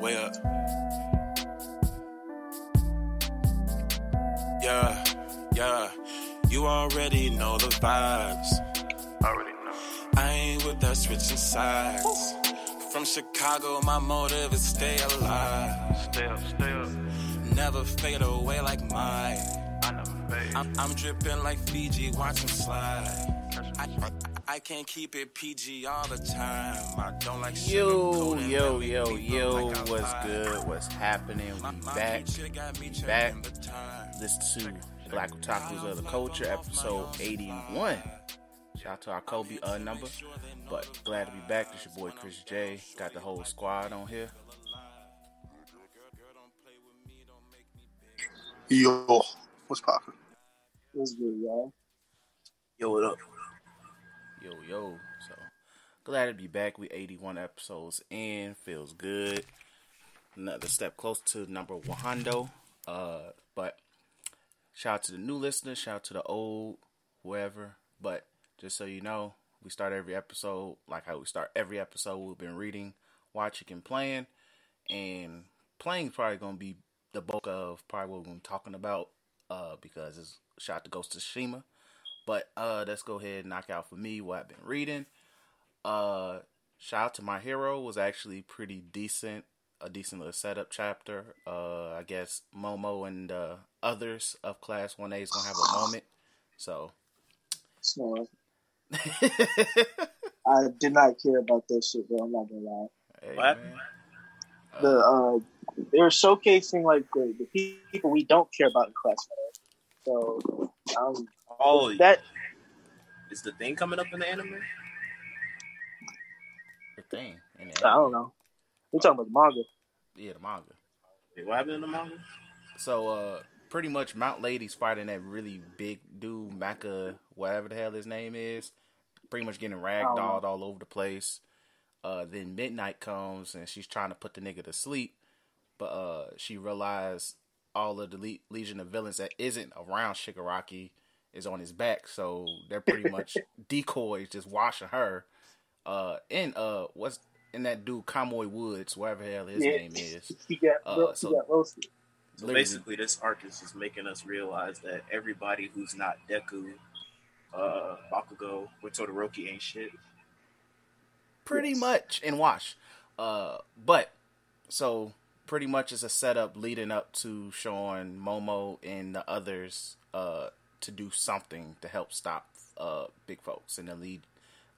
Way up. Yeah, yeah. You already know the vibes. I Already know. I ain't with that switching sides. From Chicago, my motive is stay alive. Stay up, stay up. Never fade away like mine. I never fade. I'm, I'm dripping like Fiji, watch 'em slide. I, I, I can't keep it PG all the time. I don't like Yo, yo, yo, yo, like what's lied. good? What's happening? My- We back. feature got me checking back. the time. Listen to Black Otakus of the Culture, episode 81. Shout out to our Kobe uh, number. But glad to be back. This your boy Chris J. Got the whole squad on here. Yo, what's poppin'? What's good, y'all? Yo, what up? Yo, yo. So glad to be back. We 81 episodes in. Feels good. Another step close to number 100. Uh, but shout out to the new listeners. Shout out to the old, whoever. But just so you know, we start every episode like how we start every episode. We've been reading, watching, and playing. And playing is probably going to be the bulk of probably what we're talking about uh, because it's shout out to Ghost of Tsushima. But uh, let's go ahead and knock out for me what I've been reading. Uh, shout out to my hero was actually pretty decent, a decent little setup chapter. Uh, I guess Momo and uh, others of Class One A is gonna have a moment. So Snore. I did not care about that shit, bro. I'm not gonna lie. What? The uh, they're showcasing like the, the people we don't care about in class. So um, Oh, that is the thing coming up in the anime? the thing. And I don't know. We're talking about the manga. Yeah, the manga. Wait, what happened in the manga? So uh pretty much Mount Lady's fighting that really big dude, Maka, whatever the hell his name is. Pretty much getting ragdolled all over the place. Uh then Midnight comes and she's trying to put the nigga to sleep. But uh she realized all of the le- Legion of Villains that isn't around Shigaraki is on his back, so they're pretty much decoys just washing her. Uh and uh what's in that dude Kamui Woods, whatever the hell his Yeah. name is. He got, Uh, so- he got roasted. So basically, this arc is just making us realize that everybody who's not Deku, uh, Bakugo, or Todoroki ain't shit. pretty Yes. much in wash uh but so pretty much it's a setup leading up to showing momo and the others uh to do something to help stop uh big folks and the lead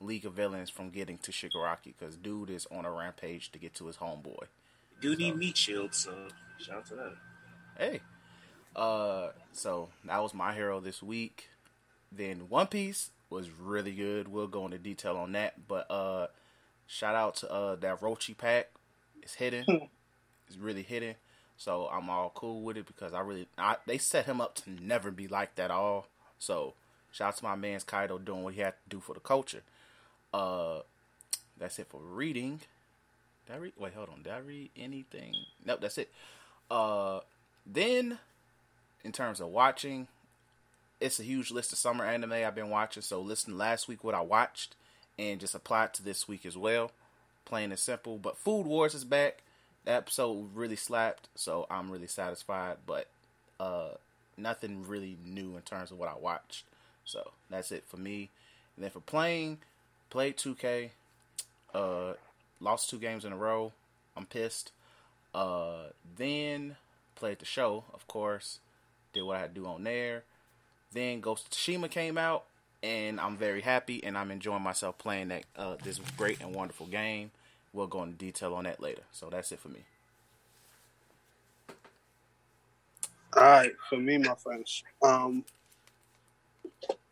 league of villains from getting to shigaraki because dude is on a rampage to get to his homeboy. Do need So- meat shield, so shout out to that. hey. Uh so that was my hero this week. Then one piece was really good. We'll go into detail on that but uh shout out to uh that rochi pack. It's hidden it's really hidden so i'm all cool with it because i really I, they set him up to never be like that all so shout out to my man's kaido doing what he had to do for the culture uh that's it for reading did i read wait hold on did i read anything nope that's it uh then, in terms of watching, it's a huge list of summer anime I've been watching. So, listen last week what I watched and just apply it to this week as well. Plain and simple. But Food Wars is back. Episode really slapped, so I'm really satisfied. But uh, nothing really new in terms of what I watched. So that's it for me. And then for playing, played 2K. Uh, lost two games in a row. I'm pissed. Uh, then played the show, of course. Did what I had to do on there. Then Ghost of Tsushima came out, and I'm very happy, and I'm enjoying myself playing that uh, this great and wonderful game. We'll go into detail on that later. So that's it for me. All right, for me, my friends. Um,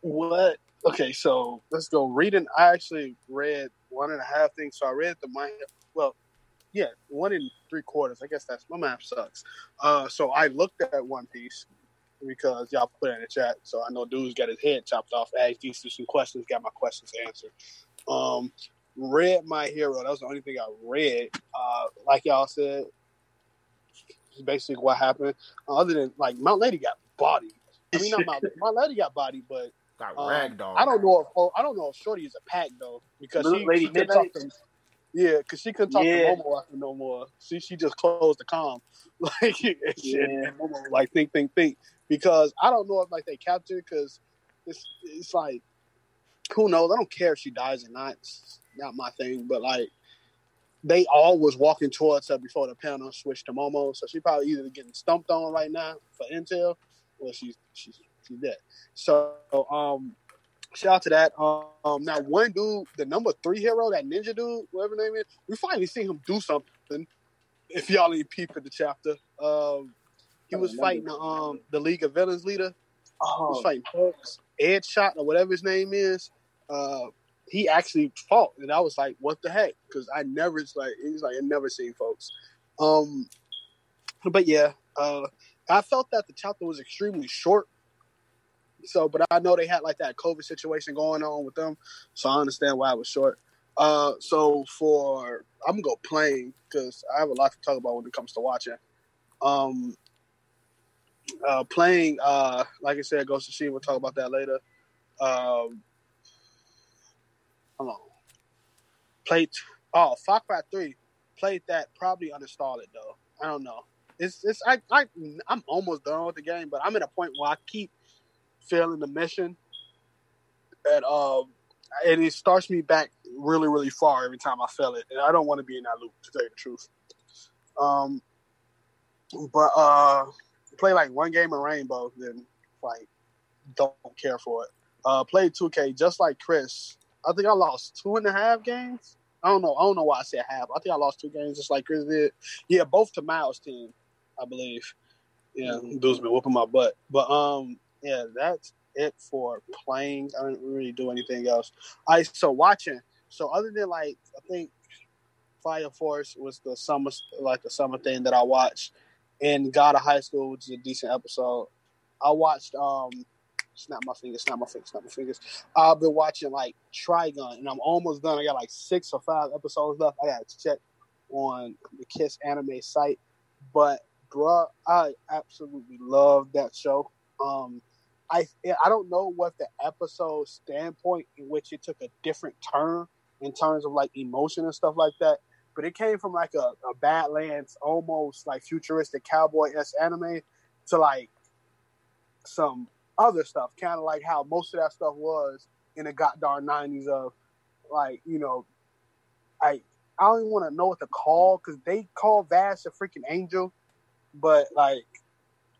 what? Okay, so let's go reading. I actually read one and a half things. So I read the my well, yeah, one and three quarters. I guess that's my math sucks. Uh, so I looked at One Piece because y'all put it in the chat. So I know dude's got his head chopped off. Asked these some questions, got my questions answered. Um, read my hero. That was the only thing I read. Uh, like y'all said, is basically what happened. Other than like Mount Lady got body. I mean, not Mount, Mount Lady got body, but Got Um, ragdoll. I don't know if oh, I don't know if Shorty is a pack though because Little she, Lady she takes off Midnight? them. Yeah, because she couldn't talk Yeah. to Momo after no more. She she just closed the com. Like shit. Yeah. And Momo like think think think because I don't know if like they captured because it's it's like who knows? I don't care if she dies or not. It's not my thing. But like they all was walking towards her before the panel switched to Momo, so she probably either getting stumped on right now for intel, or she's she's she's dead. So um, shout out to that. Um, now one dude, the number three hero, that ninja dude, whatever name is, we finally seen him do something. If y'all ain't peep at the chapter, um, he was fighting the um the League of Villains leader. He was Oh, fighting Edgeshot or whatever his name is. Uh, he actually fought, and I was like, "What the heck?" Because I never it's like he's like I never seen folks. Um, but yeah, uh, I felt that the chapter was extremely short. So, but I know they had like that COVID situation going on with them, so I understand why it was short. Uh, so for I'm gonna go playing because I have a lot to talk about when it comes to watching. Um, uh, playing, uh, like I said, Ghost of She. We'll talk about that later. Um, hold on. Played. Oh, Far Cry Three. Played that. Probably uninstall it though. I don't know. It's it's I I I'm almost done with the game, but I'm at a point where I keep failing the mission, and um, and it starts me back really really far every time I fail it, and I don't want to be in that loop to tell you the truth. Um, but uh, play like one game of Rainbow, then like don't care for it. Uh, played 2K just like Chris. I think I lost two and a half games. I don't know. I don't know why I said half. I think I lost two games just like Chris did. Yeah, both to Miles' team, I believe. Yeah, dude's been whooping my butt. But um, yeah, that's it for playing. I didn't really do anything else. I so watching. So other than like, I think Fire Force was the summer like the summer thing that I watched, and God of High School, which is a decent episode. I watched um snap my fingers, snap my fingers, snap my fingers. I've been watching like Trigun, and I'm almost done. I got like six or five episodes left. I got to check on the Kiss anime site, but bruh, I absolutely love that show. Um, I I don't know what the episode standpoint in which it took a different turn in terms of like emotion and stuff like that, but it came from like a, a Badlands almost like futuristic cowboy s anime to like some other stuff, kind of like how most of that stuff was in the goddamn nineties of like you know, I I don't even want to know what to call because they call Vash a freaking angel, but like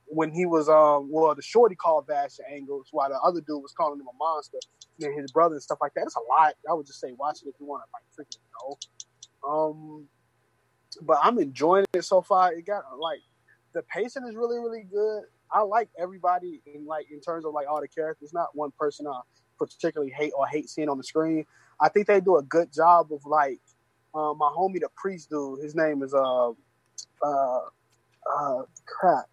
when he was um well the shorty called Vash an angel while the other dude was calling him a monster and his brother and stuff like that. It's a lot. I would just say watch it if you want to like freaking know. Um, but I'm enjoying it so far. It got like the pacing is really really good. I like everybody in like in terms of like all the characters. Not one person I particularly hate or hate seeing on the screen. I think they do a good job of like uh, my homie the priest dude. His name is uh uh uh crap.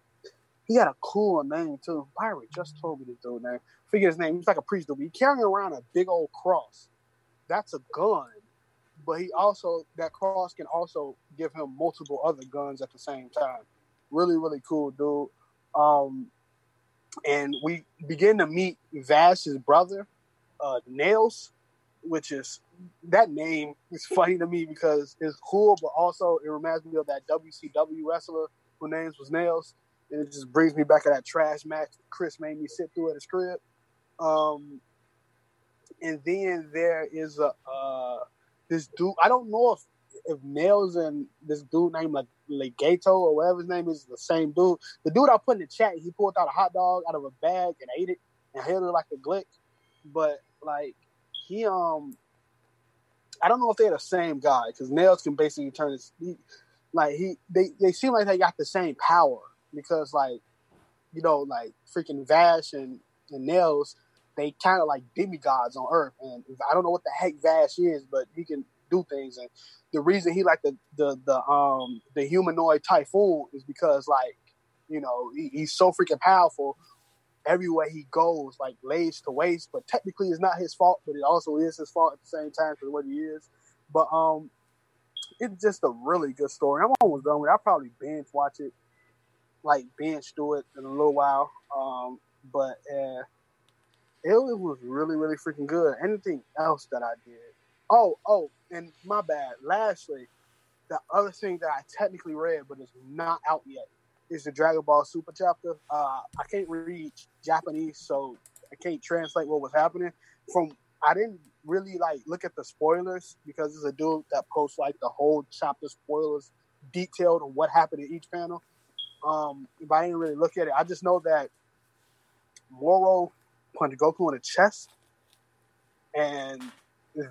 He got a cool name too. Pirate just told me this dude name. Figure his name. He's like a priest dude. He carrying around a big old cross. That's a gun, but he also that cross can also give him multiple other guns at the same time. Really, really cool dude. Um, and we begin to meet Vash's brother, uh, Nails, which is that name is funny to me because it's cool, but also it reminds me of that WCW wrestler whose name was Nails, and it just brings me back to that trash match Chris made me sit through at his crib. Um, and then there is a uh, this dude. I don't know if if Nails and this dude named like Legato or whatever his name is the same dude. The dude I put in the chat, he pulled out a hot dog out of a bag and ate it and held it like a glick. But like he um, I don't know if they're the same guy because Nails can basically turn his he, like he they they seem like they got the same power because like you know like freaking Vash and, and Nails they kind of like demigods on Earth and I don't know what the heck Vash is but he can do things. And the reason he like the the the um the humanoid typhoon is because like you know he, he's so freaking powerful. Everywhere he goes like lays to waste but technically it's not his fault but it also is his fault at the same time for what he is. But um it's just a really good story. I'm almost done with it. I'll probably binge watch it like binge through it in a little while. Um but uh it was really really freaking good. Anything else that i did? Oh, oh, and my bad. Lastly, the other thing that I technically read but is not out yet is the Dragon Ball Super chapter. Uh, I can't read Japanese, so I can't translate what was happening. From I didn't really like look at the spoilers because there's a dude that posts like the whole chapter spoilers detailed on what happened in each panel. Um, but I didn't really look at it. I just know that Moro punched Goku in the chest, and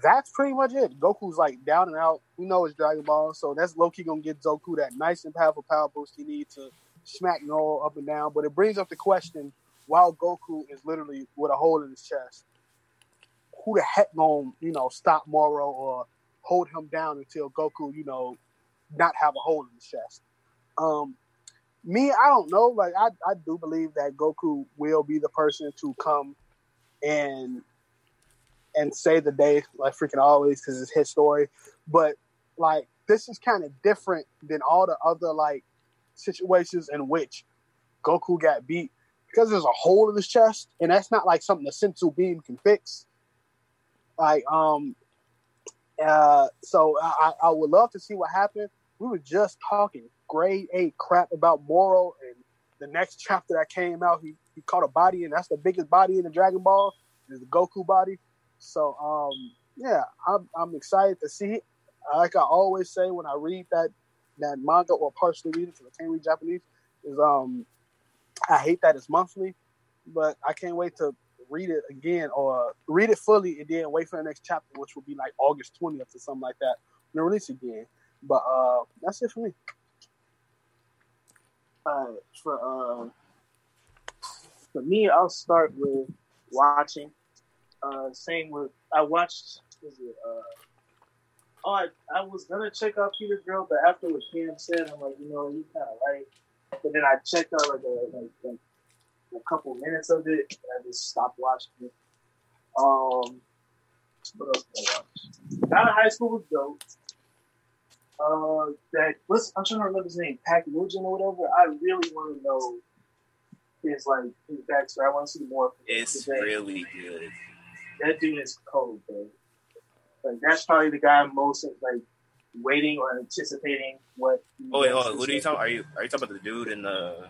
that's pretty much it. Goku's like down and out. We know it's Dragon Ball, so that's Loki gonna get Goku that nice and powerful power boost he needs to smack Moro up and down. But it brings up the question: While Goku is literally with a hole in his chest, who the heck gonna you know stop Moro or hold him down until Goku you know not have a hole in his chest? Um, me, I don't know. Like I, I do believe that Goku will be the person to come and and save the day, like freaking always, because it's his story. But like this is kind of different than all the other like situations in which Goku got beat because there's a hole in his chest, and that's not like something the Senzu bean can fix. Like um, uh, so I, I would love to see what happened. We were just talking grade eight crap about Moro, and the next chapter that came out, he, he caught a body, and that's the biggest body in the Dragon Ball, is the Goku body. So um, yeah, I'm, I'm excited to see it. Like I always say when I read that that manga or partially read it because I can't read Japanese, is um I hate that it's monthly, but I can't wait to read it again or read it fully and then wait for the next chapter, which will be like August 20th or something like that, and release again. But uh, that's it for me. Uh, for uh, for me, I'll start with watching. Uh, same with I watched. Was it? Uh, oh, I, I was gonna check out Peter Grill, but after what Cam said, I'm like, you know, he's kind of right. But then I checked out like a like, like a couple minutes of it, and I just stopped watching it. Um, what else did I watch? Out of high school was dope. Uh, that what's I'm trying to remember his name, Pack Nugent or whatever. I really want to know his like his backstory. I want to see more. It's today. really good. That dude is cold, bro. Like that's probably the guy most like waiting or anticipating what. Oh wait, hold on. What are you talking? Are you are you talking about the dude in the?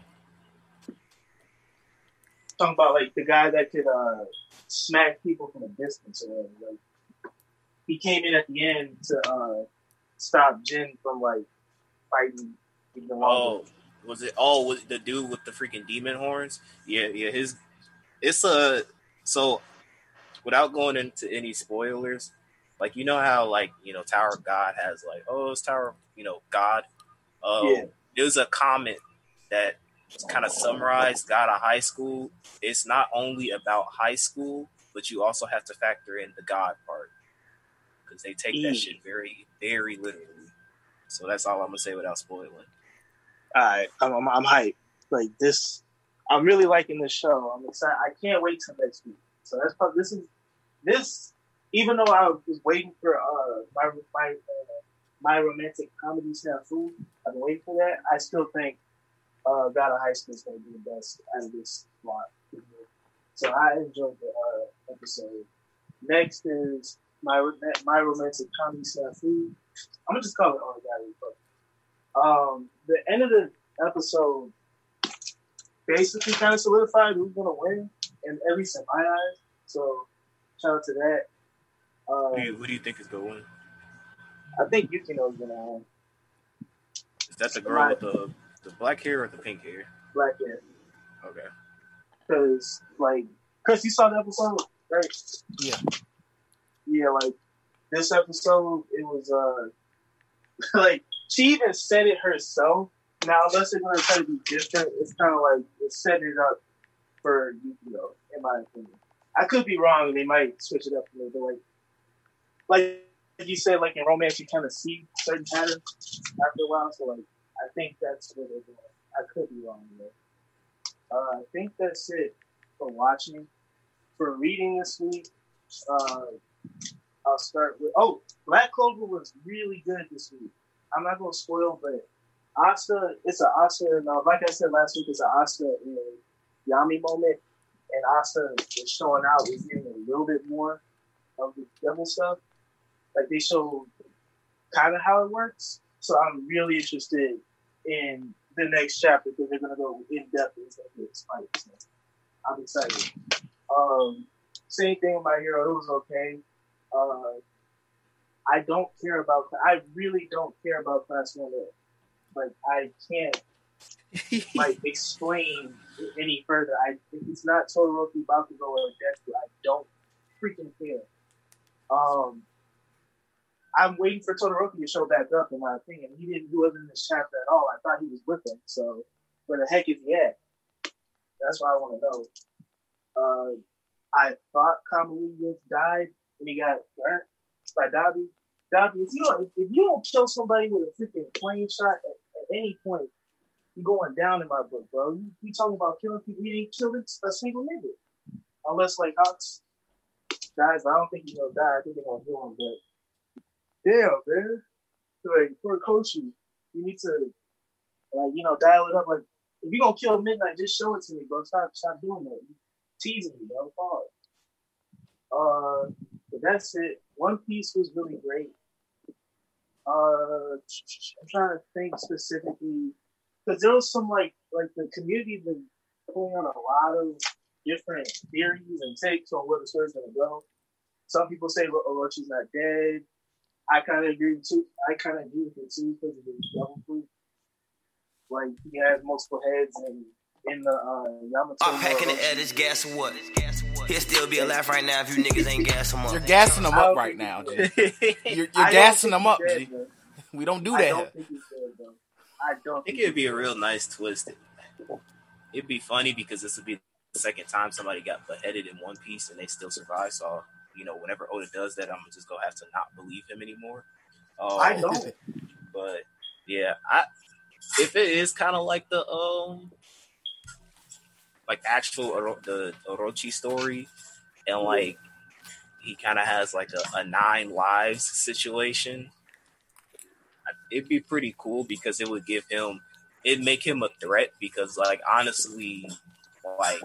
Talking about like the guy that could uh smack people from a distance or whatever. Like he came in at the end to uh stop Jin from like fighting. Oh, was it? Oh, was it the dude with the freaking demon horns? Yeah, yeah. His it's a so without going into any spoilers, like you know how like you know Tower of God has like oh it's Tower you know God. Oh, Yeah. there's a comment that kind of summarized God of High School. It's not only about high school, but you also have to factor in the God part because they take that Mm. shit very very literally. So that's all I'm gonna say without spoiling. All right, I'm, I'm, I'm hyped. Like this, I'm really liking this show. I'm excited. I can't wait till next week. So that's probably this is this. Even though I was waiting for uh my my uh, my romantic comedy snafu, I've been waiting for that. I still think uh God of High School is going to be the best out of this lot. So I enjoyed the uh, episode. Next is my my romantic comedy snafu. I'm gonna just call it the guy. Um, the end of the episode basically kind of solidified who's gonna win, and at least in my eyes. So shout out to that. Who do Um, you, who do you think is going? I think Yukino's gonna win. Is that the girl with the the black hair or the pink hair? Black hair, Okay. because like Chris, you saw the episode, right? Yeah. Yeah, like this episode, it was uh like she even said it herself. Now, unless they're gonna try to be different, it's kind of like it's setting it up for Yukino, in my opinion. I could be wrong, and they might switch it up a little bit. Like, like you said, like in romance, you kind of see certain patterns after a while. So, like, I think that's what they're doing. I could be wrong though. Uh, I think that's it for watching. For reading this week, uh, I'll start with. Oh, Black Clover was really good this week. I'm not gonna spoil, but Asta, it's an Asta. And, uh, like I said last week, it's an Asta and Yami moment, and Asta is showing out. We're getting a little bit more of the devil stuff. Like they show kind of how it works. So I'm really interested in the next chapter because they're gonna go in depth gonna be exciting. So I'm excited. Um, same thing with my hero. It was okay. Uh, I don't care about. I really don't care about class one. Like I can't like explain any further. I if it's not Todoroki Bakugo or Deku, I don't freaking care. Um, I'm waiting for Todoroki to show back up. In my opinion, he didn't do it in this chapter at all. I thought he was with them. So where the heck is he at? That's what I want to know. Uh, I thought Kamaru died and he got burnt by Dabi. Dabi, if you don't, if you don't kill somebody with a freaking plane shot at, at any point, you're going down in my book, bro. You, you talking about killing people? He didn't kill a single nigga, unless like Hawks dies. I don't think he's gonna die. I think they're gonna kill him, but damn, man. Like for a coach, you you need to like you know dial it up. Like if you gonna kill Midnight, just show it to me, bro. Stop, stop doing that. You teasing me, bro. Pause. Uh, but that's it. One Piece was really great. Uh, I'm trying to think specifically because there was some like like the community been pulling on a lot of different theories and takes on where the story's gonna go. Some people say Orochi's not dead. I kind of agree too. I kind of agree with it too because of the double proof. Like he has multiple heads and in the uh, Yamato. I'm packing the edits. Guess what? He'll still be alive right now if you niggas ain't gassing him up. You're gassing them up right now, G. You're, you're gassing them up, G. We don't do that. I don't think he's dead, though. I don't. I think it'd be a real nice twist. It'd be funny because this would be the second time somebody got beheaded in One Piece and they still survive. So you know, whenever Oda does that, I'm just gonna have to not believe him anymore. Um, I don't. But yeah, I if it is kind of like the um like actual Oro- the Orochi story, and like he kind of has like a, a nine lives situation. It'd be pretty cool because it would give him, it'd make him a threat because like honestly, like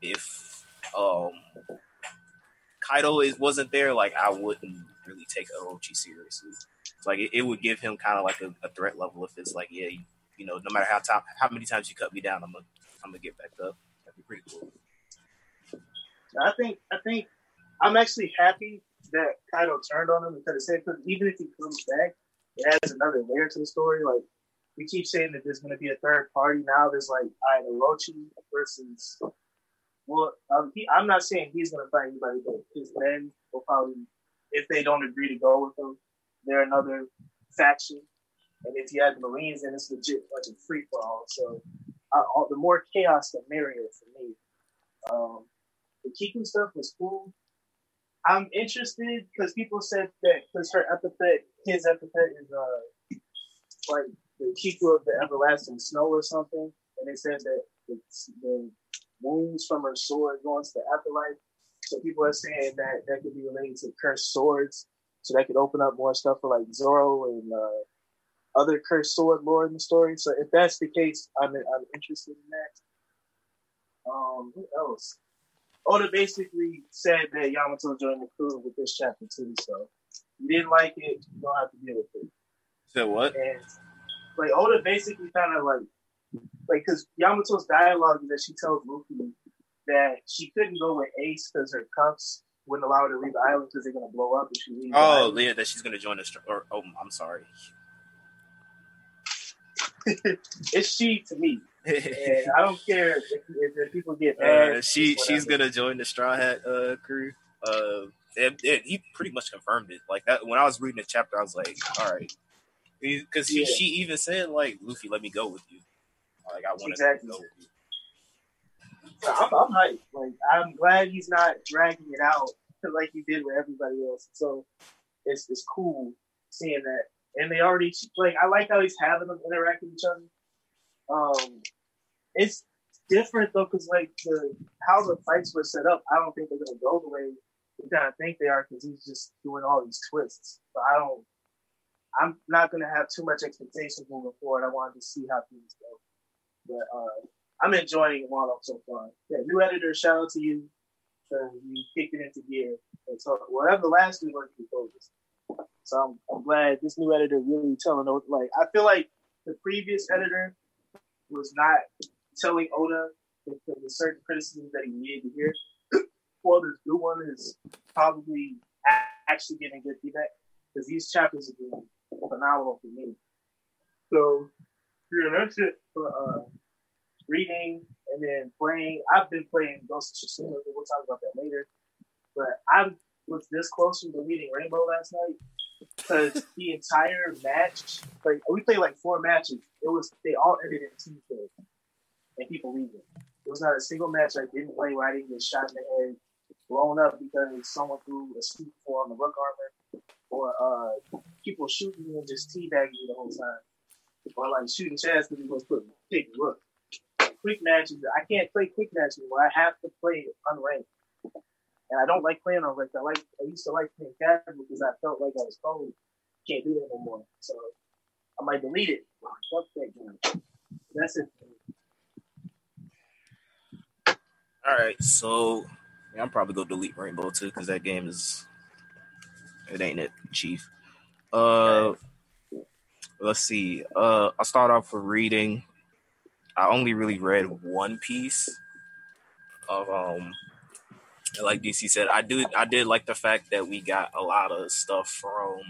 if um Kaido is wasn't there, like I wouldn't really take Orochi seriously. Like it, it would give him kind of like a, a, threat level if it's like, yeah, you, you know, no matter how time, how many times you cut me down, I'm gonna I'm gonna get back up. That'd be pretty cool. I think I think I'm actually happy that Kaido turned on him because it said even if he comes back, adds another layer to the story. Like we keep saying that there's going to be a third party now. There's like Orochi versus. Well, um, he, I'm not saying he's going to fight anybody, but his men will probably, if they don't agree to go with him, they're another faction. And if you add Marines, then it's legit like a free for all. So I, all, the more chaos, the merrier for me. Um, the Kiku stuff was cool. I'm interested because people said that because her epithet, his epithet is uh like the Kiku of the everlasting snow or something, and they said that the, the wounds from her sword going to the afterlife. So people are saying that that could be related to cursed swords, so that could open up more stuff for like Zoro and uh, other cursed sword lore in the story. So if that's the case, I'm I'm interested in that. Um, what else? Oh, Oda basically said that Yamato joined the crew with this chapter too. So you didn't like it, you don't have to deal with it. So what? And like Oda basically kind of like like because Yamato's dialogue is that she tells Luffy that she couldn't go with Ace because her cuffs wouldn't allow her to leave the island because they're gonna blow up if she leaves. Oh, yeah, that she's gonna join the. Or oh, I'm sorry. it's she to me. I don't care if, if, if people get mad. Uh, she she's gonna join the Straw Hat uh, crew. Uh, it, it, he pretty much confirmed it. Like that when I was reading the chapter, I was like, all right, because yeah. she even said like, Luffy, let me go with you. Like I want exactly. to go with you. I'm, I'm hyped. Like I'm glad he's not dragging it out like he did with everybody else. So it's it's cool seeing that. And they already like I like how he's having them interact with each other. Um, it's different though because like the how the fights were set up, I don't think they're gonna go the way we kind of think they are because he's just doing all these twists. So I don't. I'm not gonna have too much expectations moving forward. I wanted to see how things go, but uh, I'm enjoying Wano so far. Yeah, new editor, shout out to you. So you kicked it into gear. And so whatever the last we worked before this. So I'm, I'm glad this new editor really telling. Like I feel like the previous editor was not telling Oda the, the certain criticisms that he needed to hear. well, this new one is probably actually getting good feedback because these chapters have been phenomenal for me. So yeah, that's it for uh, reading and then playing. I've been playing Ghost of Tsushima. but We'll talk about that later. But I was this close to reading Rainbow last night because the entire match, like we played like four matches. It was they all ended in team kills and people leaving. It was not a single match I didn't play where I didn't get shot in the head, blown up because someone threw a stupid four on the rook armor, or uh, people shooting me and just teabagging me the whole time, or like shooting chest because we was putting big rook. Quick matches, I can't play quick matches anymore. I have to play unranked. And I don't like playing on ranked. I like I used to like playing casual because I felt like I was cold. Can't do that no more. So I might delete it. Fuck that game. That's it. All right, so yeah, I'm probably gonna delete Rainbow too because that game is it ain't it, Chief. Uh, let's see. Uh, I'll start off with reading. I only really read one piece of um. Like DC said, I do. I did like the fact that we got a lot of stuff from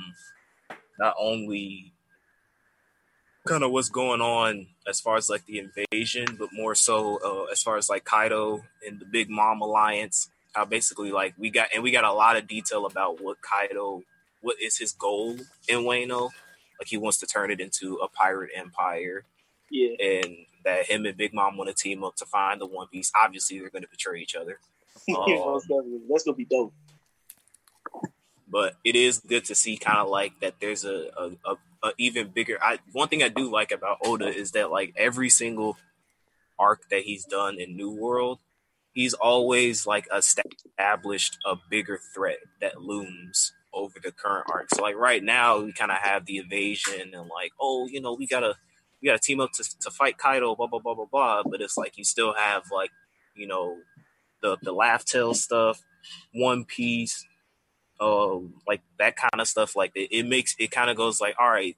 not only kind of what's going on as far as like the invasion, but more so uh, as far as like Kaido and the Big Mom alliance. How basically like we got and we got a lot of detail about what Kaido, what is his goal in Wano. Like he wants to turn it into a pirate empire, Yeah. and that him and Big Mom want to team up to find the One Piece. Obviously, they're going to betray each other. Definitely. Um, that's gonna be dope. but it is good to see kind of like that there's a, a, a, a even bigger I, one thing i do like about oda is that like every single arc that he's done in new world he's always like established a bigger threat that looms over the current arc so like right now we kind of have the invasion and like oh you know we gotta we gotta team up to, to fight kaido blah blah blah blah blah but it's like you still have like you know the the laugh tale stuff one piece um, like that kind of stuff. Like it, it makes it kind of goes like, all right,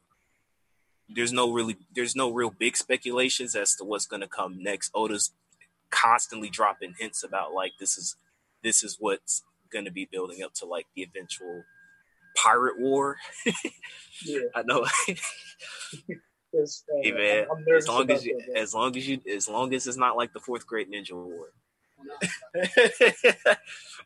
there's no really, there's no real big speculations as to what's going to come next. Oda's constantly dropping hints about like this is this is what's going to be building up to like the eventual pirate war. Yeah. I know. Uh, hey man, as long as you, that, as long as you, as long as it's not like the fourth great ninja war.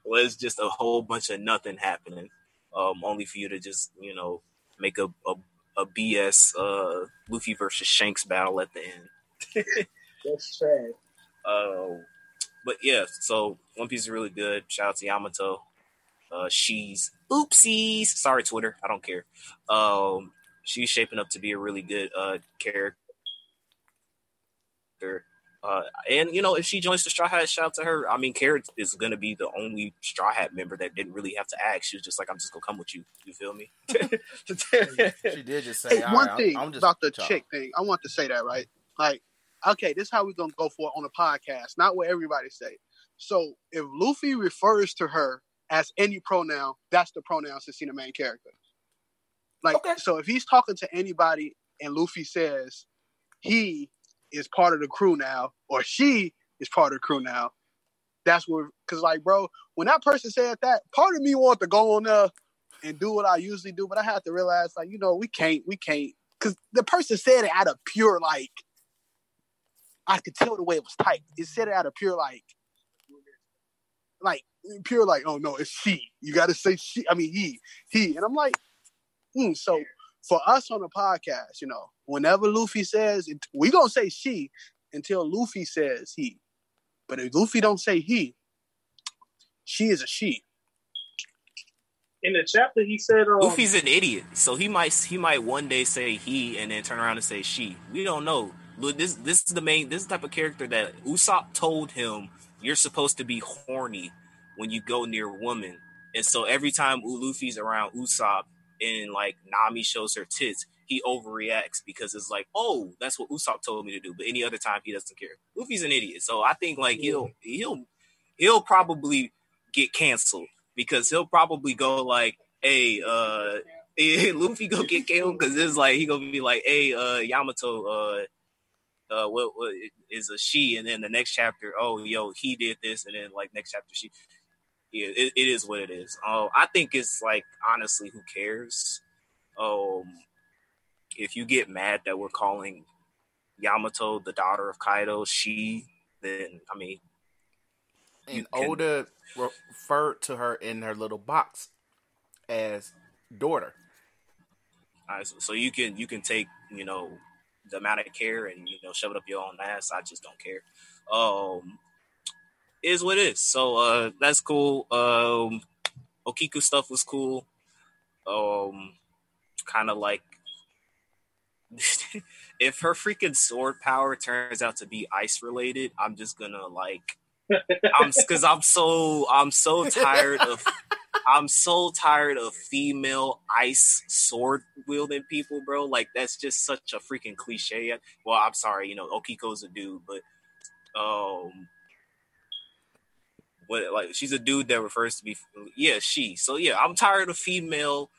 well, it's just a whole bunch of nothing happening. Um, only for you to just you know make a a, a BS uh, Luffy versus Shanks battle at the end. That's trash. Uh, but yeah, so One Piece is really good. Shout out to Yamato. Uh, she's oopsies. Sorry, Twitter. I don't care. Um, she's shaping up to be a really good uh character. Uh, and you know, if she joins the Straw Hat, shout out to her. I mean, Carrot is gonna be the only Straw Hat member that didn't really have to ask. She was just like, "I'm just gonna come with you." You feel me? She did just say, Hey, "All one right, thing I'm, I'm just about the child." chick thing, I want to say that right. Like, okay, this is how we're gonna go for it on a podcast, not what everybody say. So if Luffy refers to her as any pronoun, that's the pronoun to see the main character. Like, Okay. so if he's talking to anybody and Luffy says he is part of the crew now, or she is part of the crew now, that's what. Because like, bro, when that person said that, part of me wanted to go on there and do what I usually do, but I had to realize, like, you know, we can't, we can't, because the person said it out of pure like, I could tell the way it was typed. It said it out of pure like, like pure like, oh no, it's she. You got to say she. I mean he, he, and I'm like, hmm. So for us on the podcast, you know, whenever Luffy says, it, we gonna say she until Luffy says he. But if Luffy don't say he, she is a she. In the chapter, he said, um, Luffy's an idiot, so he might he might one day say he and then turn around and say she. We don't know. Look, this this is the main this is the type of character that Usopp told him you're supposed to be horny when you go near a woman, and so every time Luffy's around Usopp and like Nami shows her tits, he overreacts because it's like, oh, that's what Usopp told me to do. But any other time, he doesn't care. Luffy's an idiot, so I think like he'll he'll he'll probably get canceled because he'll probably go like, hey, uh, Luffy go get killed because it's like he gonna be like, "Hey, uh, Yamato, uh, uh, what, what is a she?" And then the next chapter, oh, yo, he did this, and then like next chapter, she. Yeah, it, it is what it is. Oh, I think it's like honestly, who cares? Um, if you get mad that we're calling Yamato the daughter of Kaido she, then I mean, And can- Oda referred to her in her little box as daughter. All right, so, so you can you can take you know the amount of care and you know shove it up your own ass. I just don't care. Um, is what it is. So uh, that's cool. Um, Okiku stuff was cool. Um, kind of like if her freaking sword power turns out to be ice related, I'm just gonna like I'm because I'm so I'm so tired of I'm so tired of female ice sword wielding people, bro. Like that's just such a freaking cliche. Well, I'm sorry, you know, Okiku's a dude, but um what like she's a dude that refers to be yeah, she. So yeah, I'm tired of female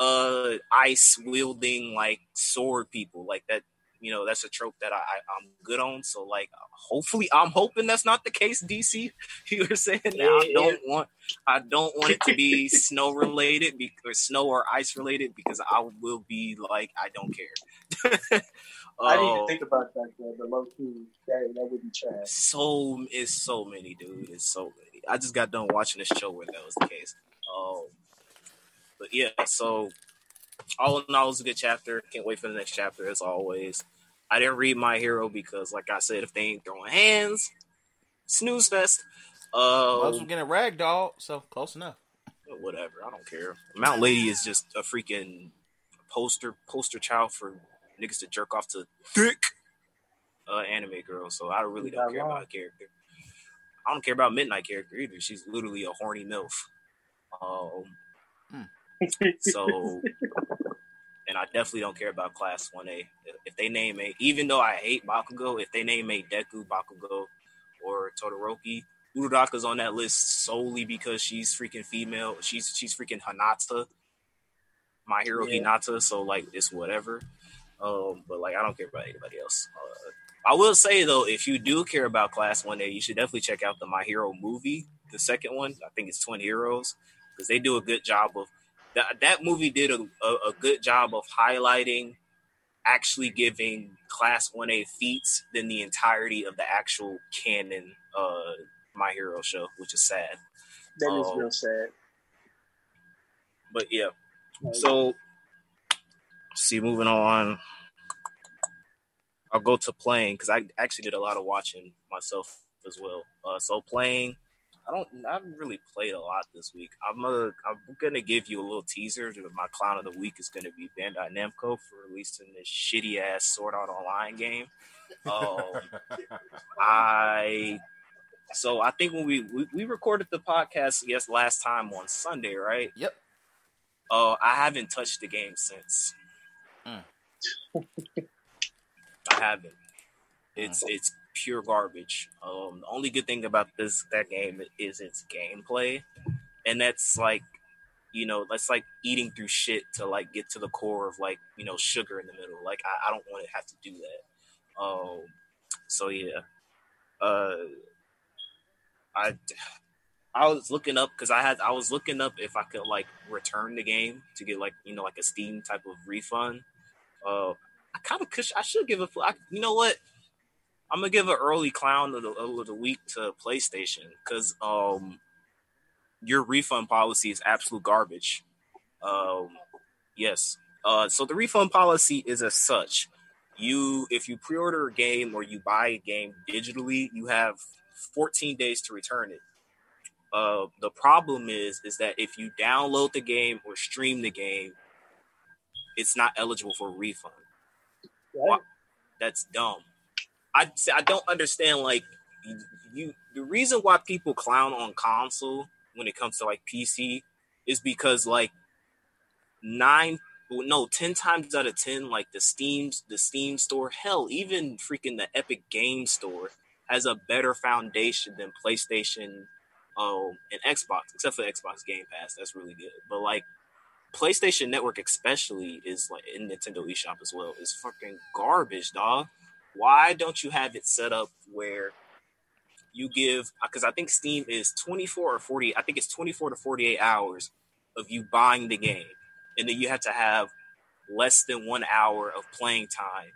uh ice wielding like sword people. Like that you know that's a trope that I, I i'm good on. So like hopefully i'm hoping that's not the case dc you were saying that i don't want i don't want it to be snow related be, or snow or ice related because i will be like i don't care I didn't even Oh, think about that, though, but low key, that, that would be trash. so it's so many, dude. It's so many. I just got done watching this show where that was the case. Um, but yeah, so all in all, it was a good chapter. Can't wait for the next chapter as always. I didn't read My Hero because, like I said, if they ain't throwing hands, snooze fest. Most Uh, were getting ragdoll, so close enough. whatever. I don't care. Mount Lady is just a freaking poster poster child for niggas to jerk off to thick uh, anime girl. So I really don't care about her character. I don't care about Midnight character either. She's literally a horny milf. Um, so, and I definitely don't care about Class One A. If they name a, even though I hate Bakugo, if they name a Deku Bakugo or Todoroki, Uraraka's on that list solely because she's freaking female. She's she's freaking Hanata, my hero Yeah. Hinata. So like it's whatever. Um, but like I don't care about anybody else. Uh, I will say though, if you do care about Class One A, you should definitely check out the My Hero movie, the second one. I think it's Twin Heroes because they do a good job of that. That movie did a, a, a good job of highlighting, actually giving Class One A feats than the entirety of the actual canon uh, My Hero show, which is sad. That is Oh. real sad. But yeah, So, see, moving on. I'll go to playing because I actually did a lot of watching myself as well. Uh, so playing, I don't, I haven't really played a lot this week. I'm a, I'm gonna give you a little teaser. My clown of the week is gonna be Bandai Namco for releasing this shitty ass Sword Art Online game. Um, I so I think when we, we we recorded the podcast yes last time on Sunday, right? Yep. Uh, I haven't touched the game since. Mm. I haven't. It's it's pure garbage. Um, the only good thing about this that game is its gameplay, and that's like, you know, that's like eating through shit to like get to the core of like you know sugar in the middle. Like I, I don't want to have to do that. Um, so yeah, uh, I I was looking up because I had I was looking up if I could like return the game to get like you know like a Steam type of refund. Uh, I kind of could. I should give a I, you know what I'm gonna give an early clown of the, of the week to PlayStation because um your refund policy is absolute garbage. Um, yes. Uh, so the refund policy is as such: you if you pre-order a game or you buy a game digitally, you have 14 days to return it. Uh, the problem is is that if you download the game or stream the game, it's not eligible for a refund. right? That's dumb. I I don't understand like you, you the reason why people clown on console when it comes to like PC is because like nine no 10 times out of 10 like the Steam the Steam store hell even freaking the Epic Game store has a better foundation than PlayStation um and Xbox except for Xbox Game Pass that's really good but like PlayStation Network, especially, is like in Nintendo eShop as well, is fucking garbage, dog. Why don't you have it set up where you give? Because I think Steam is twenty four or forty. I think it's twenty four to forty eight hours of you buying the game, and then you have to have less than one hour of playing time,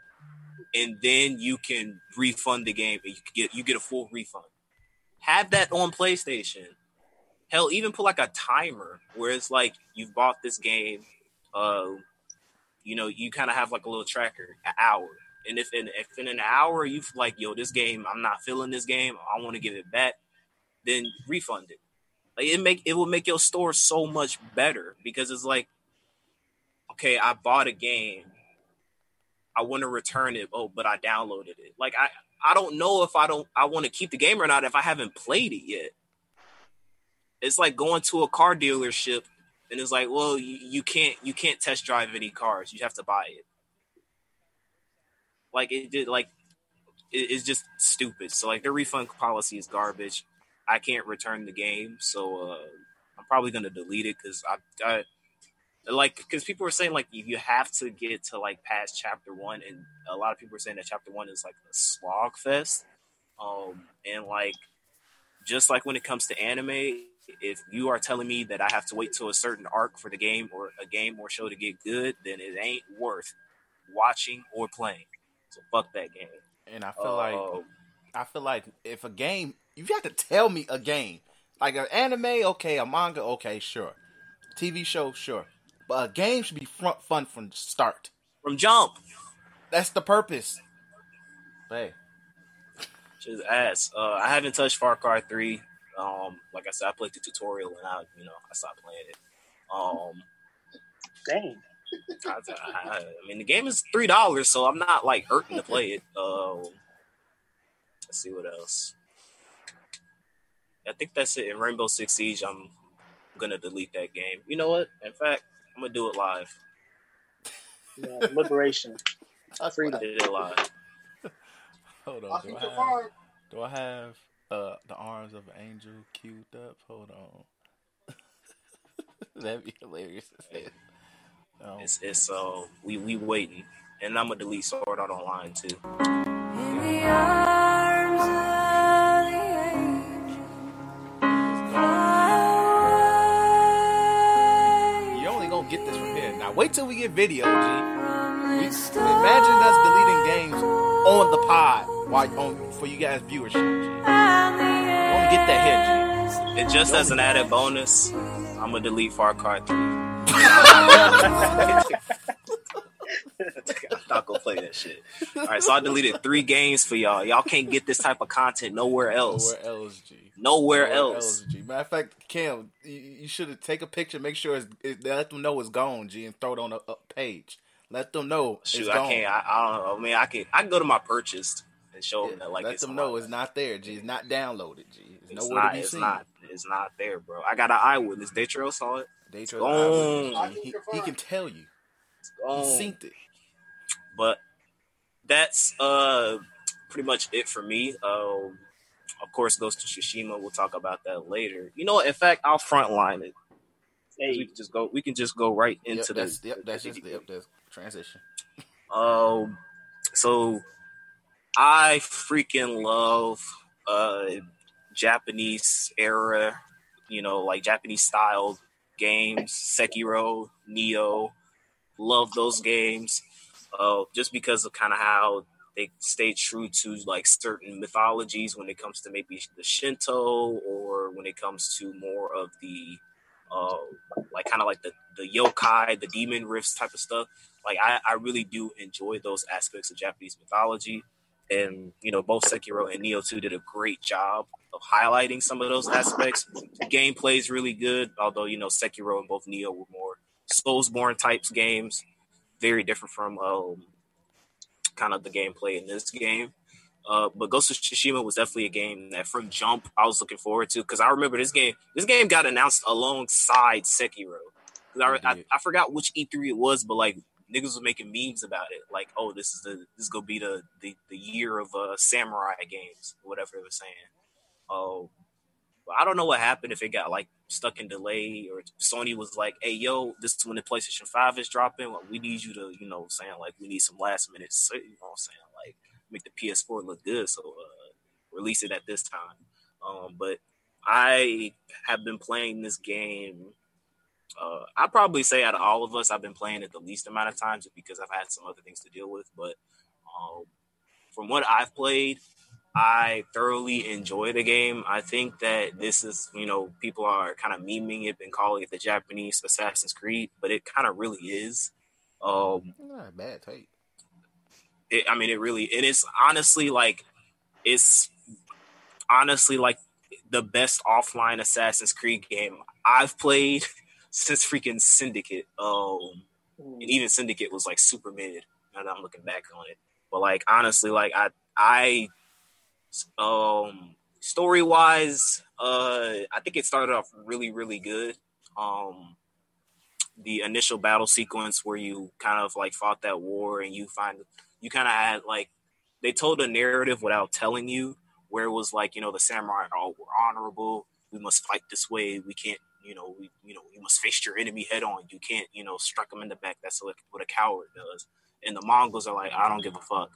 and then you can refund the game, and you get you get a full refund. Have that on PlayStation hell even put like a timer where it's like you've bought this game uh you know you kind of have like a little tracker an hour. And if in if in an hour you've like yo this game i'm not feeling this game i want to give it back then refund it. Like it make it will make your store so much better because it's like okay i bought a game. I want to return it oh but i downloaded it. Like i i don't know if i don't i want to keep the game or not if i haven't played it yet it's like going to a car dealership and it's like, well, you, you can't you can't test drive any cars. You have to buy it. Like it did like it, it's just stupid. So like their refund policy is garbage. I can't return the game, so uh, I'm probably gonna delete it because I, I like because people were saying like you have to get to like past chapter one, and a lot of people are saying that chapter one is like a slog fest. Um, and like just like when it comes to anime, if you are telling me that I have to wait till a certain arc for the game or a game or show to get good, then it ain't worth watching or playing. So fuck that game. And I feel Uh, like I feel like if a game, you have to tell me a game, like an anime, okay, a manga, okay, sure, TV show, sure, but a game should be front fun from start. from jump, That's the purpose. Hey, just ass. Uh, I haven't touched Far Cry Three. Um, like I said, I played the tutorial and I, you know, I stopped playing it. Um, Dang. I, I, I mean, the game is three dollars, so I'm not like hurting to play it. Uh, let's see what else. I think that's it. In Rainbow Six Siege, I'm gonna delete that game. You know what? In fact, I'm gonna do it live. Yeah, liberation. Freedom. Did it live. hold on. Do I have, do I have uh, the arms of an angel queued up? Hold on. That'd be hilarious. as hell. Um, It's it's uh we we waiting, and I'm gonna delete Sword Art Online too. In the arms of the angel, fly you only gonna get this from here. Now wait till we get video, G. We, imagine us deleting games on the pod while on for you guys viewership. G. Don't get that here, G. And just as an added bonus, I'm gonna delete Far Cry Three. I'm not gonna play that shit. All right, so I deleted three games for y'all. Y'all can't get this type of content nowhere else. Nowhere else, G. Nowhere else. G. Matter of fact, Cam, you, you should take a picture, make sure it's, it, let them know it's gone, G, and throw it on a, a page. Let them know Shoot, it's I gone. can't. I, I don't know. I mean, I can. I can go to my purchased and show Yeah, them that like let it's them know my- it's not there, G. It's not downloaded, G. It's, It's nowhere not. to be It's seen. not. It's not there, bro. I got an eyewitness. Daytrail saw it. Daytrail gone. Eyewitness, He, he can tell you. He synced it. but that's uh pretty much it for me. Um, of course, Ghost of Tsushima. We'll talk about that later. You know, what? in fact, I'll frontline it. We can just go. We can just go right Yep, into that's, the. yep, that's the- just the, yep, that's transition. Um, so I freaking love uh Japanese era, you know, like Japanese style games, Sekiro, Nioh. Love those games. Uh, just because of kind of how they stay true to like certain mythologies when it comes to maybe the Shinto or when it comes to more of the uh like kind of like the the yokai, the demon rifts type of stuff like I, I really do enjoy those aspects of Japanese mythology. And you know, both Sekiro and Nioh 2 did a great job of highlighting some of those aspects. The gameplay is really good, although you know Sekiro and both Nioh were more Soulsborne types games, very different from um, kind of the gameplay in this game. Uh, but Ghost of Tsushima was definitely a game that from jump I was looking forward to because I remember this game. This game got announced alongside Sekiro. I, I. I forgot which E3 it was, but like niggas were making memes about it. Like, oh, this is the this is gonna be the the, the year of uh, samurai games, whatever they were saying. Oh, But I don't know what happened if it got like stuck in delay or Sony was like, "Hey, yo, this is when the PlayStation Five is dropping. We need you to, you know, saying like we need some last minute, you know, I'm saying like make the PS4 look good, so uh, release it at this time." Um, but I have been playing this game. Uh, I'd probably say out of all of us, I've been playing it the least amount of times because I've had some other things to deal with. But um, from what I've played, I thoroughly enjoy the game. I think that this is, you know, people are kind of memeing it and calling it the Japanese Assassin's Creed, but it kind of really is. Um, Not a bad take. it, I mean, it really, and it's honestly like, it's honestly like the best offline Assassin's Creed game I've played since freaking Syndicate. Um, and even Syndicate was like super mid. Now that I'm looking back on it, but like honestly, like I, I, um, story wise, uh, I think it started off really, really good. Um, the initial battle sequence where you kind of like fought that war and you find you kind of had like they told a narrative without telling you where it was like you know the samurai oh we're honorable we must fight this way we can't you know we you know you must face your enemy head on you can't you know strike them in the back that's like what a coward does and the mongols are like i don't give a fuck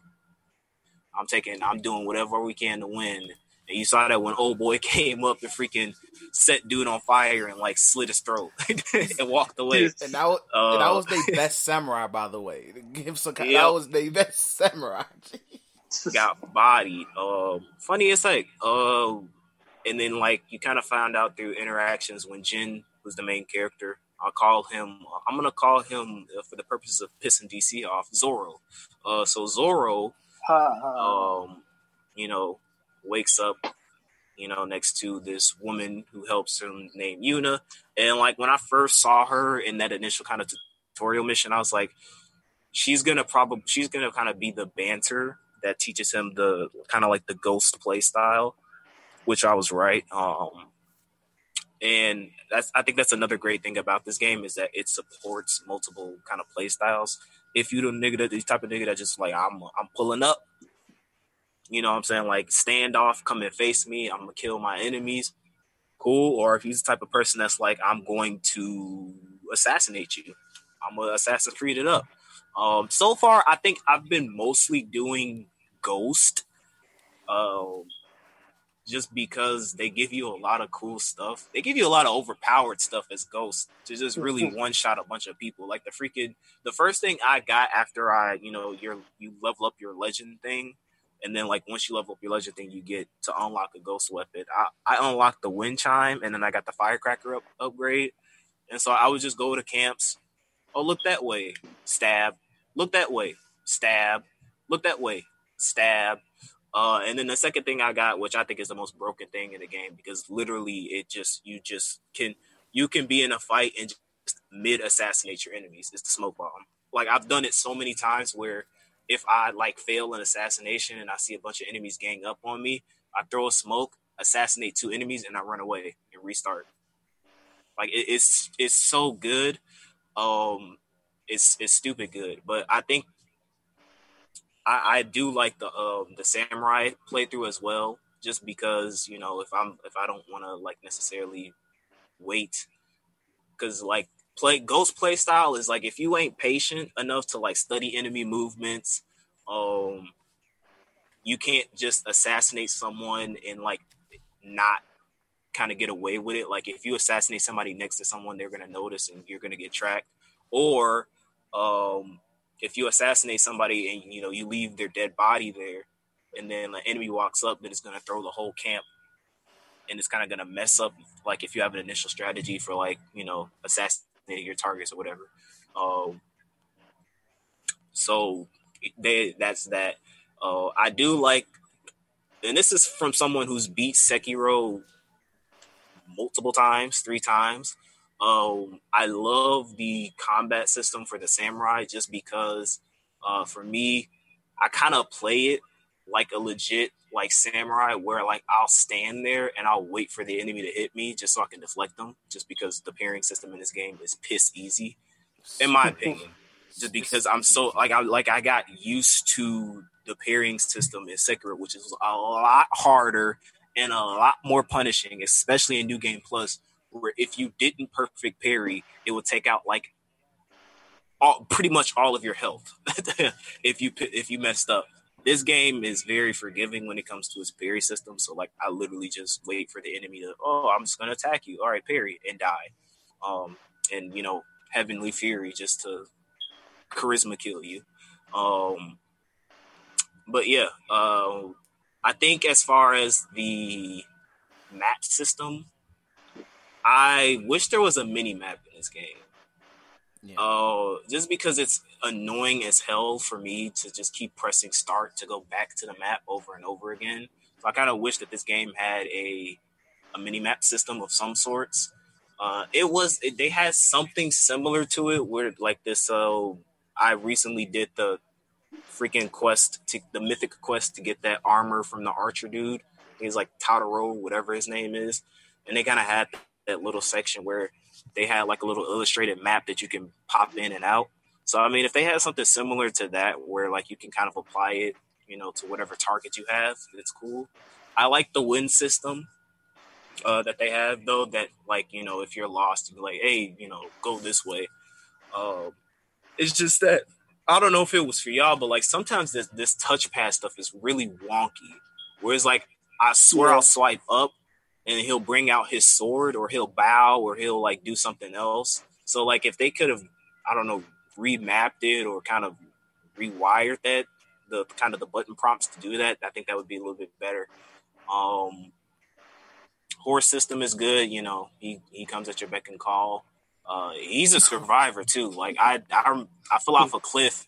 i'm taking i'm doing whatever we can to win and you saw that when old boy came up and freaking set dude on fire and like slit his throat and walked away And that was, and that Uh, was their best samurai, by the way. Give some, Yep. That was their best samurai. got bodied. Um, funny it's like, Uh, and then like you kind of found out through interactions when Jin was the main character. I'll call him. I'm gonna call him uh, for the purposes of pissing DC off. Zoro. Uh, so Zoro, um, you know, wakes up, you know, next to this woman who helps him named Yuna. And like when I first saw her in that initial kind of tutorial mission, I was like, she's gonna probably she's gonna kind of be the banter that teaches him the kind of like the ghost play style, which I was right. Um, and that's I think that's another great thing about this game is that it supports multiple kind of play styles. If you the nigga that the type of nigga that just like I'm I'm pulling up, you know what I'm saying? Like standoff, come and face me, I'm gonna kill my enemies. Cool. Or if he's the type of person that's like, I'm going to assassinate you. I'm gonna Assassin's Creed it up. Um, so far, I think I've been mostly doing Ghost, um, just because they give you a lot of cool stuff. They give you a lot of overpowered stuff as ghosts to just really one shot a bunch of people. Like the freaking the first thing I got after I, you know, your you level up your legend thing, and then like once you level up your legend thing, you get to unlock a Ghost weapon. I I unlocked the wind chime, and then I got the firecracker up, upgrade, and so I would just go to camps. Oh, look that way, stab. Look that way, stab. Look that way, stab. Uh, and then the second thing I got, which I think is the most broken thing in the game, because literally it just you just can you can be in a fight and just mid assassinate your enemies. It's the smoke bomb. Like I've done it so many times where if I like fail an assassination and I see a bunch of enemies gang up on me, I throw a smoke, assassinate two enemies, and I run away and restart. Like it, it's it's so good. Um, it's it's stupid good, but I think I, I do like the um the samurai playthrough as well, just because you know if I'm if I don't want to like necessarily wait, because like play ghost play style is like if you ain't patient enough to like study enemy movements, um, you can't just assassinate someone and like not kind of get away with it. Like if you assassinate somebody next to someone, they're gonna notice and you're gonna get tracked. Or um, if you assassinate somebody and you know you leave their dead body there, and then the enemy walks up, then it's gonna throw the whole camp, and it's kind of gonna mess up. Like if you have an initial strategy for like you know assassinating your targets or whatever. Um, so they that's that. Uh, I do like, and this is from someone who's beat Sekiro multiple times, three times. Um, I love the combat system for the samurai just because, uh, for me, I kind of play it like a legit like samurai, where like I'll stand there and I'll wait for the enemy to hit me just so I can deflect them. Just because the pairing system in this game is piss easy, in my opinion. Just because I'm so like I like I got used to the pairing system in Sekiro, which is a lot harder and a lot more punishing, especially in New Game Plus, where if you didn't perfect parry, it would take out like all pretty much all of your health if you if you messed up. This game is very forgiving when it comes to its parry system. So like I literally just wait for the enemy to oh I'm just gonna attack you. All right, parry and die. Um and you know, Heavenly Fury just to charisma kill you. Um but yeah, uh, I think as far as the map system, I wish there was a mini map in this game. Yeah. Uh, just because it's annoying as hell for me to just keep pressing start to go back to the map over and over again. So I kind of wish that this game had a a mini map system of some sorts. Uh, it was it, they had something similar to it where like this. Uh, I recently did the freaking quest to the mythic quest to get that armor from the archer dude. He's like Totoro, whatever his name is, and they kind of had that little section where they had like a little illustrated map that you can pop in and out. So I mean, if they had something similar to that, where like you can kind of apply it, you know, to whatever target you have, it's cool. I like the win system uh, that they have, though. That like you know, if you're lost, you're like, hey, you know, go this way. Uh, it's just that I don't know if it was for y'all, but like sometimes this this touchpad stuff is really wonky. Whereas like I swear Yeah. I'll swipe up and he'll bring out his sword or he'll bow or he'll like do something else. So like if they could have, I don't know, remapped it or kind of rewired that the kind of the button prompts to do that, I think that would be a little bit better. Um horse system is good, you know, he he comes at your beck and call. Uh he's a survivor too. Like I I I fell off a cliff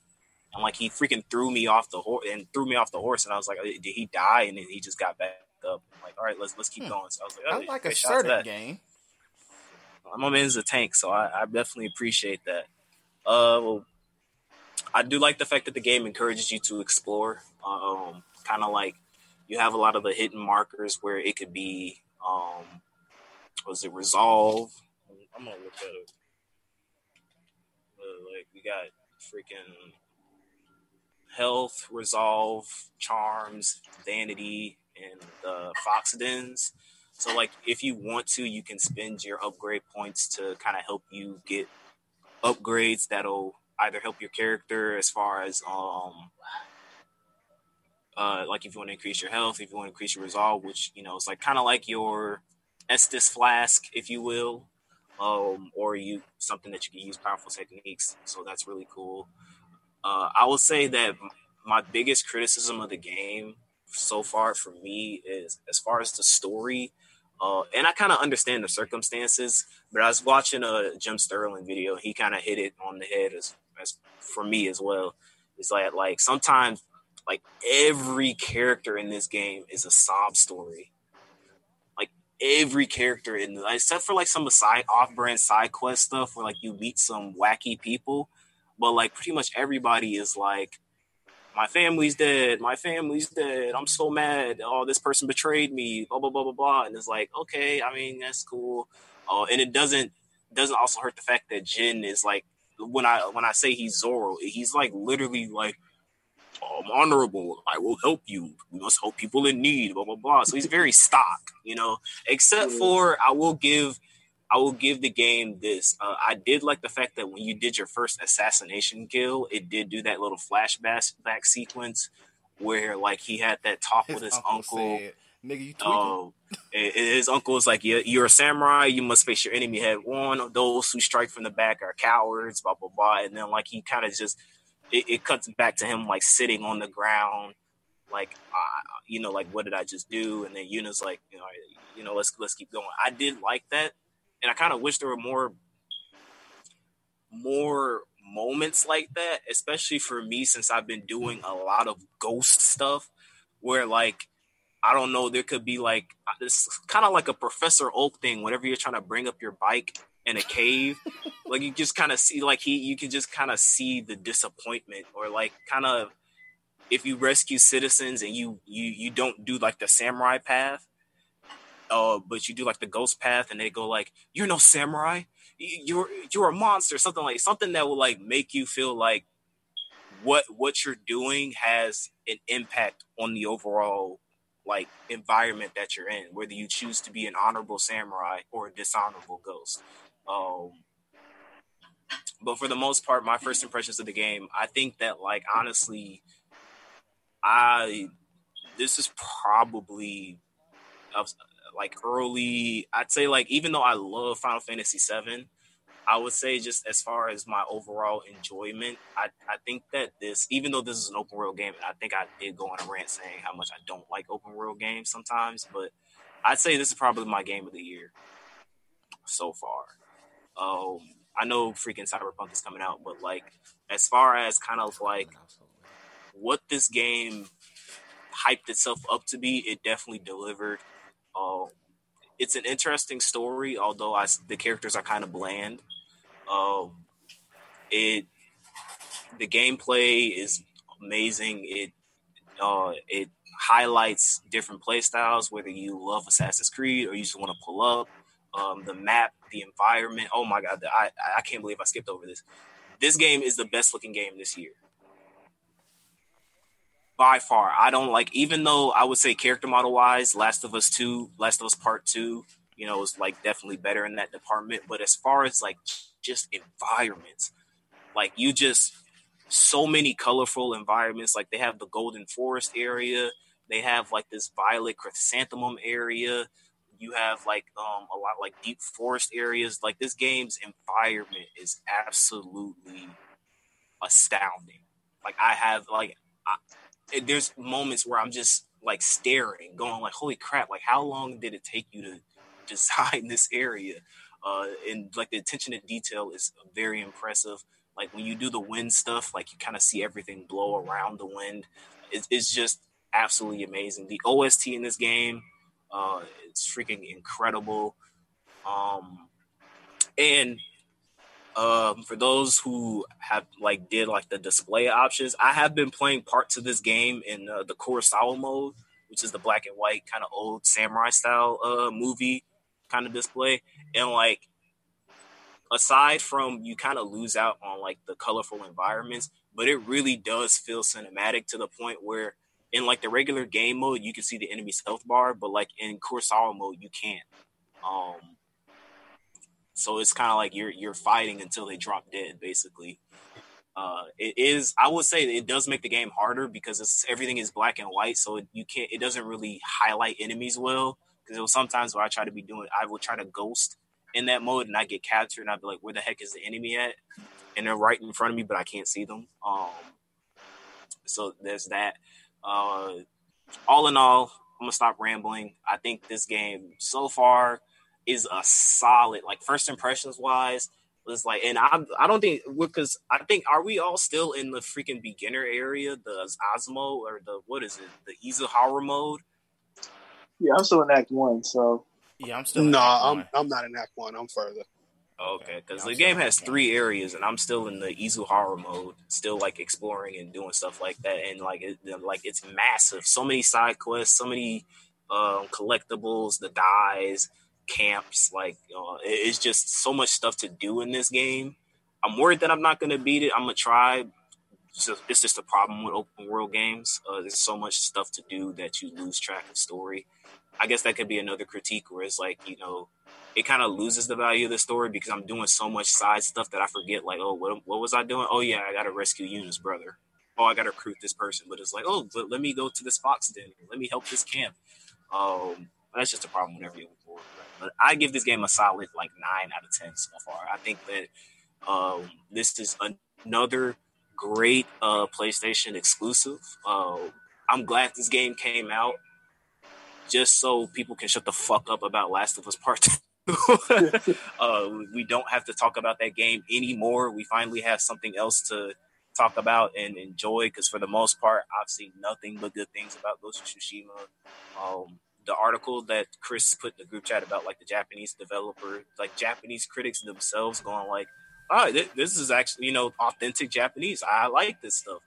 and like he freaking threw me off the horse and threw me off the horse and I was like, did he die? And then he just got back up. I'm like, all right, let's let's keep Hmm. going. So I was like, I oh, like a good shout to certain game. My man's a tank, so I, I definitely appreciate that. Uh, well, I do like the fact that the game encourages you to explore. Um, kind of like you have a lot of the hidden markers where it could be, um, was it resolve? I'm gonna look at it. Uh, like we got freaking health, resolve, charms, vanity, and uh, fox dens. So like if you want to, you can spend your upgrade points to kind of help you get upgrades that'll either help your character as far as um uh like if you want to increase your health, if you want to increase your resolve, which you know it's like kind of like your Estus flask, if you will. Um, or you something that you can use powerful techniques. So that's really cool. Uh, I will say that my biggest criticism of the game so far for me is as far as the story. Uh, and I kind of understand the circumstances, but I was watching a Jim Sterling video. He kind of hit it on the head as, as for me as well. It's like like sometimes like every character in this game is a sob story. Like every character in the, except for like some side off-brand side quest stuff where like you meet some wacky people, but like pretty much everybody is like my family's dead. My family's dead. I'm so mad. Oh, this person betrayed me. Blah blah blah blah blah. And it's like, okay, I mean that's cool. Oh, and it doesn't doesn't also hurt the fact that Jin is like when I when I say he's Zoro, he's like literally like I'm honorable. I will help you. We must help people in need. Blah blah blah. So he's very stock, you know. Except for I will give I will give the game this. Uh, I did like the fact that when you did your first assassination kill, it did do that little flashback back sequence where like he had that talk with his uncle. said, "Nigga, you tweaking." Oh, and- and his uncle was like, yeah, "You're a samurai. You must face your enemy head on. Those who strike from the back are cowards." Blah blah blah. And then like he kind of just it, it cuts back to him like sitting on the ground, like uh, you know, like what did I just do? And then Yuna's like, you know, you know, let's let's keep going. I did like that, and I kind of wish there were more more moments like that, especially for me since I've been doing a lot of ghost stuff where like I don't know, there could be like uh, it's kind of like a Professor Oak thing. Whenever you're trying to bring up your bike in a cave, like you just kind of see, like he, you can just kind of see the disappointment, or like kind of if you rescue citizens and you you you don't do like the samurai path, uh, but you do like the ghost path, and they go like, "You're no samurai, you're you're a monster," something like something that will like make you feel like what what you're doing has an impact on the overall like environment that you're in, whether you choose to be an honorable samurai or a dishonorable ghost. Um, but for the most part, my first impressions of the game, I think that like honestly, I this is probably like early. I'd say like even though I love Final Fantasy VII, I would say just as far as my overall enjoyment, I, I think that this, even though this is an open world game, I think I did go on a rant saying how much I don't like open world games sometimes, but I'd say this is probably my game of the year so far. Um, I know freaking Cyberpunk is coming out, but like as far as kind of like what this game hyped itself up to be, it definitely delivered. Um, it's an interesting story, although I, the characters are kind of bland. Um, it the gameplay is amazing. It uh, it highlights different play styles, whether you love Assassin's Creed or you just want to pull up. Um, the map, the environment. Oh my god, I I can't believe I skipped over this. This game is the best looking game this year by far. I don't like, even though I would say character model wise, Last of Us Two, Last of Us Part Two, you know, is like definitely better in that department. But as far as like just environments, like you just so many colorful environments. Like they have the Golden Forest area, they have like this Violet Chrysanthemum area. You have like um a lot like deep forest areas. Like this game's environment is absolutely astounding. Like I have like there's moments where I'm just like staring, going like, "Holy crap! Like how long did it take you to design this area?" Uh, and like the attention to detail is very impressive. Like when you do the wind stuff, like you kind of see everything blow around the wind. It, it's just absolutely amazing. The OST in this game, uh, it's freaking incredible. Um, and um, for those who have like did like the display options, I have been playing parts of this game in uh, the Kurosawa mode, which is the black and white kind of old samurai style uh, movie kind of display, and like aside from you kind of lose out on like the colorful environments, but it really does feel cinematic to the point where in like the regular game mode you can see the enemy's health bar, but like in Kurosawa mode you can't. Um, so it's kind of like you're you're fighting until they drop dead, basically. Uh, it is. I would say it does make the game harder because everything is black and white, so it, you can't. It doesn't really highlight enemies well. Because it was sometimes where I try to be doing, I will try to ghost in that mode, and I get captured, and I'd be like, "Where the heck is the enemy at?" And they're right in front of me, but I can't see them. Um, so there's that. Uh, all in all, I'm gonna stop rambling. I think this game so far is a solid, like first impressions wise, was like, and I I don't think because I think are we all still in the freaking beginner area, the Osmo or the what is it, the Izuhara mode? Yeah, I'm still in Act One, so Yeah, I'm still. No, Act I'm one. I'm not in Act One. I'm further. Okay, because Yeah, the game still- has three areas, and I'm still in the Izuhara mode, still like exploring and doing stuff like that, and like it, like it's massive. So many side quests, so many um, collectibles, the dies, camps. Like uh, it's just so much stuff to do in this game. I'm worried that I'm not gonna beat it. I'm gonna try. It's just, it's just a problem with open world games. Uh, there's so much stuff to do that you lose track of story. I guess that could be another critique where it's like you know it kind of loses the value of the story because I'm doing so much side stuff that I forget. Like, oh, what, what was I doing? Oh, yeah, I got to rescue Yuna's brother. Oh, I got to recruit this person. But it's like, oh, but let me go to this fox den. Let me help this camp. Um, that's just a problem whenever bored. But I give this game a solid like nine out of ten so far. I think that um, this is another great uh, PlayStation exclusive. Uh, I'm glad this game came out just so people can shut the fuck up about Last of Us Part Two. uh, we don't have to talk about that game anymore. We finally have something else to talk about and enjoy because for the most part, I've seen nothing but good things about Ghost of Tsushima. Um, the article that Chris put in the group chat about like the Japanese developer, like Japanese critics themselves going like, "Oh, th- this is actually you know authentic Japanese. I like this stuff."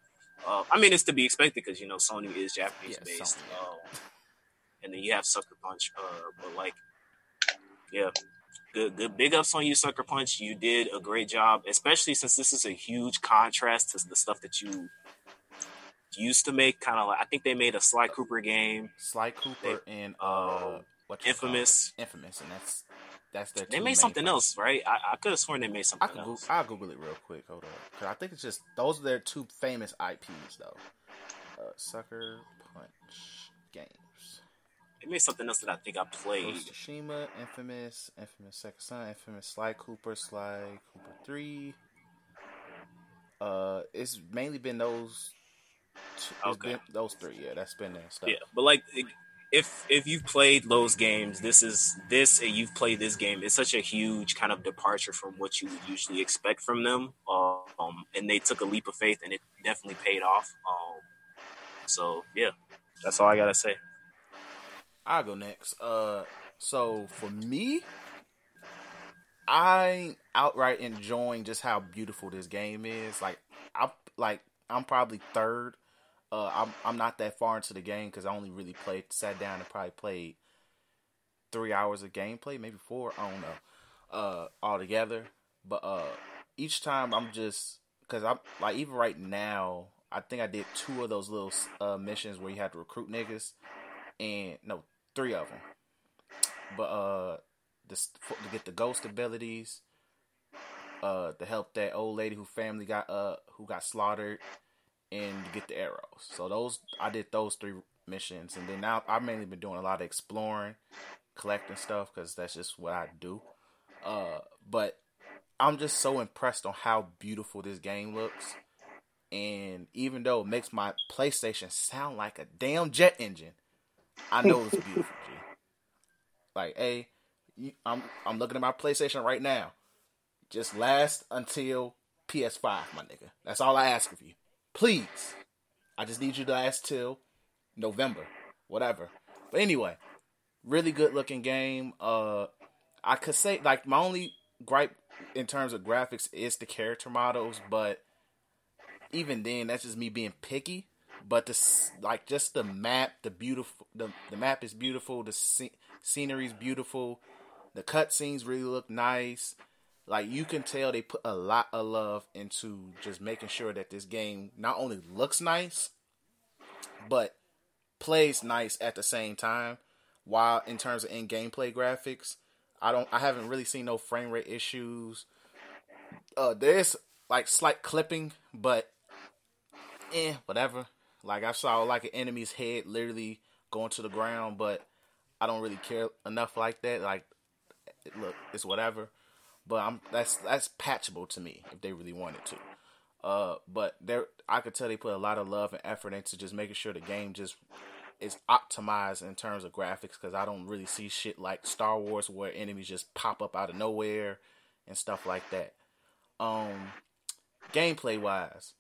Uh, I mean, it's to be expected because you know Sony is Japanese Yeah, based, um, and then you have Sucker Punch. Uh, but like, yeah, good, good. Big ups on you, Sucker Punch. You did a great job, especially since this is a huge contrast to the stuff that you used to make kind of like I think they made a Sly Cooper game. Sly Cooper and uh, what you call? Infamous. Infamous, and that's that's their. They made something else, right? I, I could have sworn they made something I could else. I'll Google it real quick. Hold on, because I think it's just those are their two famous IPs though. Uh, Sucker Punch games. They made something else that I think I played. Tsushima, Infamous, Infamous Second Son, Infamous Sly Cooper, Sly Cooper Three. Uh, it's mainly been those. Okay. been those three. Yeah, that's been their stuff. Yeah, but like if if you've played those games, this is this and you've played this game. It's such a huge kind of departure from what you would usually expect from them. Um, and they took a leap of faith, and it definitely paid off. Um, so yeah, that's all I gotta say. I'll go next. Uh, so for me, I outright enjoying just how beautiful this game is. Like I like I'm probably third. Uh, I'm I'm not that far into the game because I only really played, sat down and probably played three hours of gameplay, maybe four. I don't know. Uh, all together, but uh, each time I'm just because I'm like even right now, I think I did two of those little uh missions where you had to recruit niggas, and no, three of them. But uh, this to get the ghost abilities, uh, to help that old lady who family got uh who got slaughtered, and get the arrows. So those I did those three missions, and then now I've mainly been doing a lot of exploring, collecting stuff because that's just what I do. Uh, but I'm just so impressed on how beautiful this game looks. And even though it makes my PlayStation sound like a damn jet engine, I know it's beautiful, G. Like, hey, I'm I'm looking at my PlayStation right now. Just last until PS5, my nigga. That's all I ask of you. Please. I just need you to last till November, whatever. But anyway, really good looking game. Uh, I could say like my only gripe in terms of graphics is the character models, but even then, that's just me being picky. But this, like, just the map, the beautiful, the the map is beautiful. The sce- scenery is beautiful. The cutscenes really look nice. Like you can tell they put a lot of love into just making sure that this game not only looks nice, but plays nice at the same time. While in terms of in gameplay graphics, I don't, I haven't really seen no frame rate issues. Uh, there's like slight clipping, but eh, whatever. Like I saw like an enemy's head literally going to the ground, but I don't really care enough like that. Like, look, it's whatever. But I'm that's that's patchable to me if they really wanted to. Uh, but there, I could tell they put a lot of love and effort into just making sure the game just is optimized in terms of graphics because I don't really see shit like Star Wars where enemies just pop up out of nowhere and stuff like that. Um, gameplay wise,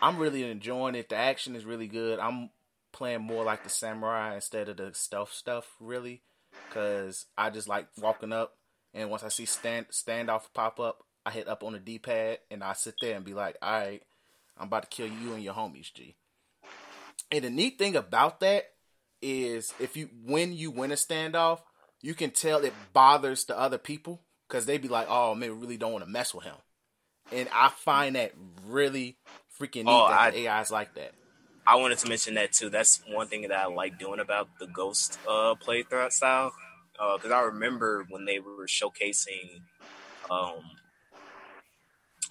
I'm really enjoying it. The action is really good. I'm playing more like the samurai instead of the stealth stuff, really, because I just like walking up and once I see stand standoff pop up, I hit up on the D pad and I sit there and be like, all right, I'm about to kill you and your homies, G. And the neat thing about that is if you when you win a standoff, you can tell it bothers the other people because they'd be like, oh man, we really don't want to mess with him. And I find that really freaking neat Oh, that I- the AI is like that. I wanted to mention that too. That's one thing that I like doing about the Ghost uh, playthrough style. Because I remember when they were showcasing um,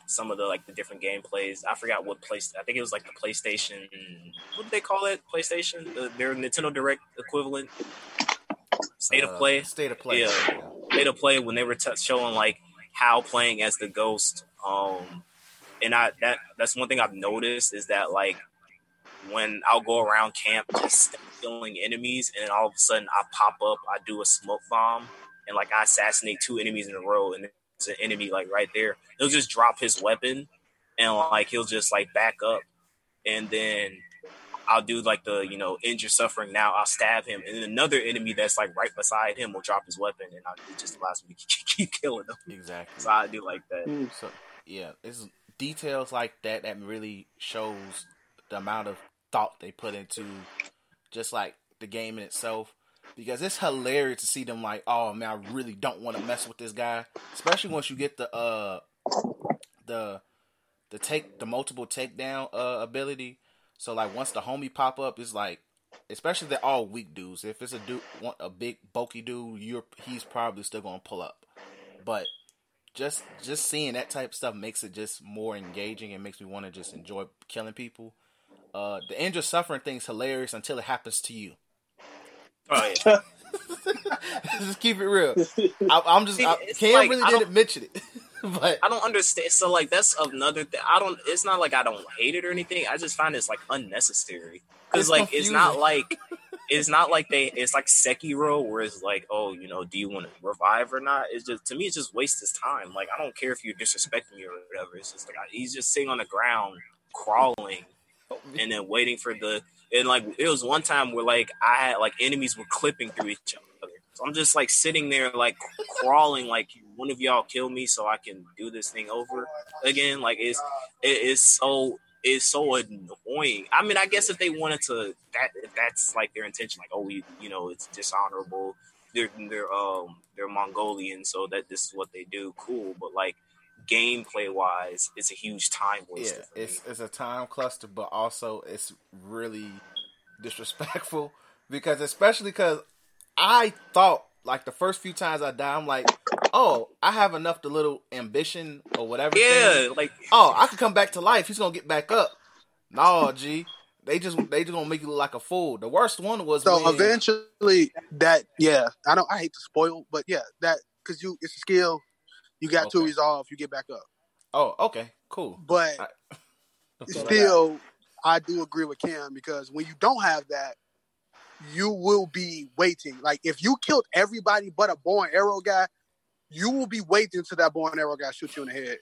some of the like the different gameplays. I forgot what place. I think it was like the PlayStation. What did they call it? PlayStation. The, their Nintendo Direct equivalent. State of Uh, play. State of play. Yeah. State of play when they were t- showing like how playing as the Ghost. Um, and I that that's one thing I've noticed is that like when I'll go around camp just killing enemies, and then all of a sudden I pop up, I do a smoke bomb, and like I assassinate two enemies in a row, and there's an enemy like right there. He'll just drop his weapon, and like he'll just like back up, and then I'll do like the you know injure suffering. Now I'll stab him, and then another enemy that's like right beside him will drop his weapon, and I, it just allows me to keep killing them. Exactly. So I do like that. Hmm. So yeah, it's details like that that really shows the amount of thought they put into just like the game in itself. Because it's hilarious to see them like, oh man, I really don't want to mess with this guy. Especially once you get the uh the the take the multiple takedown uh ability. So like once the homie pop up, it's like, especially they're all weak dudes. If it's a dude, a big bulky dude, you're he's probably still gonna pull up. But just just seeing that type of stuff makes it just more engaging and makes me want to just enjoy killing people. Uh, the injured suffering thing's hilarious until it happens to you. Oh yeah. just keep it real. I, I'm just See, I, it's Cam like, really I didn't mention it, but I don't understand. So like that's another thing. I don't. It's not like I don't hate it or anything. I just find it's like unnecessary because It's like it's not like it's not like they. It's like Sekiro where it's like, oh, you know, do you want to revive or not? It's just to me, it's just waste his time. Like I don't care if you're disrespecting me or whatever. It's just like I, he's just sitting on the ground crawling and then waiting for the. And like it was one time where like I had like enemies were clipping through each other. So I'm just like sitting there like crawling like one of y'all kill me so I can do this thing over again. Like it's it is so it's so annoying. I mean, I guess if they wanted to that if that's like their intention, like oh you you know it's dishonorable. They're they're um they're Mongolian, so that this is what they do. Cool, but like gameplay wise, it's a huge time waste. yeah, it's it's a time cluster, but also it's really disrespectful because especially because I thought like the first few times I die, I'm like, oh, I have enough to little ambition or whatever. thing. yeah, like Oh, I could come back to life. He's gonna get back up. No, G. They just they just gonna make you look like a fool. The worst one was So when, eventually, that yeah, I don't. I hate to spoil, but yeah, that because you it's a skill. You got to Okay. resolve. You get back up, Oh, okay, cool. but I- still, I do agree with Cam because when you don't have that, you will be waiting. Like if you killed everybody but a bow and arrow guy, you will be waiting till that bow and arrow guy shoots you in the head.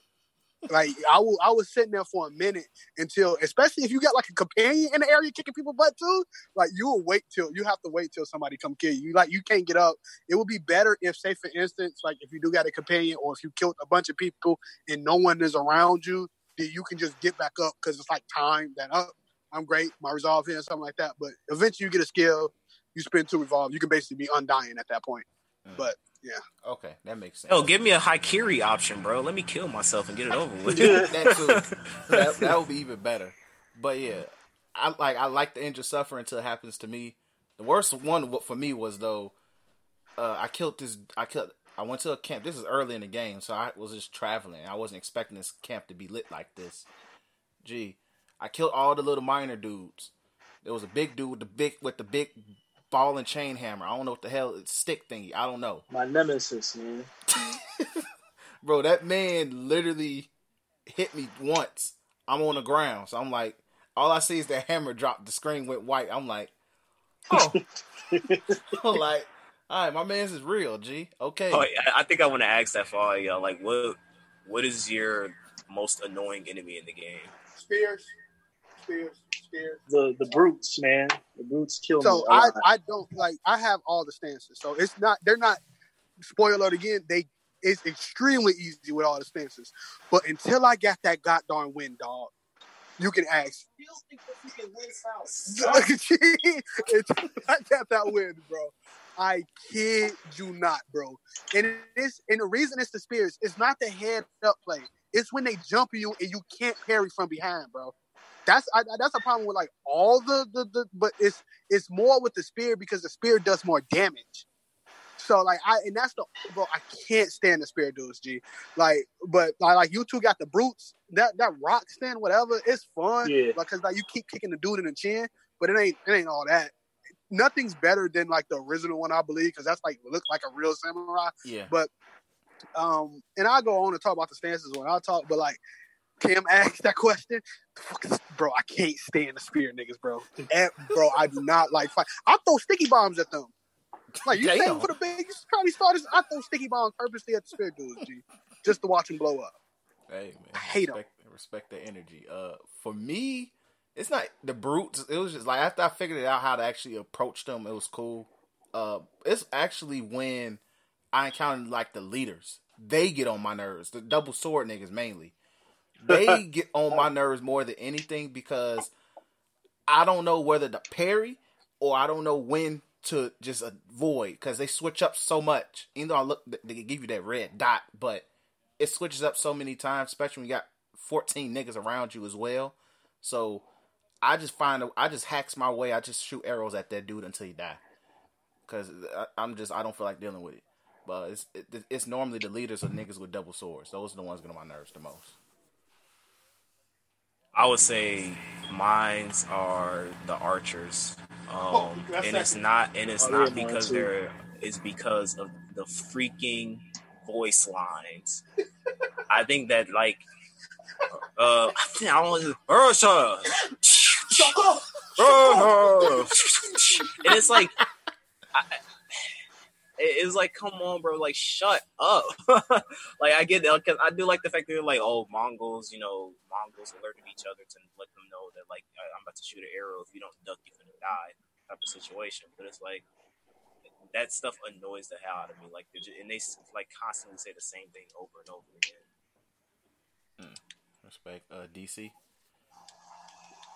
Like I will, I was sitting there for a minute until, especially if you got like a companion in the area kicking people butt too. Like you will wait till you have to wait till somebody come kill you. Like you can't get up. It would be better if, say, for instance, like if you do got a companion or if you killed a bunch of people and no one is around you, then you can just get back up because it's like time that up. I'm great, my resolve here and something like that. But eventually you get a skill, you spin two revolve, you can basically be undying at that point. But Okay, that makes sense. oh, give me a Haikiri option, bro. Let me kill myself and get it over with. that too. That, that would be even better. But yeah, I like I like the injured suffering until it happens to me. The worst one for me was though, uh, I killed this. I killed. I went to a camp. This is early in the game, so I was just traveling. I wasn't expecting this camp to be lit like this. Gee, I killed all the little minor dudes. There was a big dude with the big with the big ball and chain hammer. I don't know what the hell it's stick thingy. I don't know. My nemesis, man. Bro, that man literally hit me once. I'm on the ground. So I'm like, all I see is the hammer drop. The screen went white. I'm like, oh. I'm like, all right, my man's is real, G. Okay. Oh, I think I want to ask that for all y'all. Like, what what is your most annoying enemy in the game? spears, spears, spears. The the brutes, man. The brutes kill So me. a I. I don't like I have all the stances. So it's not they're not spoiler again, they it's extremely easy with all the stances. But until I got that goddamn win, dog, you can ask. until I got that win, bro. I kid you not, bro. And it's and the reason it's the spears, it's not the head up play. It's when they jump you and you can't parry from behind, bro. That's I, that's a problem with like all the, the the but it's it's more with the spear because the spear does more damage. So like I and that's the bro I can't stand the spear dudes, G. Like but like, like you two got the brutes that that rock stand whatever it's fun Yeah. because like you keep kicking the dude in the chin, but it ain't it ain't all that. Nothing's better than like the original one I believe because that's like look like a real samurai. Yeah. But um, and I'll go on and talk about the stances when I talk, but like Tim asked that question, the fuck is- bro, I can't stand the spear niggas, bro. Eh, bro, I do not like fight. I throw sticky bombs at them. Like you Damn. saying for the big, probably started. I throw sticky bombs purposely at the spear dudes, G, just to watch them blow up. Hey man, I hate respect, respect the energy. Uh, for me, it's not the brutes. It was just like after I figured it out how to actually approach them, it was cool. Uh, it's actually when I encountered like the leaders. They get on my nerves. The double sword niggas mainly. They get on my nerves more than anything because I don't know whether to parry or I don't know when to just avoid because they switch up so much. Even though I look, they give you that red dot, but it switches up so many times, especially when you got 14 niggas around you as well. So I just find a- I just hacks my way. I just shoot arrows at that dude until he die. Cause I, I'm just I don't feel like dealing with it. But it's it, it's normally the leaders of niggas with double swords. Those are the ones getting on my nerves the most. I would say mines are the archers. Um, Oh, and it's not and it's Oh, not because they're it's because of the freaking voice lines. I think that like uh I think I don't know Ursula. and it's like I, it's like come on bro like shut up. Like i get that because i do like the fact that they're like oh mongols you know mongols alerting each other to let them know that like I- i'm about to shoot an arrow. If you don't duck you're gonna die type of situation. But it's like that stuff annoys the hell out of me. Like they're just, and they like constantly say the same thing over and over again. Respect. Uh, DC.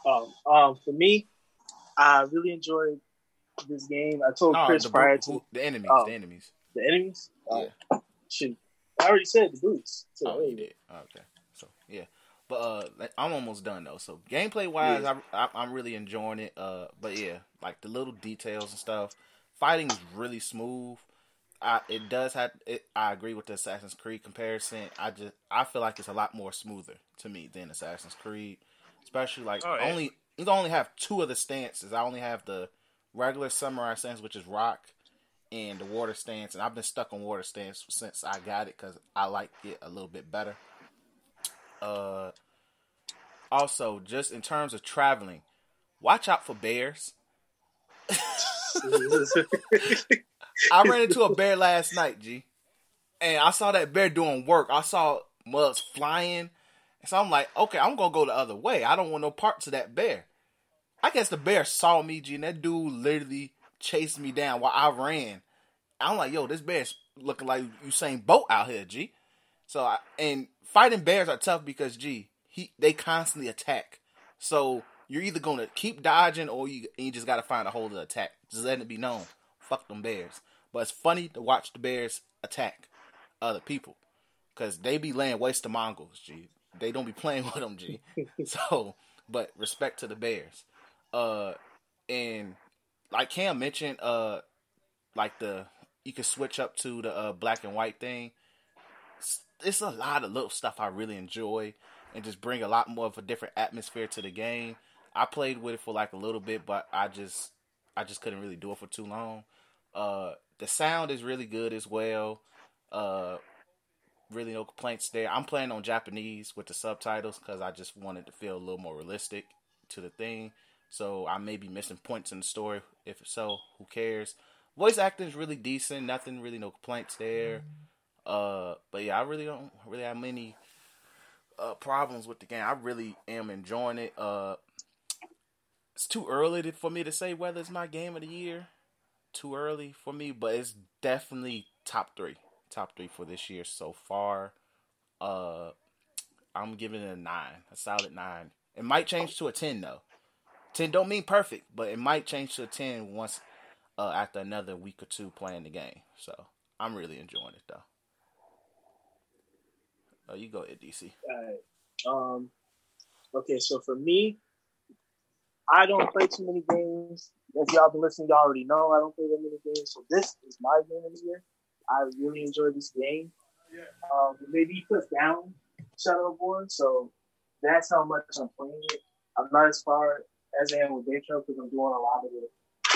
Um, um, for me, I really enjoyed this game. I told No, Chris the, prior boot- to the enemies. Oh. The enemies. the enemies. Uh, Yeah. shoot, I already said the boots. So, Oh, you did. Okay. So yeah, but uh, I'm almost done though. So gameplay wise, I, I, I'm really enjoying it. Uh, but yeah, like the little details and stuff. Fighting is really smooth. I, it does have. It, I agree with the Assassin's Creed comparison. I just I feel like it's a lot more smoother to me than Assassin's Creed, especially like Oh, yeah. only you only have two of the stances. I only have the regular samurai stance, which is rock, and the water stance. And I've been stuck on water stance since I got it because I like it a little bit better. Uh, also, just in terms of traveling, watch out for bears. I ran into a bear last night, G, and I saw that bear doing work. I saw muds flying, so I'm like, okay, I'm gonna go the other way. I don't want no parts of that bear. I guess the bear saw me, G, and that dude literally chased me down while I ran. I'm like, yo, this bear's looking like Usain Bolt out here, G. So, I, and fighting bears are tough because, G, he they constantly attack. So you're either gonna keep dodging or you you just gotta find a hole to attack. Just letting it be known. Fuck them bears. But it's funny to watch the bears attack other people because they be laying waste to Mongols. G, they don't be playing with them. G. so, but respect to the bears. Uh, and like Cam mentioned, uh, like the you can switch up to the uh, black and white thing. It's, a lot of little stuff I really enjoy and just bring a lot more of a different atmosphere to the game. I played with it for like a little bit, but I just I just couldn't really do it for too long. Uh, the sound is really good as well. Uh, really no complaints there. I'm playing on Japanese with the subtitles because I just wanted to feel a little more realistic to the thing. So I may be missing points in the story. If so, who cares? Voice acting is really decent. Nothing really no complaints there. Uh, but yeah, I really don't really have many uh, problems with the game. I really am enjoying it. Uh, it's too early to, for me to say whether it's my game of the year. Too early for me, but it's definitely top three. Top three for this year so far. Uh, I'm giving it a nine, a solid nine. It might change to a ten though. Ten don't mean perfect, but it might change to a ten once uh, after another week or two playing the game. So I'm really enjoying it though. Oh, you go DC. Um, okay, so for me, I don't play too many games. If y'all been listening, y'all already know I don't play that many games. So this is my game of the year. I really enjoy this game. Um, maybe he put down Shadowborn, so that's how much I'm playing it. I'm not as far as I am with Daytro because I'm doing a lot of the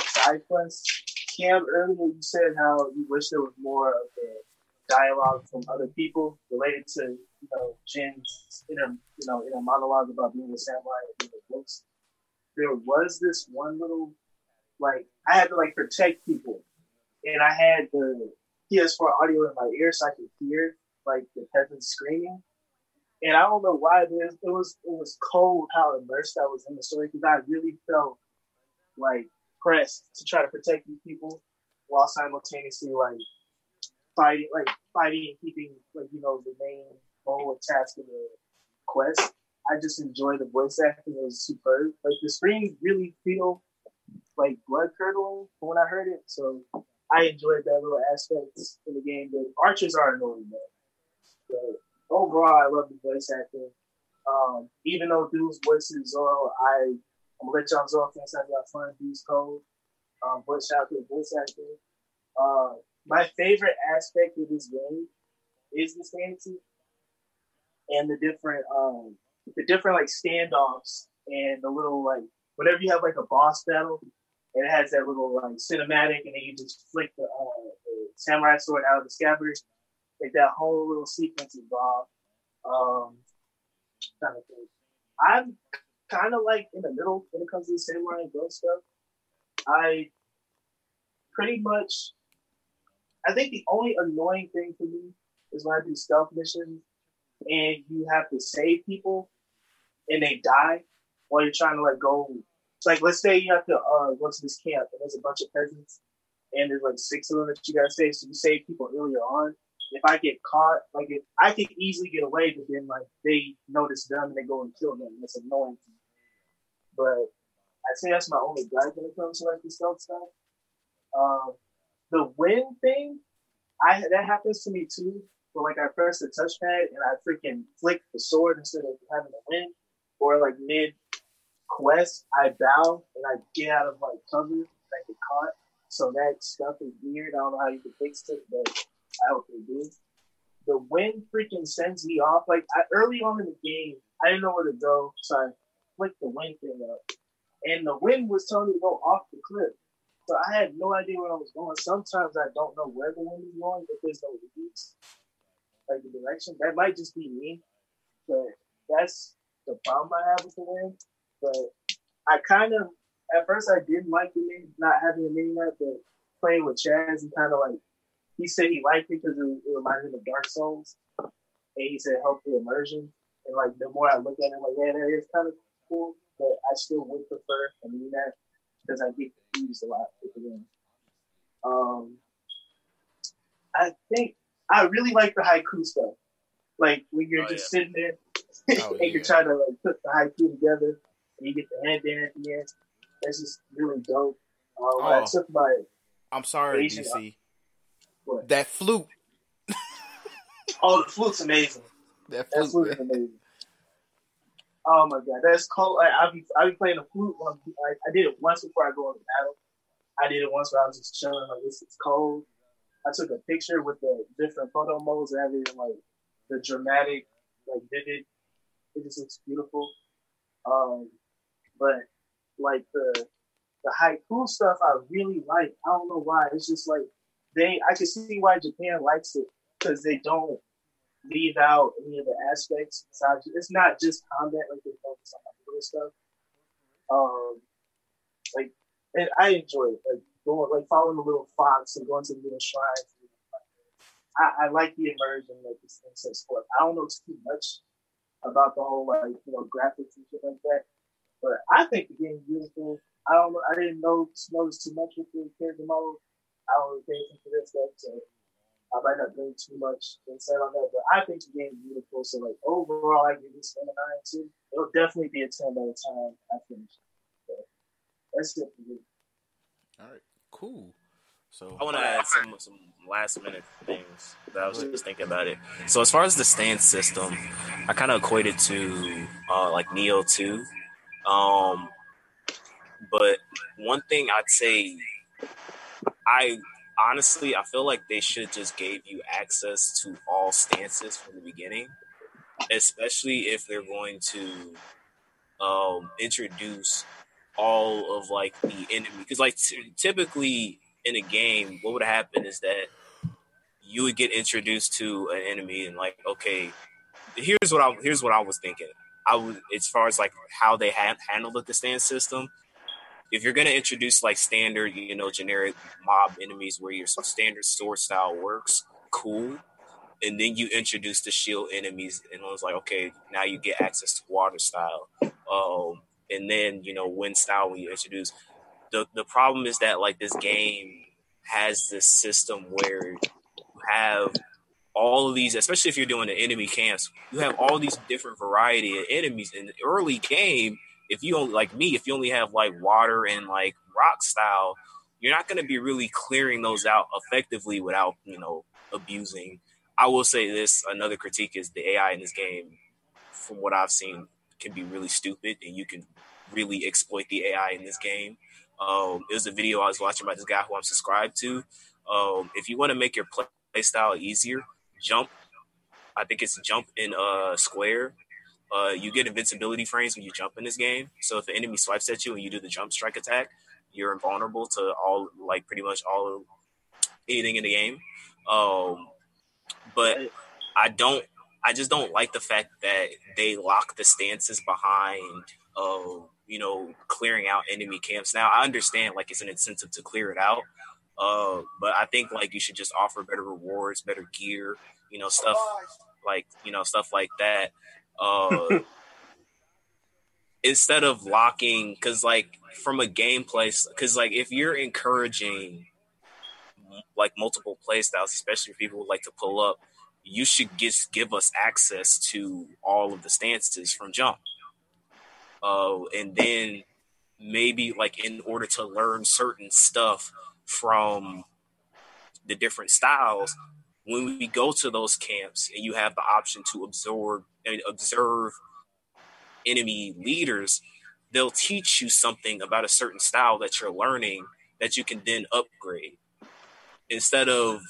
side quests. Cam, earlier you said how you wish there was more of the dialogue from other people related to you know Jin's inner you know inner monologue about being a samurai and being a ghost. There was this one little like I had to like protect people, and I had the PS4 audio in my ear so I could hear like the peasants screaming. And I don't know why it is. It was it was cold how immersed I was in the story because I really felt like pressed to try to protect these people while simultaneously like fighting like fighting and keeping like you know the main goal of task of the quest. I just enjoyed the voice acting; it was superb. Like the screams really feel like blood curdling when I heard it. So I enjoyed that little aspect in the game. The archers are annoying though. Overall, I love the voice acting. Um, even though dude's voice is Zoro, I I'm gonna let y'all next time y'all fun. Beast Code. Um, but shout out to the voice acting. Uh, my favorite aspect of this game is the fantasy and the different um the different like standoffs and the little like whenever you have like a boss battle, it has that little like cinematic and then you just flick the, uh, the samurai sword out of the scabbard. Like that whole little sequence involved. Um, kind of thing. I'm kind of like in the middle when it comes to the samurai and ghost stuff. I pretty much, I think the only annoying thing for me is when I do stealth missions and you have to save people and they die while you're trying to like go. It's like let's say you have to uh, go to this camp and there's a bunch of peasants and there's like six of them that you gotta save. So you save people earlier on. If I get caught, like if I could easily get away, but then like they notice them and they go and kill them. That's annoying. But I'd say that's my only gripe when it comes to like the stealth stuff. Um, the win thing, I that happens to me too. But like I press the touchpad and I freaking flick the sword instead of having to win, or like mid quest, I bow and I get out of like cover and I get caught. So that stuff is weird. I don't know how you can fix it, but I hope they do. The wind freaking sends me off. Like I, early on in the game, I didn't know where to go, so I flicked the wind thing up, and the wind was telling me to go off the cliff. So I had no idea where I was going. Sometimes I don't know where the wind is going if there's no leads, like the direction. That might just be me, but that's the problem I have with the wind. But I kind of, at first, I didn't like the mini, not having a mini map, but playing with Chaz, and kind of like, he said he liked it because it, it reminded him of Dark Souls. And he said it helped the immersion. And like, the more I look at it, like, yeah, that is kind of cool, but I still would prefer a mini map because I get confused a lot with the game. Um, I think I really like the haiku stuff. Like when you're Oh, just sitting there Oh, and yeah. you're trying to like put the haiku together, and you get the headband at the end. That's just really dope. Um, I Oh. took my I'm sorry, Asian- DC. What? That flute. oh the flute's amazing. That That flute. flute is amazing. Oh my god, that's cold. Like, I'll be I'll be playing the flute. When I'm, like, I did it once before I go on the battle. I did it once where I was just chilling. Like this is cold. I took a picture with the different photo modes and everything, like the dramatic, like vivid. It just looks beautiful. Um, but like the the haiku stuff, I really like. I don't know why. It's just like they. I can see why Japan likes it because they don't leave out any of the aspects. Besides, it's not just combat; like they focus on like little stuff. Um, like, and I enjoy it. Like going, like following the little fox and going to the little shrines. I, I like the immersion that this thing sets forth. I don't know too much about the whole like you know graphics and shit like that, but I think the game is beautiful. I don't know. I didn't know notice too much with the character mode. I don't really pay attention to this stuff, so I might not bring too much insight on that. But I think the game's beautiful. So like overall, I give this game a nine too. It'll definitely be a ten by the time I finish. But that's it for me. All right, cool. So I want to add some some last minute things that I was just thinking about it. So as far as the stand system, I kind of equate it to uh, like Nioh Two. Um, but one thing I'd say, I honestly I feel like they should just gave you access to all stances from the beginning, especially if they're going to um, introduce all of like the enemy. Because like t- typically in a game what would happen is that you would get introduced to an enemy and like okay here's what i here's what i was thinking. I would as far as like how they had handled the stand system if you're going to introduce like standard you know generic mob enemies where your standard sword style works cool. And then you introduce the shield enemies and it was like okay now you get access to water style. Um and then you know wind style when you introduce. The the problem is that like this game has this system where you have all of these especially if you're doing the enemy camps you have all these different variety of enemies. In the early game if you only like me if you only have like water and like rock style you're not going to be really clearing those out effectively without you know abusing i will say this another critique is the ai in this game from what i've seen can be really stupid, and you can really exploit the AI in this game. Um, it was a video I was watching by this guy who I'm subscribed to. Um, if you want to make your play style easier, jump. I think it's jump in uh, square. Uh, you get invincibility frames when you jump in this game. So if an enemy swipes at you and you do the jump strike attack, you're invulnerable to all like pretty much all of anything in the game. Um, but I don't. I just don't like the fact that they lock the stances behind, uh, you know, clearing out enemy camps. Now I understand like it's an incentive to clear it out, uh, but I think like you should just offer better rewards, better gear, you know, stuff like you know stuff like that. Uh, instead of locking, because like from a game gameplay, because like if you're encouraging like multiple play styles, especially if people would like to pull up, you should just give us access to all of the stances from jump. Uh, and then maybe like in order to learn certain stuff from the different styles, when we go to those camps and you have the option to absorb and observe enemy leaders, they'll teach you something about a certain style that you're learning that you can then upgrade. Instead of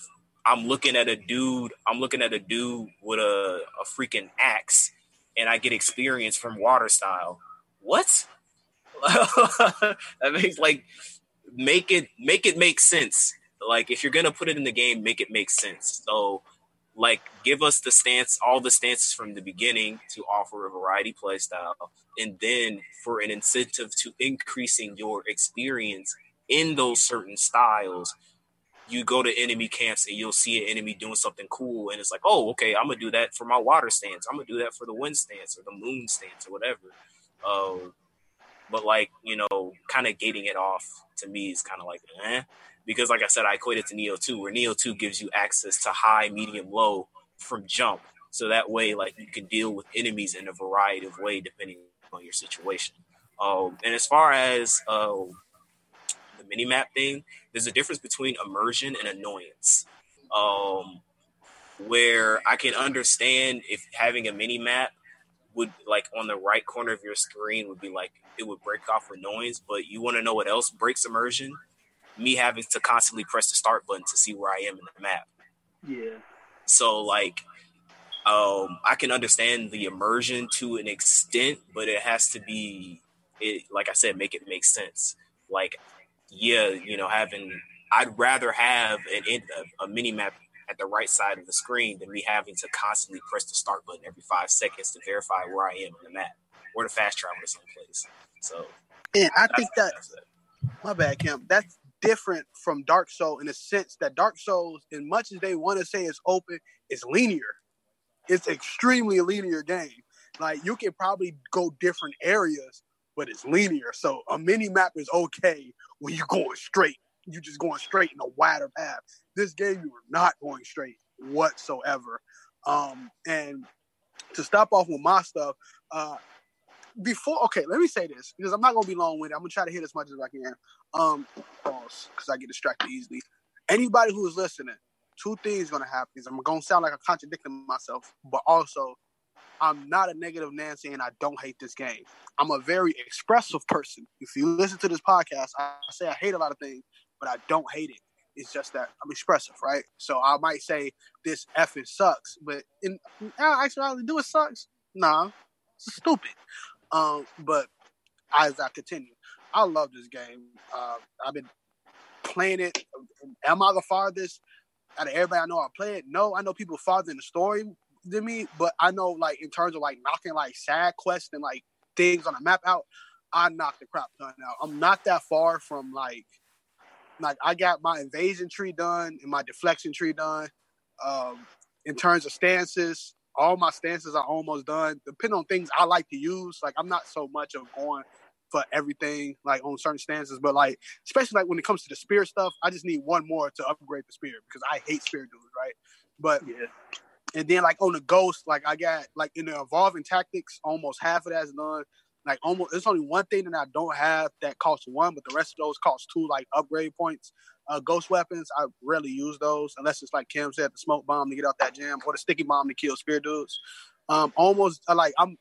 I'm looking at a dude, I'm looking at a dude with a, a freaking axe and I get experience from water style. What? that makes like make it make it make sense. Like if you're gonna put it in the game, make it make sense. So like give us the stance, all the stances from the beginning to offer a variety play style, and then for an incentive to increasing your experience in those certain styles, you go to enemy camps and you'll see an enemy doing something cool, and it's like, oh, okay, I'm gonna do that for my water stance. I'm gonna do that for the wind stance or the moon stance or whatever. Uh, but like you know, kind of gating it off to me is kind of like, eh because like I said, I equate it to Nioh 2, where Nioh 2 gives you access to high, medium, low from jump. So that way, like you can deal with enemies in a variety of way depending on your situation. Um, and as far as uh, the mini map thing, there's a difference between immersion and annoyance. Um, where I can understand if having a mini map would like on the right corner of your screen would be like it would break off annoyance, but you want to know what else breaks immersion? Me having to constantly press the start button to see where I am in the map. Yeah. So like um I can understand the immersion to an extent, but it has to be it like I said, make it make sense. Like yeah, you know, having I'd rather have an a, a mini map at the right side of the screen than me having to constantly press the start button every five seconds to verify where I am in the map or to fast travel to some place. So And I think that that's my bad, Kim. That's different from Dark Souls in the sense that Dark Souls, as much as they want to say it's open, it's linear. It's extremely linear game. Like you can probably go different areas, but it's linear. So a mini map is okay when you're going straight. You're just going straight in a wider path. This game, you are not going straight whatsoever. Um, and to stop off with my stuff, uh, before okay, let me say this because I'm not gonna be long winded. I'm gonna try to hit as much as I can. Um, pause because I get distracted easily. Anybody who is listening, two things gonna happen. Is I'm gonna sound like I'm contradicting myself, but also I'm not a negative Nancy and I don't hate this game. I'm a very expressive person. If you listen to this podcast, I say I hate a lot of things, but I don't hate it. It's just that I'm expressive, right? So I might say this effing sucks, but in actuality, do it sucks? Nah, it's stupid. Um, but as I continue, I love this game. Uh, I've been playing it. Am I the farthest out of everybody I know I play it? No, I know people farther in the story than me, but I know like in terms of like knocking like side quests and like things on a map out, I knocked the crap ton out. I'm not that far from like like I got my evasion tree done and my deflection tree done. Um, in terms of stances, all my stances are almost done. Depending on things I like to use, like I'm not so much of going for everything like on certain stances, but like especially like when it comes to the spear stuff, I just need one more to upgrade the spear because I hate spear dudes, right? But Yeah. and then like on the ghost, like I got like in the evolving tactics, almost half of that's done. Like almost there's only one thing that I don't have that costs one, but the rest of those cost two like upgrade points. Uh, ghost weapons, I rarely use those unless it's like Kim said, the smoke bomb to get out that jam or the sticky bomb to kill spear dudes. Um, almost uh, like I'm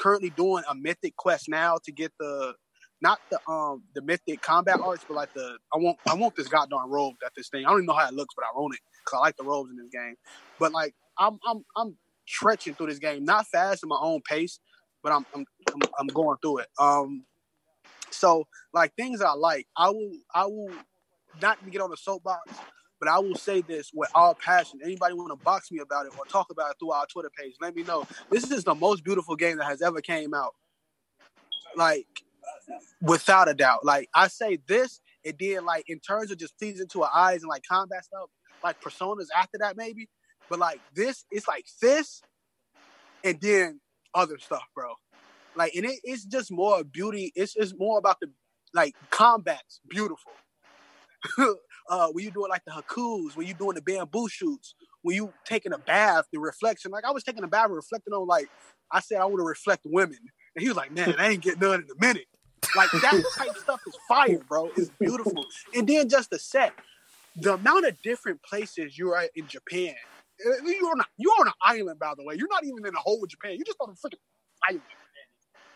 currently doing a mythic quest now to get the not the um the mythic combat arts, but like the I want I want this goddamn robe that this thing. I don't even know how it looks, but I want it because I like the robes in this game. But like I'm I'm I'm stretching through this game, not fast at my own pace, but I'm I'm I'm, I'm going through it. Um, so like things I like, I will I will not to get on the soapbox, but I will say this with all passion. Anybody want to box me about it or talk about it through our Twitter page? Let me know. This is the most beautiful game that has ever came out. Like without a doubt. Like I say this, it did like in terms of just pleasing to our eyes and like combat stuff, like personas after that maybe. But like this, it's like this and then other stuff, bro. Like and it, it's just more beauty. It's it's more about the like combat's beautiful. uh when you doing like the haikus, when you doing the bamboo shoots, when you taking a bath, the reflection. Like I was taking a bath and reflecting on like I said I want to reflect women. And he was like, man, I ain't getting done in a minute. Like that type stuff is fire, bro. It's beautiful. And then just the set, the amount of different places you're at in Japan. Uh, You're on a, you're on an island, by the way. You're not even in the whole of Japan. You're just on a freaking island.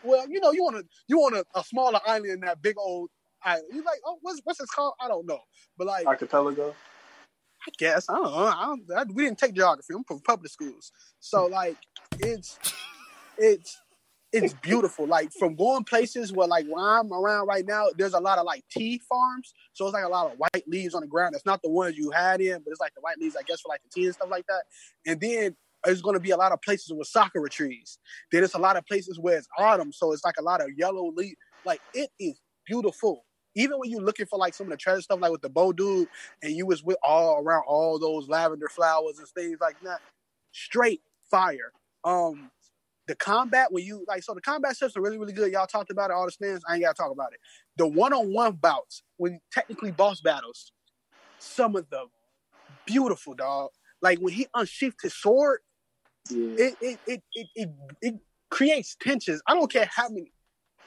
Well, you know, you want a you on a, a smaller island in that big old island. You're like, oh, what's what's this called? I don't know. But like, Archipelago. I guess I don't know. I don't, I, we didn't take geography. I'm from public schools, so like it's it's it's beautiful. Like from going places where like where I'm around right now, there's a lot of like tea farms. So it's like a lot of white leaves on the ground. It's not the ones you had in, but it's like the white leaves, I guess, for like the tea and stuff like that. And then there's going to be a lot of places with sakura trees. Then it's a lot of places where it's autumn, so it's like a lot of yellow leaf. Like it is beautiful. Even when you're looking for like some of the treasure stuff, like with the bow dude, and you was with all around all those lavender flowers and things like that, straight fire. Um, the combat when you like, so the combat stuff's are really really good. Y'all talked about it, all the stands. I ain't gotta talk about it. The one-on-one bouts, when technically boss battles, some of them beautiful, dog. Like when he unsheathed his sword, it it it it, it, creates tensions. I don't care how many.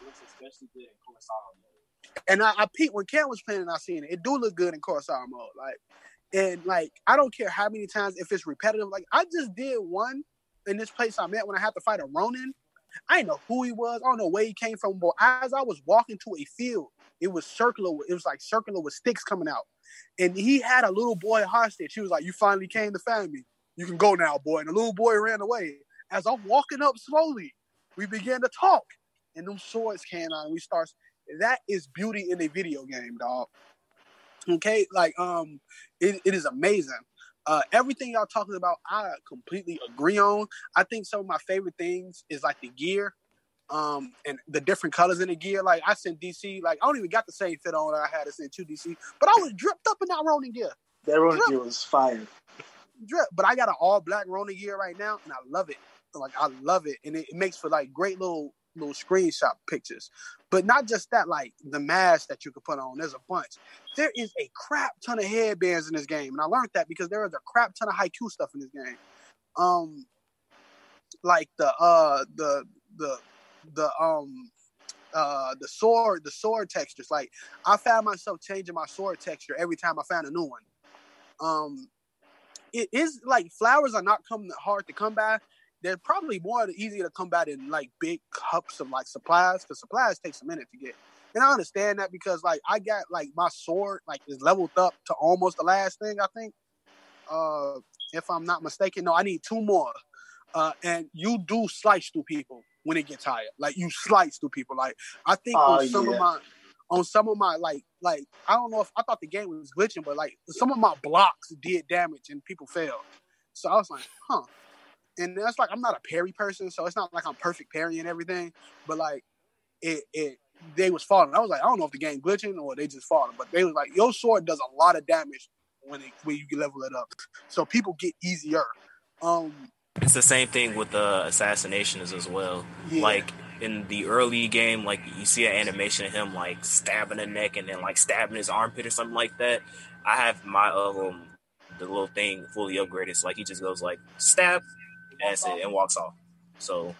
especially good in Kurosawa. And I, I peeped when Cam was playing and I seen it. It do look good in Kurosawa mode. Like, and like I don't care how many times if it's repetitive. Like I just did one in this place I'm at when I had to fight a Ronin. I didn't know who he was. I don't know where he came from. But as I was walking to a field, it was circular. It was like circular with sticks coming out. And he had a little boy hostage. He was like, "You finally came to find me. You can go now, boy." And the little boy ran away. As I'm walking up slowly, we began to talk, and them swords came out, and we start. That is beauty in a video game, dog. Okay, like um, it, it is amazing. Uh, everything y'all talking about, I completely agree on. I think some of my favorite things is like the gear, um, and the different colors in the gear. Like I sent DC, like I don't even got the same fit on that I had to send to DC, but I was dripped up in that Ronin gear. That Ronin gear was fire. Drip, but I got an all black Ronin gear right now, and I love it. Like I love it, and it, it makes for like great little little screenshot pictures. But not just that, like the mask that you could put on. There's a bunch. There is a crap ton of headbands in this game, and I learned that because there is a crap ton of haiku stuff in this game. Um, like the uh the the the um uh the sword the sword textures. Like I found myself changing my sword texture every time I found a new one. Um, it is like flowers are not coming hard to come by. They're probably more easier to come by in like big cups of like supplies because supplies takes a minute to get. And I understand that because like I got like my sword like is leveled up to almost the last thing I think. Uh, if I'm not mistaken, no, I need two more. Uh, and you do slice through people when it gets higher. Like you slice through people. Like I think Oh, on some yeah. of my on some of my like like I don't know if I thought the game was glitching, but like some of my blocks did damage and people failed. So I was like, huh. And that's like I'm not a parry person, so it's not like I'm perfect parrying everything, but like it it they was falling. I was like, I don't know if the game glitching or they just falling, but they was like, your sword does a lot of damage when it when you level it up. So people get easier. Um It's the same thing with the assassinations as well. Yeah. Like in the early game, like you see an animation of him like stabbing the neck and then like stabbing his armpit or something like that. I have my um the little thing fully upgraded, so like he just goes like stab, and that's it, and walks off. So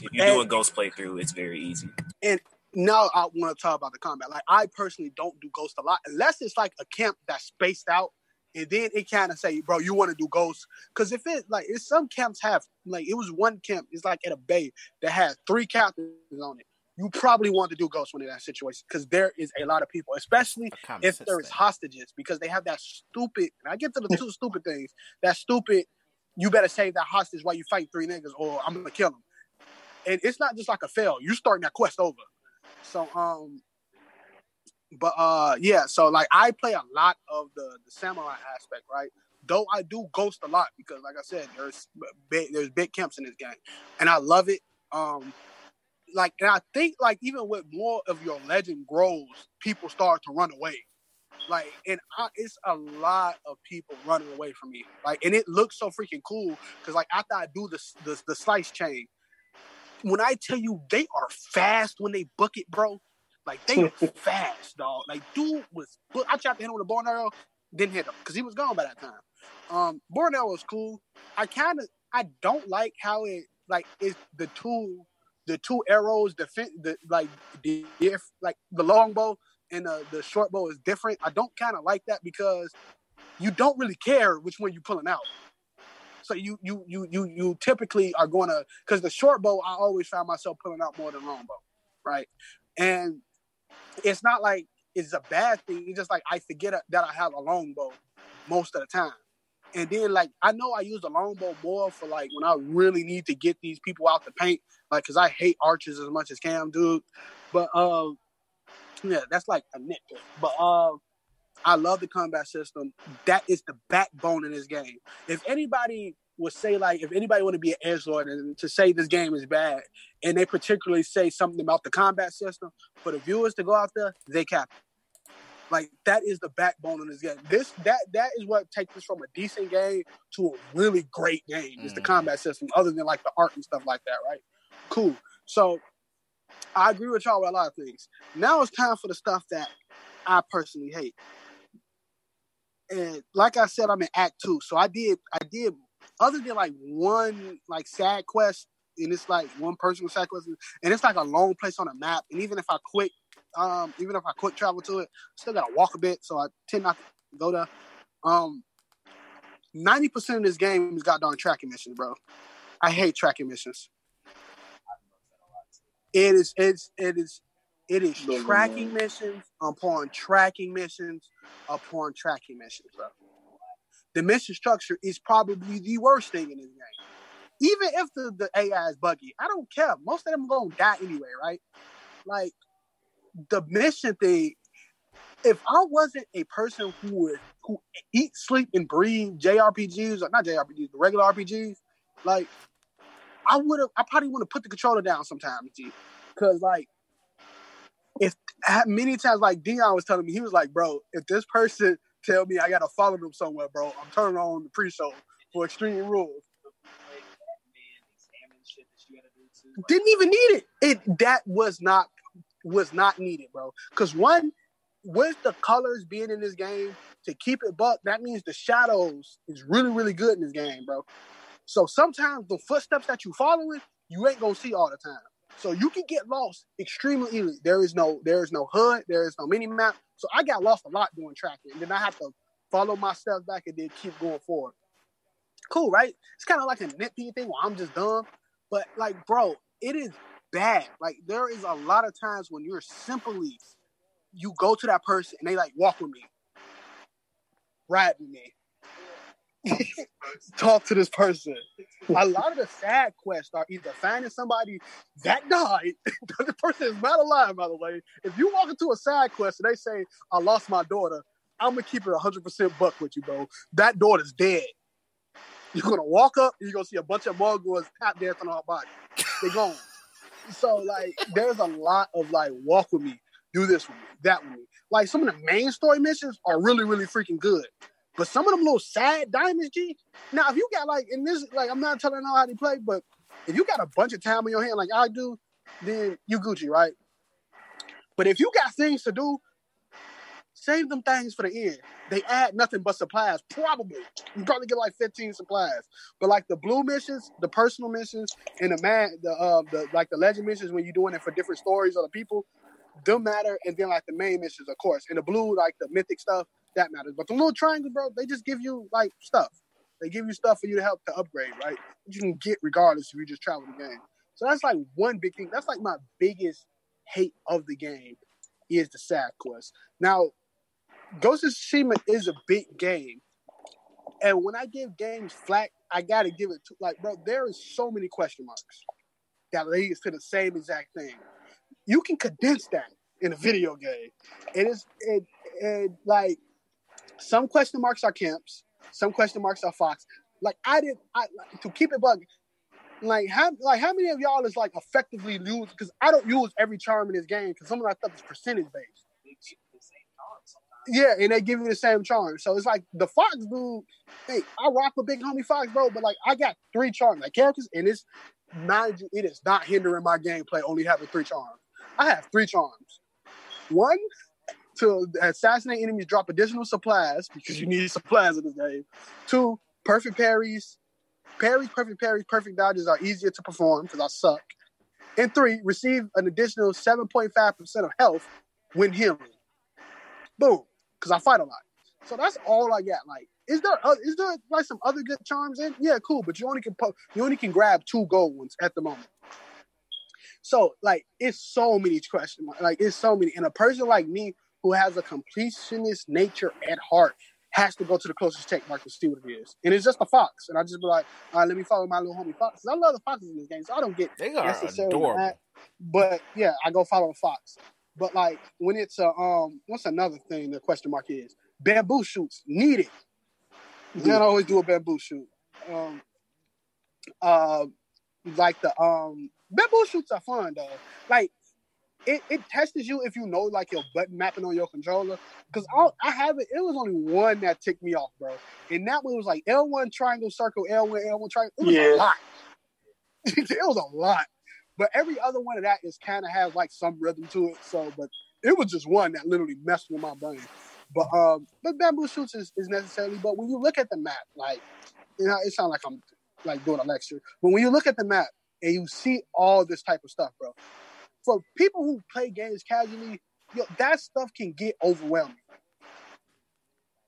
if you do a And- ghost playthrough, it's very easy. And now I want to talk about the combat. Like I personally don't do ghost a lot unless it's like a camp that's spaced out and then it kind of say, bro, you want to do ghosts? Because if it like, if some camps have like, it was one camp, it's like at a bay that had three captains on it. You probably want to do ghosts when in that situation because there is a lot of people, especially if there is thing. hostages, because they have that stupid. And I get to the two stupid things. That stupid. You better save that hostage while you fight three niggas, or I'm gonna kill them. And it's not just like a fail. You starting that quest over. So um, but uh, yeah. So like I play a lot of the the samurai aspect, right? Though I do ghost a lot because, like I said, there's big, there's big camps in this game, and I love it. Um, like, and I think like even with more of your legend grows, people start to run away. Like, and I, it's a lot of people running away from me. Like, and it looks so freaking cool because like after I do the the, the slice chain, when I tell you they are fast when they book it, bro. Like they fast, dog. Like dude was, I tried to hit him with a bow and arrow, didn't hit him because he was gone by that time. Um, arrow was cool. I kind of, I don't like how it like it's the two, the two arrows, the the like the if like the long bow and the the short bow is different. I don't kind of like that because you don't really care which one you're pulling out. So you you you you you typically are going to because the short bow I always found myself pulling out more than long bow, right? And it's not like it's a bad thing. It's just like I forget that I have a long bow most of the time. And then like I know I use the longbow more for like when I really need to get these people out the paint, like because I hate archers as much as Cam dude. But um, yeah, that's like a nitpick. But um, I love the combat system. That is the backbone in this game. If anybody would say like, if anybody want to be an edge lord and to say this game is bad, and they particularly say something about the combat system for the viewers to go out there, they cap. it. Like that is the backbone of this game. This that that is what takes this from a decent game to a really great game. Is the Mhm. combat system, other than like the art and stuff like that, right? Cool. So I agree with y'all with a lot of things. Now it's time for the stuff that I personally hate. And like I said, I'm in Act Two, so I did I did other than like one like side quest, and it's like one personal side quest, and it's like a long place on a map. And even if I quick, um, even if I quick travel to it, still gotta walk a bit, so I tend not to go there. Um, ninety percent of this game is goddamn tracking missions, bro. I hate tracking missions. It is it's it is it is tracking missions upon tracking missions upon tracking missions, bro. The mission structure is probably the worst thing in this game. Even if the, the AI is buggy, I don't care. Most of them gonna die anyway, right? Like the mission thing. If I wasn't a person who would who eat, sleep, and breathe JRPGs or not JRPGs, the regular RPGs, like I would have, I probably would have put the controller down sometimes, G. Because like, if many times, like Dion was telling me, he was like, "Bro, if this person tell me I gotta follow them somewhere, bro, I'm turning on the pre-show for Extreme Rules." Didn't even need it. It that was not was not needed, bro. Because one, with the colors being in this game to keep it buck, that means the shadows is really really good in this game, bro. So sometimes the footsteps that you following, you ain't gonna see all the time. So you can get lost extremely easily. There is no there is no HUD, there is no mini map. So I got lost a lot doing tracking. And then I have to follow my steps back and then keep going forward. Cool, right? It's kind of like a nitpicky thing where I'm just dumb. But like, bro, it is bad. Like there is a lot of times when you're simply you go to that person and they like walk with me, ride with me, talk to this person. A lot of the side quests are either finding somebody that died. the person is not alive, by the way. If you walk into a side quest and they say, "I lost my daughter," I'm gonna keep it 100 percent buck with you, bro. That daughter's dead. You're gonna walk up, you're gonna see a bunch of Mongols tap dancing on her body. They gone. So like, there's a lot of like, walk with me, do this with me, that with me. Like some of the main story missions are really, really freaking good. But some of them little sad diamonds, G. Now, if you got like in this, like I'm not telling y'all how they play, but if you got a bunch of time on your hand, like I do, then you Gucci, right? But if you got things to do, save them things for the end. They add nothing but supplies, probably. You probably get like 15 supplies. But like the blue missions, the personal missions, and the man, the uh, the like the legend missions when you're doing it for different stories or the people, them matter. And then like the main missions, of course. And the blue, like the mythic stuff, that matters. But the little triangles, bro, they just give you like stuff. They give you stuff for you to help to upgrade, right? You can get regardless if you just travel the game. So that's like one big thing. That's like my biggest hate of the game is the side quest. Now, Ghost of Tsushima is a big game, and when I give games flack, I gotta give it to like, bro. There is so many question marks that leads to the same exact thing. You can condense that in a video game. and It is it, it like some question marks are camps, some question marks are fox. Like I did, I like, to keep it bug. Like how like how many of y'all is like effectively use? Because I don't use every charm in this game because some of that stuff is percentage based. Yeah, and they give you the same charm. So it's like the Fox dude. Hey, I rock with Big Homie Fox, bro. But like, I got three charms, like characters, and it's mind you, it is not hindering my gameplay. Only having three charms. I have three charms. One to assassinate enemies, drop additional supplies because you need supplies in this game. Two, perfect parries. Parries, perfect parries, perfect dodges are easier to perform because I suck. And three, receive an additional 7.5% of health when healing. Boom. Because I fight a lot. So that's all I got. Like, is there uh, is there like some other good charms in? Yeah, cool. But you only can po- you only can grab two gold ones at the moment. So like, it's so many questions. Like, it's so many. And a person like me who has a completionist nature at heart has to go to the closest tech market to see what it is. And it's just a fox. And I just be like, all right, let me follow my little homie fox. 'Cause I love the foxes in this game, so I don't get They are necessarily adorable. that. But yeah, I go follow a fox. But like when it's a um, what's another thing the question mark is? Bamboo shoots needed. You can't always do a bamboo shoot. Um, uh, like the um, bamboo shoots are fun though. Like it, it tests you if you know like your button mapping on your controller. Because I, I have it. It was only one that ticked me off, bro. And that one was like L1 triangle circle L1 L1 triangle. It was Yeah. a lot. it was a lot. But every other one of that is kind of has like some rhythm to it. So, but it was just one that literally messed with my brain. But um, but bamboo shoots is, is necessarily. But when you look at the map, like you know, it sounds like I'm like doing a lecture. But when you look at the map and you see all this type of stuff, bro, for people who play games casually, yo, that stuff can get overwhelming.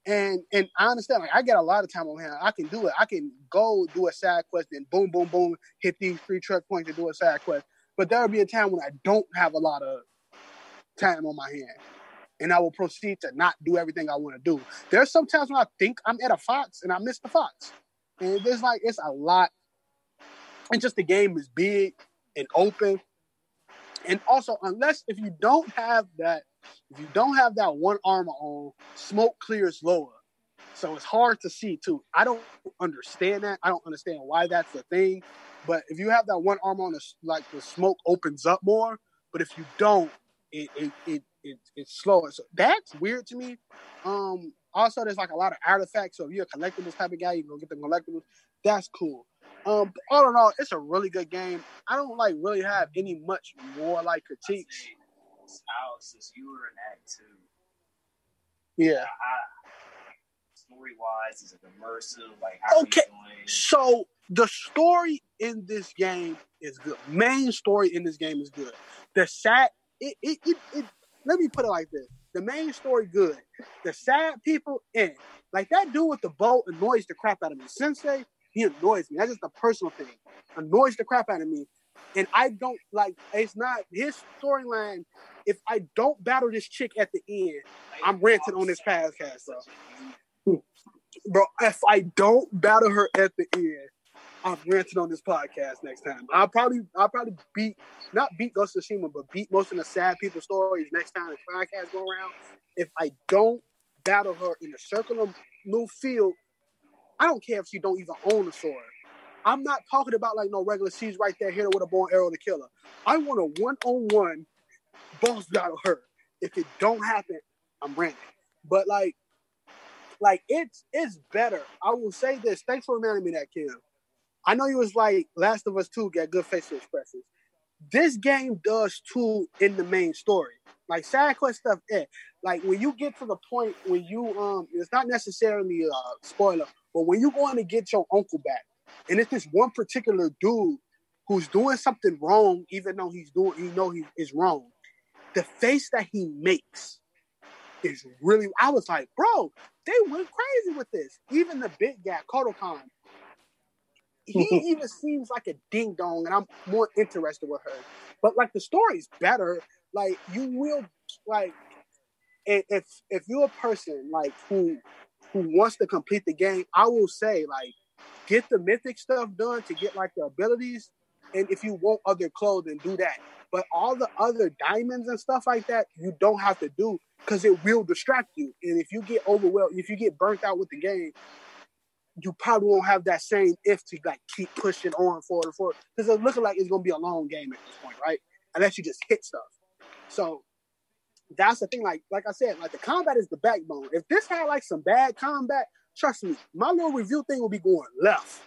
And and I understand, like I get a lot of time on hand. I can do it. I can go do a side quest and boom, boom, boom, hit these three truck points and do a side quest. But there'll be a time when I don't have a lot of time on my hand. And I will proceed to not do everything I want to do. There's sometimes when I think I'm at a fox and I miss the fox. And there's like it's a lot. And just the game is big and open. And also, unless if you don't have that, if you don't have that one armor on, smoke clears lower. So it's hard to see too. I don't understand that. I don't understand why that's the thing. But if you have that one armor on, the, like the smoke opens up more. But if you don't, it it it, it it's slower. So that's weird to me. Um. Also, there's like a lot of artifacts. So if you're a collectibles type of guy, you go get the collectibles. That's cool. Um. All in all, it's a really good game. I don't like really have any much more like critiques. You were in Act Two, Yeah. story wise, is it immersive? Like how Okay. So the story in this game is good. Main story in this game is good. The sad it it, it, it let me put it like this. The main story good. The sad people in. Like that dude with the bow annoys the crap out of me. Sensei, he annoys me. That's just a personal thing. Annoys the crap out of me. And I don't like it's not his storyline. If I don't battle this chick at the end, I'm ranting on this podcast, bro. Bro, if I don't battle her at the end, I'm ranting on this podcast next time. I'll probably I'll probably beat not beat Ghost of Tsushima, but beat most of the sad people stories next time the podcast go around. If I don't battle her in a circular new field, I don't care if she don't even own a sword. I'm not talking about like no regular she's right there, hit her with a bow and arrow to kill her. I want a one on one boss battle her. If it don't happen, I'm ranting. But like like it's it's better. I will say this. Thanks for reminding me that, Kim. I know you was like Last of Us 2 got good facial expressions. This game does too in the main story. Like side quest stuff. Like when you get to the point when you um it's not necessarily a spoiler, but when you going to get your uncle back, and it's this one particular dude who's doing something wrong, even though he's doing he know he is wrong. The face that he makes is really. I was like, bro, they went crazy with this. Even the big guy, Khotun Khan, he even seems like a ding dong, and I'm more interested with her. But like the story's better. Like you will like if if you're a person like who who wants to complete the game, I will say like get the mythic stuff done to get like the abilities. And if you want other clothing, do that. But all the other diamonds and stuff like that, you don't have to do because it will distract you. And if you get overwhelmed, if you get burnt out with the game, you probably won't have that same if to like keep pushing on forward and forward because it's looking like it's gonna be a long game at this point, right? Unless you just hit stuff. So that's the thing. Like, like I said, like the combat is the backbone. If this had like some bad combat, trust me, my little review thing will be going left.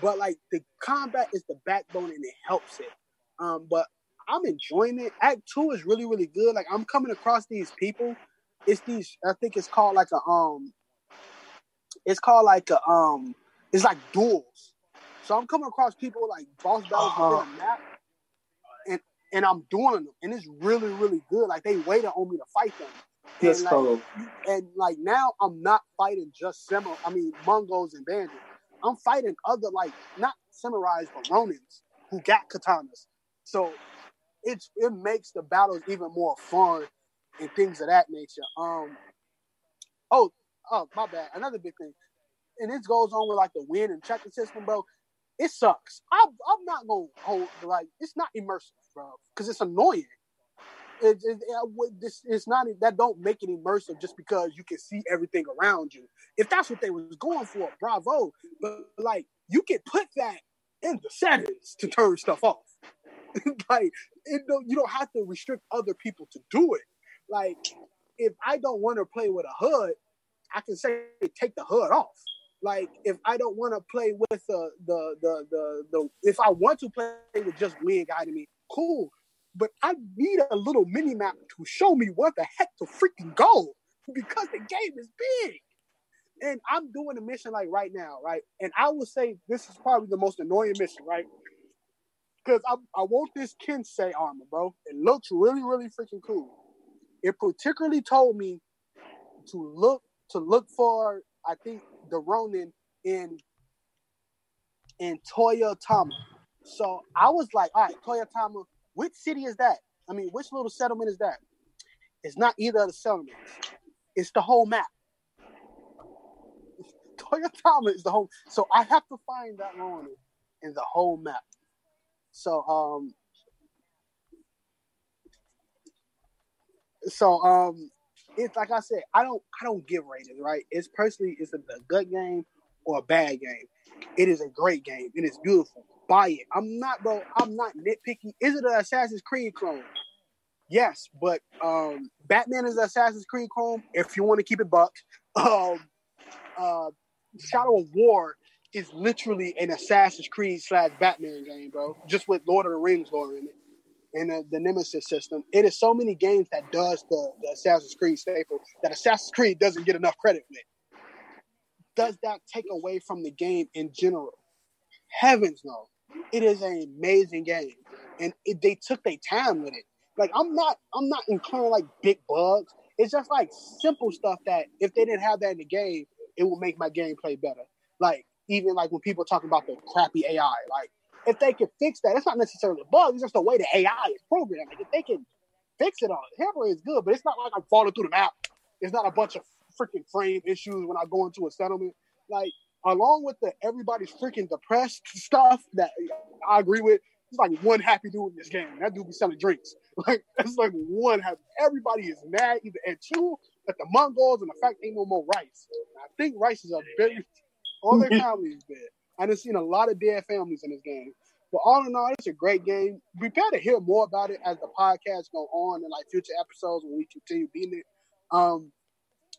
But like the combat is the backbone and it helps it. Um, but I'm enjoying it. Act two is really, really good. Like I'm coming across these people. It's these. I think it's called like a um. It's called like a um. It's like duels. So I'm coming across people like boss battles Uh-huh. a map, and and I'm doing them, and it's really, really good. Like they waited on me to fight them. And, like, Colo. and like now I'm not fighting just Semo, I mean Mongos and bandits. I'm fighting other like not samurais but Ronins who got katanas. So it's it makes the battles even more fun and things of that nature. Um oh oh my bad. Another big thing. And this goes on with like the win and check system, bro. It sucks. I'm I'm not gonna hold like it's not immersive, bro, because it's annoying it, it, it, this, it's not that don't make it immersive just because you can see everything around you. If that's what they was going for, bravo. But like you can put that in the settings to turn stuff off. like don't, you don't have to restrict other people to do it. Like if I don't want to play with a hood, I can say take the hood off. Like if I don't want to play with the the the the the if I want to play with just wind guiding me, cool but I need a little mini map to show me where the heck to freaking go because the game is big. And I'm doing a mission like right now, right? And I will say this is probably the most annoying mission, right? Because I, I want this Kensei armor, bro. It looks really, really freaking cool. It particularly told me to look to look for, I think, the Ronin in in Toyotama. So I was like, all right, Toyotama, which city is that? I mean, which little settlement is that? It's not either of the settlements. It's the whole map. Toyotama is the whole. So I have to find that Ronin in the whole map. So um. So um, it's like I said, I don't I don't give ratings, right? It's personally it's a, a good game or a bad game. It is a great game. And It is beautiful. Buy it. I'm not, bro. I'm not nitpicky. Is it an Assassin's Creed clone? Yes, but um, Batman is an Assassin's Creed clone. If you want to keep it buck, um, uh, Shadow of War is literally an Assassin's Creed slash Batman game, bro. Just with Lord of the Rings lore in it and the, the Nemesis system. It is so many games that does the, the Assassin's Creed staple that Assassin's Creed doesn't get enough credit with. Does that take away from the game in general? Heavens no. It is an amazing game, and it, they took their time with it. Like I'm not, I'm not including like big bugs. It's just like simple stuff that if they didn't have that in the game, it would make my gameplay better. Like even like when people talk about the crappy AI, like if they could fix that, it's not necessarily a bug. It's just the way the AI is programmed. Like if they can fix it all, Hammer is good, but it's not like I'm falling through the map. It's not a bunch of freaking frame issues when I go into a settlement. Like along with the everybody's freaking depressed stuff that I agree with. It's like one happy dude in this game. That dude be selling drinks. Like it's like one happy. Everybody is mad either at you, at the Mongols, and the fact ain't no more rice. I think rice is a very all their families dead. I done seen a lot of dead families in this game. But all in all, it's a great game. Prepare to hear more about it as the podcast go on and like future episodes when we continue beating it. Um,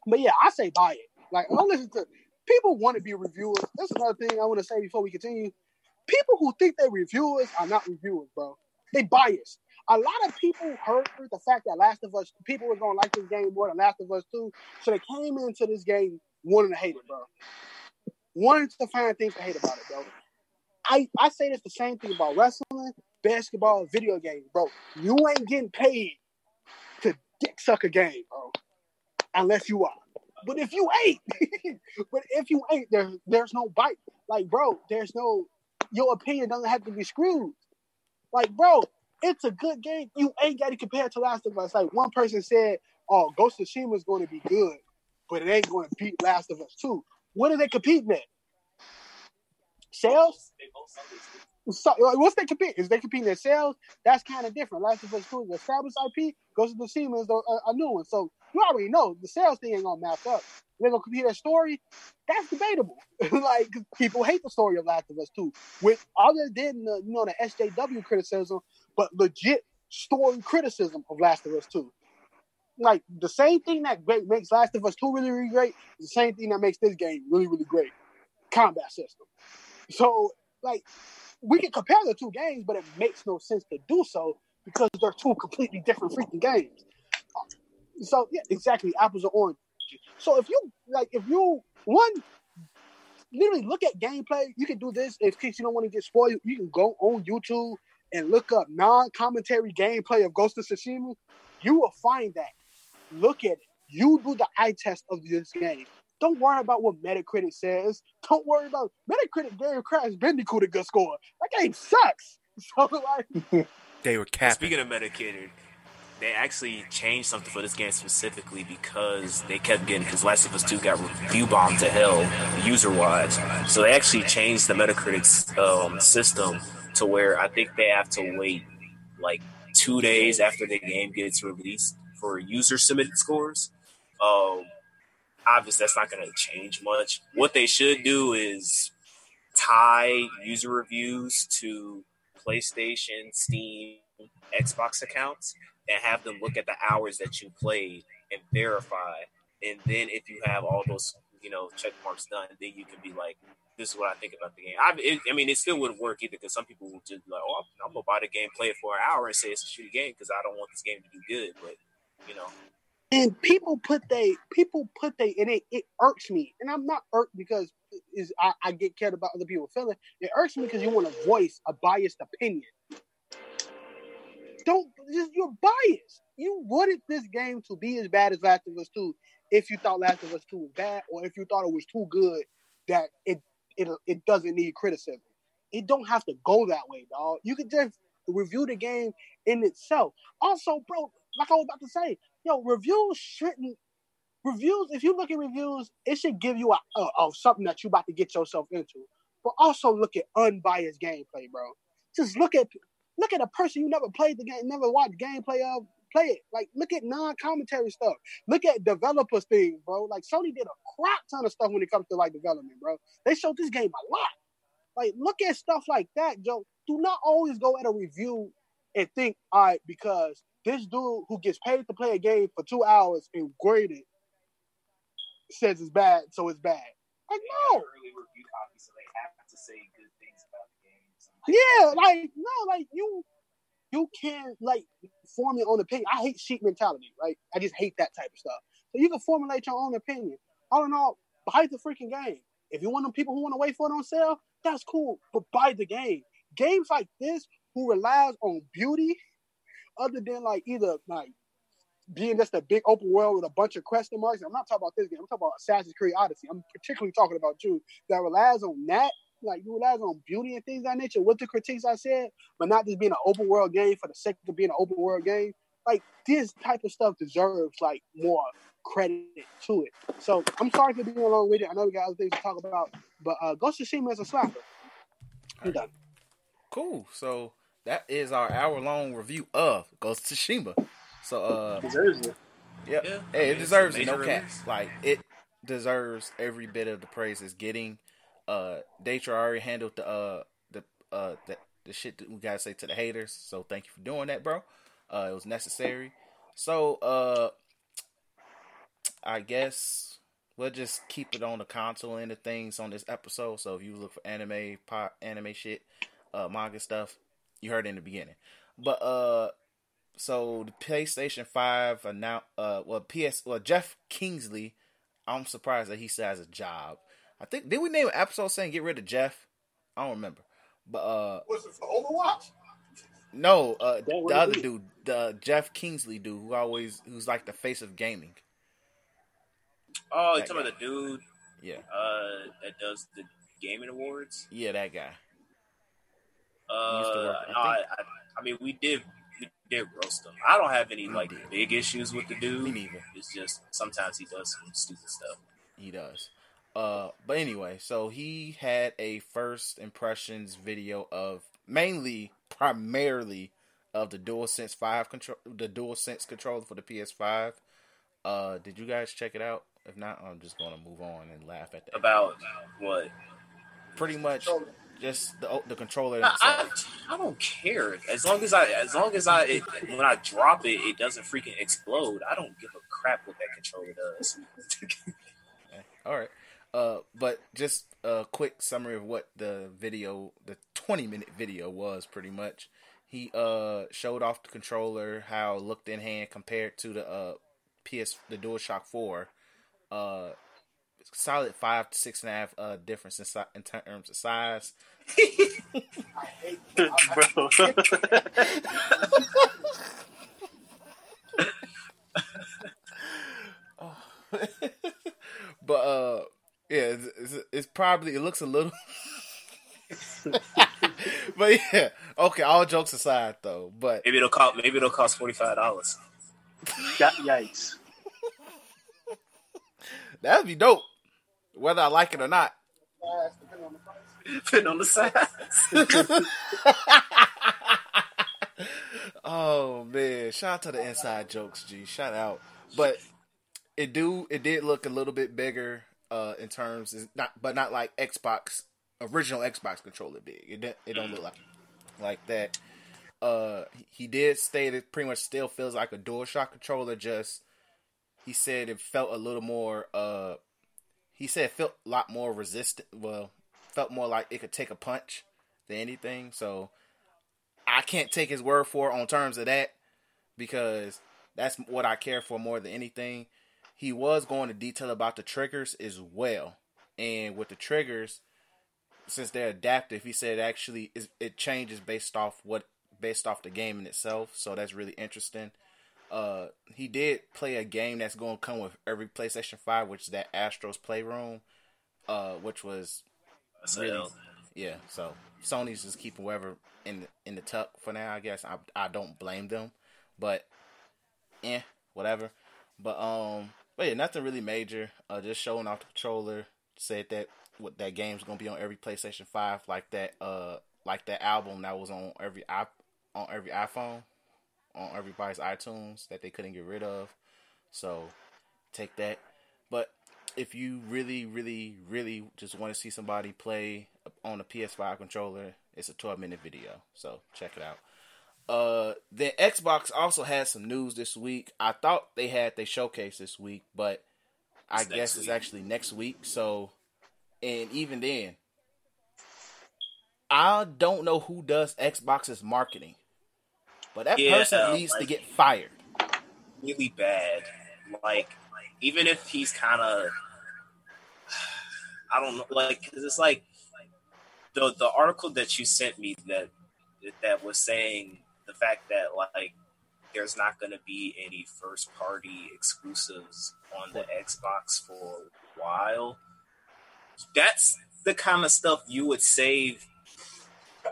but yeah, I say buy it. Like don't listen to people want to be reviewers. That's another thing I want to say before we continue. People who think they're reviewers are not reviewers, bro. They biased. A lot of people heard the fact that Last of Us people were gonna like this game more than Last of Us 2. So they came into this game wanting to hate it, bro. Wanting to find things to hate about it, bro. I, I say this the same thing about wrestling, basketball, video games, bro. You ain't getting paid to dick suck a game, bro. unless you are. But if you ain't, but if you ain't, there's there's no bite. Like, bro, there's no your opinion doesn't have to be screwed. Like, bro, it's a good game. You ain't got to compare it to Last of Us. Like one person said, "Oh, Ghost of Tsushima is going to be good, but it ain't going to beat Last of Us 2. What are they competing at? Sales? So, like, what's they compete? Is they competing their sales? That's kind of different. Last of Us 2 is an established IP. goes to the is a, a, a new one. So you already know the sales thing ain't gonna match up. They're gonna compete at story. That's debatable. like people hate the story of Last of Us 2, with other than the you know the SJW criticism, but legit story criticism of Last of Us 2. Like the same thing that great makes Last of Us 2 really, really great, is the same thing that makes this game really, really great. Combat system. So like we can compare the two games, but it makes no sense to do so because they're two completely different freaking games. So yeah, exactly, apples or oranges. So if you like, if you one literally look at gameplay, you can do this. In case you don't want to get spoiled, you can go on YouTube and look up non-commentary gameplay of Ghost of Tsushima. You will find that. Look at it. You do the eye test of this game. Don't worry about what Metacritic says. Don't worry about Metacritic gave Crash Bandicoot a good score. That game sucks. So like, They were capping. Speaking of Metacritic, they actually changed something for this game specifically because they kept getting because Last of Us 2 got review bombed to hell user wise. So they actually changed the Metacritic um, system to where I think they have to wait like two days after the game gets released for user submitted scores. Um, obviously, that's not going to change much. What they should do is tie user reviews to PlayStation, Steam, Xbox accounts and have them look at the hours that you played and verify. And then if you have all those, you know, check marks done, then you can be like, this is what I think about the game. I, it, I mean, it still wouldn't work either because some people will just be like, oh, I'm, I'm going to buy the game, play it for an hour and say it's a shitty game because I don't want this game to be good. But, you know, and people put they people put they and it, it irks me. And i'm not irked because is I, I get cared about other people feeling it irks me because you want to voice a biased opinion. Don't just you're biased. You wanted this game to be as bad as last of us 2 if you thought last of us 2 was bad or if you thought it was too good that it it, it doesn't need criticism. It don't have to go that way dog you could just review the game in itself. Also bro like i was about to say yo, reviews shouldn't reviews. If you look at reviews, it should give you a, a, a something that you about to get yourself into. But also look at unbiased gameplay, bro. Just look at look at a person you never played the game, never watched gameplay of. Play it. Like look at non-commentary stuff. Look at developers things, bro. Like Sony did a crap ton of stuff when it comes to like development, bro. They showed this game a lot. Like look at stuff like that, Joe. Do not always go at a review and think, all right, because this dude who gets paid to play a game for two hours and graded says it's bad, so it's bad. Like no, early review copy, so they have to say good things about the game. yeah, like no, like you, you can't like form your own opinion. I hate sheep mentality, right? I just hate that type of stuff. So you can formulate your own opinion. All in all, buy the freaking game. If you want them people who want to wait for it on sale, that's cool, but buy the game. Games like this, who relies on beauty, other than like either like being just a big open world with a bunch of question marks. I'm not talking about this game. I'm talking about Assassin's Creed Odyssey. I'm particularly talking about you that relies on that. Like you relies on beauty and things that nature with the critiques I said, but not just being an open world game for the sake of being an open world game. Like this type of stuff deserves like more credit to it. So I'm sorry for being along with it. I know we got other things to talk about, but uh, Ghost of Tsushima is a slapper. I'm done. Cool. So that is our hour long review of Ghost of Tsushima. So uh Deserves it. Yep. Yeah, I mean, it deserves it. No cap. Like it deserves every bit of the praise it's getting. Uh, Datra already handled the uh the uh the, the shit that we gotta say to the haters. So thank you for doing that, bro. Uh, it was necessary. So uh, I guess we'll just keep it on the console end of things on this episode. So if you look for anime, pop, anime shit, uh, manga stuff, you heard it in the beginning. But uh, so the PlayStation Five announced, uh, well, PS, well, Geoff Keighley. I'm surprised that he still has a job. I think did we name an episode saying get rid of Jeff? I don't remember, but uh, Was it for Overwatch? no, uh, That the would other be- dude, the Geoff Keighley dude, who always who's like the face of gaming. Oh, you That talking about the dude Yeah, uh, that does the gaming awards? yeah, that guy. Uh, used to work- I no, I, think- I, I mean, we did we did roast him. I don't have any We like did. big issues with the Me dude. neither. It's just sometimes he does some stupid stuff. He does. Uh, but anyway, so he had a first impressions video of mainly, primarily, of the DualSense Five control, the DualSense controller for the PS5. Uh, did you guys check it out? If not, I'm just gonna move on and laugh at that. About what? Pretty much, just the the controller I, I. I don't care as long as I as long as I it, when I drop it, it doesn't freaking explode. I don't give a crap what that controller does. All right. Uh, but just a quick summary of what the video, the 20 minute video was pretty much. He uh showed off the controller, how it looked in hand compared to the uh PS, the DualShock 4. Uh, solid five to six and a half uh difference in, si- in terms of size. Bro. but uh, yeah, it's, it's, it's probably it looks a little. but yeah, okay. All jokes aside, though, but maybe it'll cost maybe it'll cost forty five dollars. Yikes. that'd be dope, whether I like it or not. Depending on the size. oh man, shout out to the inside jokes, G. Shout out. But it do it did look a little bit bigger uh in terms is not but not like Xbox original Xbox controller big. It didn't- it don't look like like that. Uh he did state it pretty much still feels like a DualShock controller just he said it felt a little more uh he said it felt a lot more resistant well felt more like it could take a punch than anything. So I can't take his word for it on terms of that because that's what I care for more than anything. He was going to detail about the triggers as well, and with the triggers, since they're adaptive, he said actually it changes based off what based off the game in itself. So that's really interesting. Uh, he did play a game that's going to come with every PlayStation Five, which is that Astro's Playroom, uh, which was really yeah, so Sony's just keeping whoever in the, in the tuck for now. I guess I I don't blame them, but eh, whatever. But um, but yeah, nothing really major. Uh, just showing off the controller. Said that what that game's gonna be on every PlayStation Five, like that uh like that album that was on every iP- on every iPhone, on everybody's iTunes that they couldn't get rid of. So take that. But if you really, really, really just want to see somebody play on a PS5 controller, it's a 12 minute video. So check it out. Uh, then Xbox also had some news this week. I thought they had their showcase this week, but I It's guess it's week. actually next week. So, and even then, I don't know who does Xbox's marketing, but that Yeah, person um, needs to get fired. really bad. Like, even if he's kind of, I don't know, like, 'cause it's like the the article that you sent me that that was saying the fact that like there's not going to be any first party exclusives on the Xbox for a while. That's the kind of stuff you would save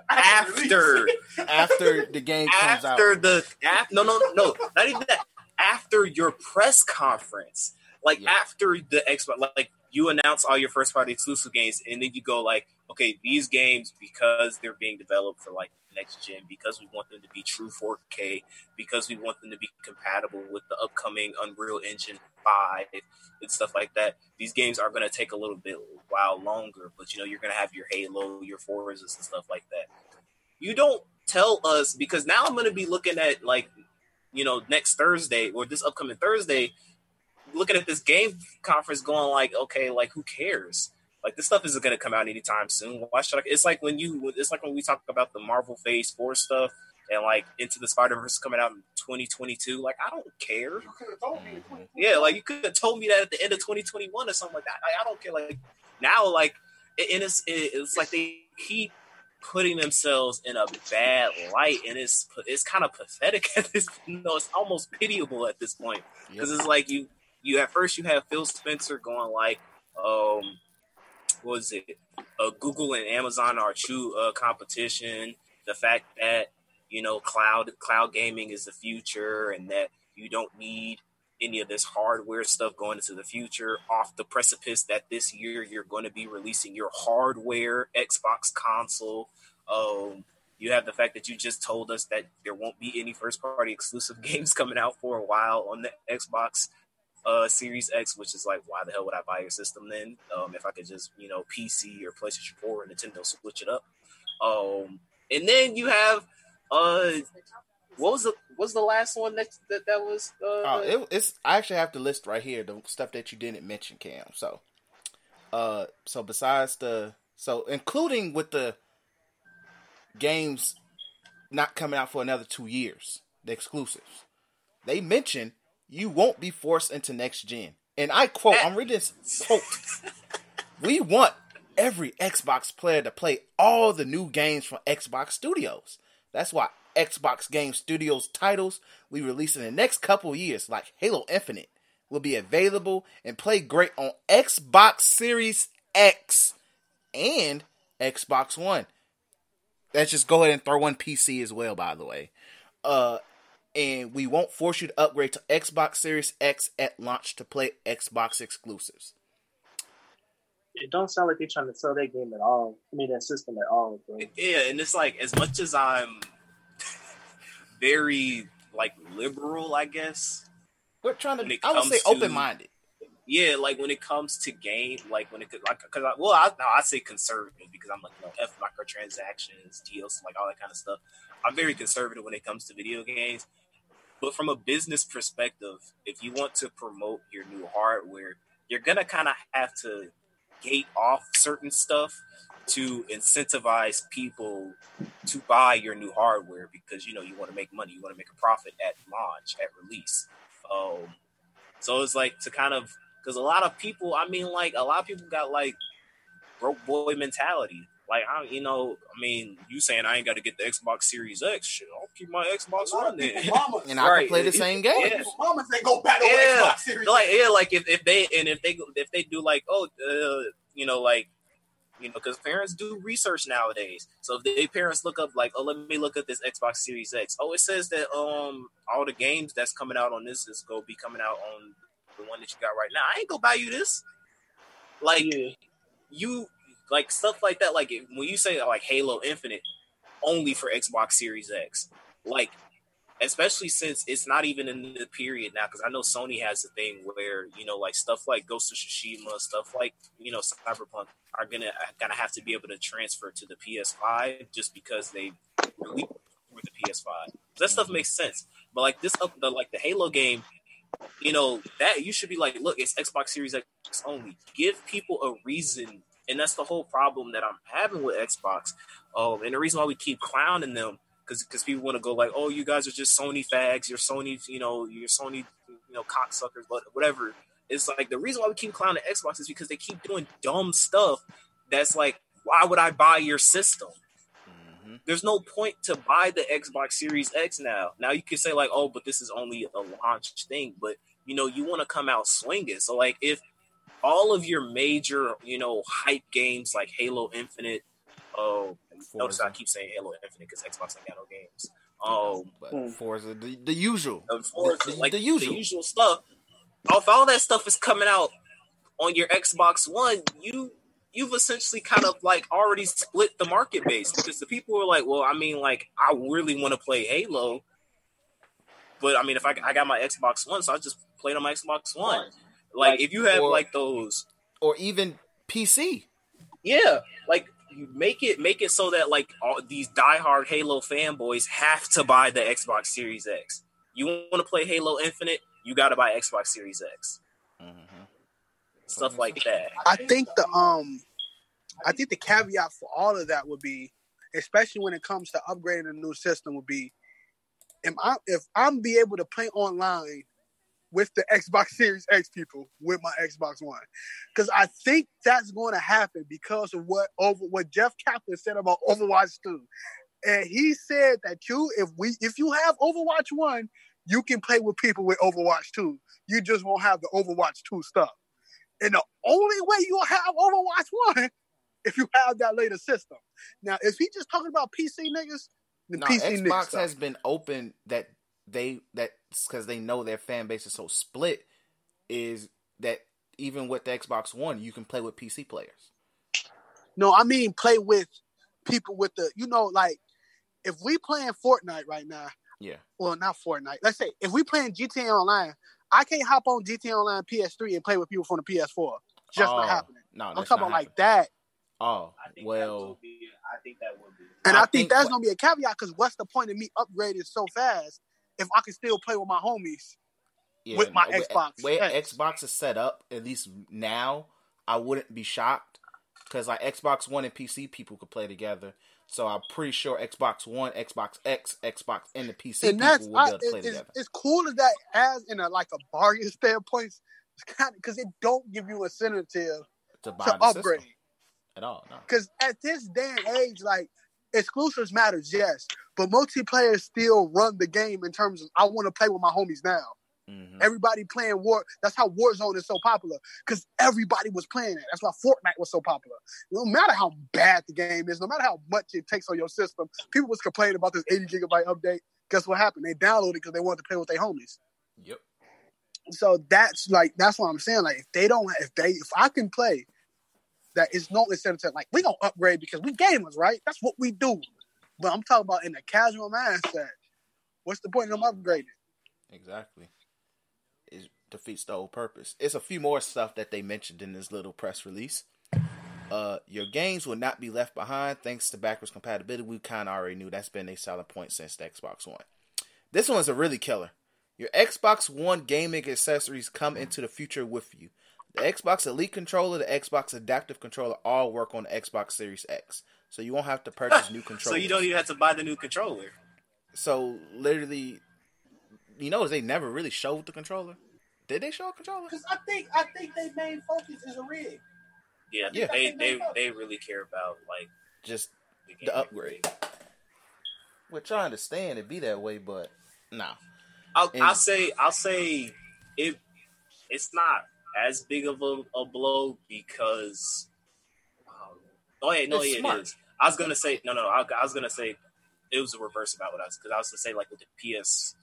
after. After the game comes out, after the af- no no no not even that. After your press conference like Yeah. after the Xbox like you announce all your first party exclusive games and then you go like okay these games because they're being developed for like next gen because we want them to be true 4K because we want them to be compatible with the upcoming Unreal Engine 5 and stuff like that these games are going to take a little bit while longer but you know you're going to have your Halo your Forzas and stuff like that. You don't tell us because now I'm going to be looking at like you know next Thursday or this upcoming Thursday looking at this game conference going like okay like who cares like this stuff isn't going to come out anytime soon why should I it's like when you it's like when we talk about the Marvel Phase 4 stuff and like into the Spider-Verse coming out in 2022 like I don't care You could have told me. Yeah, like you could have told me that at the end of 2021 or something like that. I, I don't care. Like now, like it, and it's it's like they keep putting themselves in a bad light, and it's it's kind of pathetic at this. You know, it's almost pitiable at this point Yep. because it's like you you at first you have Phil Spencer going like, um, what was it? Uh, Google and Amazon are true uh, competition. The fact that you know cloud cloud gaming is the future, and that you don't need any of this hardware stuff going into the future. Off the precipice that this year you're going to be releasing your hardware Xbox console. Um, you have the fact that you just told us that there won't be any first party exclusive games coming out for a while on the Xbox uh, Series X, which is like, why the hell would I buy your system then? Um, if I could just, you know, PC or PlayStation 4 or Nintendo switch it up. Um, and then you have, uh, what was the what was the last one that that, that was? Uh, Oh, it, it's I actually have the list right here, the stuff that you didn't mention, Cam. So, uh, so besides the so including with the games not coming out for another two years, the exclusives, they mention you won't be forced into next gen. And I quote, I'm reading this quote. we want every Xbox player to play all the new games from Xbox Studios. That's why Xbox Game Studios titles we release in the next couple years, like Halo Infinite, will be available and play great on Xbox Series X and Xbox One. Let's just go ahead and throw one PC as well, by the way. Uh, and we won't force you to upgrade to Xbox Series X at launch to play Xbox exclusives. It don't sound like they're trying to sell that game at all. I mean, that system at all, bro. yeah, and it's like as much as I'm very like liberal, I guess. We're trying to, I would say, open minded. Yeah, like when it comes to game, like when it could, like, cause I, well, I, no, I say conservative because I'm like, you know, F microtransactions, deals, like all that kind of stuff. I'm very conservative when it comes to video games. But from a business perspective, if you want to promote your new hardware, you're gonna kind of have to gate off certain stuff to incentivize people to buy your new hardware because you know you want to make money, you want to make a profit at launch, at release. Um, so it's like to kind of because a lot of people, I mean, like a lot of people got like broke boy mentality. Like I, you know, I mean, you saying I ain't got to get the Xbox Series X? Shit, I'll keep my Xbox One then. Mamas, And I can play the same game. Yeah. mamas ain't go back on Yeah, Xbox Series. like yeah, like if, if they and if they if they do like oh uh, you know like you know because parents do research nowadays. So if they parents look up like oh let me look at this Xbox Series X. Oh it says that um all the games that's coming out on this is gonna be coming out on the one that you got right now. I ain't gonna buy you this. Like Yeah. you like stuff like that. Like when you say like Halo Infinite only for Xbox Series X, like especially since it's not even in the period now. Because I know Sony has a thing where you know like stuff like Ghost of Tsushima, stuff like you know Cyberpunk are gonna gonna have to be able to transfer to the PS5 just because they released with the PS5. That stuff mm-hmm. makes sense. But like this, up the like the Halo game, you know that you should be like, look, it's Xbox Series X only. Give people a reason, and that's the whole problem that I'm having with Xbox. Um, and the reason why we keep clowning them because because people want to go like, oh, you guys are just Sony fags, you're Sony, you know, you're Sony, you know, cocksuckers, but whatever. It's like the reason why we keep clowning Xbox is because they keep doing dumb stuff. That's like, why would I buy your system? hmm there's no point to buy the Xbox Series X now. Now you can say like, oh, but this is only a launch thing, but you know, you want to come out swinging. So like, if all of your major, you know, hype games like Halo Infinite, oh, notice I keep saying Halo Infinite because Xbox ain't got no games. Um, But Hmm. Forza, the, the usual. of course, The- the- like the usual. the usual stuff. If all that stuff is coming out on your Xbox One, you you've essentially kind of like already split the market base because the people are like, well, I mean, like I really want to play Halo, but I mean, if I, I got my Xbox One, so I just played on my Xbox One. Like, Like, if you have or- like those, Or even PC. yeah, like you make it make it so that like all these diehard Halo fanboys have to buy the Xbox Series X. You want to play Halo Infinite, you got to buy Xbox Series X. hmm Stuff like that. I think the um, I think the caveat for all of that would be, especially when it comes to upgrading a new system, would be, am I if I'm be able to play online with the Xbox Series X people with my Xbox One, because I think that's going to happen because of what over what Jeff Kaplan said about Overwatch Two, and he said that you if we if you have Overwatch One, you can play with people with Overwatch 2. You just won't have the Overwatch 2 stuff. And the only way you'll have Overwatch 1 if you have that later system. Now, if he just talking about PC niggas, the No, PC niggas Xbox has been open that they that because they know their fan base is so split. Is that even with the Xbox One, you can play with PC players? No, I mean play with people with the, you know, like if we playing Fortnite right now, Yeah. well, not Fortnite. Let's say if we playing GTA Online, I can't hop on GTA Online PS3 and play with people from the PS4. Just Oh, not happening. No, I'm that's talking not about like that, Oh, I think that well, be. I think that would be. and I I, think, think that's what- gonna be a caveat because what's the point of me upgrading so fast if I can still play with my homies? yeah, with my no, Xbox Way X. Xbox is set up, at least now, I wouldn't be shocked because like Xbox One and PC people could play together. So I'm pretty sure Xbox One, Xbox X, Xbox, and the PC and people will be able to play it's, together. it's cool as that as in a like a bargain standpoint. It's kind of because it don't give you incentive To buy to upgrade. at all. No. Because at this day and age, like exclusives matters, yes, but multiplayer still run the game in terms of I want to play with my homies now. Mhm. Everybody playing war. That's how Warzone is so popular because everybody was playing it. That's why Fortnite was so popular. No matter how bad the game is, no matter how much it takes on your system, people was complaining about this 80 gigabyte update. Guess what happened? They downloaded it because they wanted to play with their homies. Yep. So that's like that's what I'm saying. Like if they don't, if they, if I can play, that is no incentive. to, Like we gonna upgrade because we gamers, right? That's what we do. But I'm talking about in a casual mindset. What's the point of them upgrading? Exactly. It defeats the whole purpose. It's a few more stuff that they mentioned in this little press release. Uh, your games will not be left behind thanks to backwards compatibility. We kind of already knew that's been a selling point since the Xbox One. This one's a really killer. Your Xbox One gaming accessories come into the future with you. The Xbox Elite controller, the Xbox Adaptive controller, all work on the Xbox Series X. So you won't have to purchase new controllers. So you don't even have to buy the new controller. So literally, you know, they never really showed the controller. Did they show a controller? Because I think I think their main focus is a rig. Yeah, Yeah. they they they really care about like Just the, the game. upgrade. Which I understand it be that way, but nah. I'll, And- I'll say I'll say it. It's not as big of a, a blow because. Um, oh yeah, no, It's yeah, it smart. is. I was gonna say no, no. I, I was gonna say it was the reverse about what I was because I was gonna say like with the PS,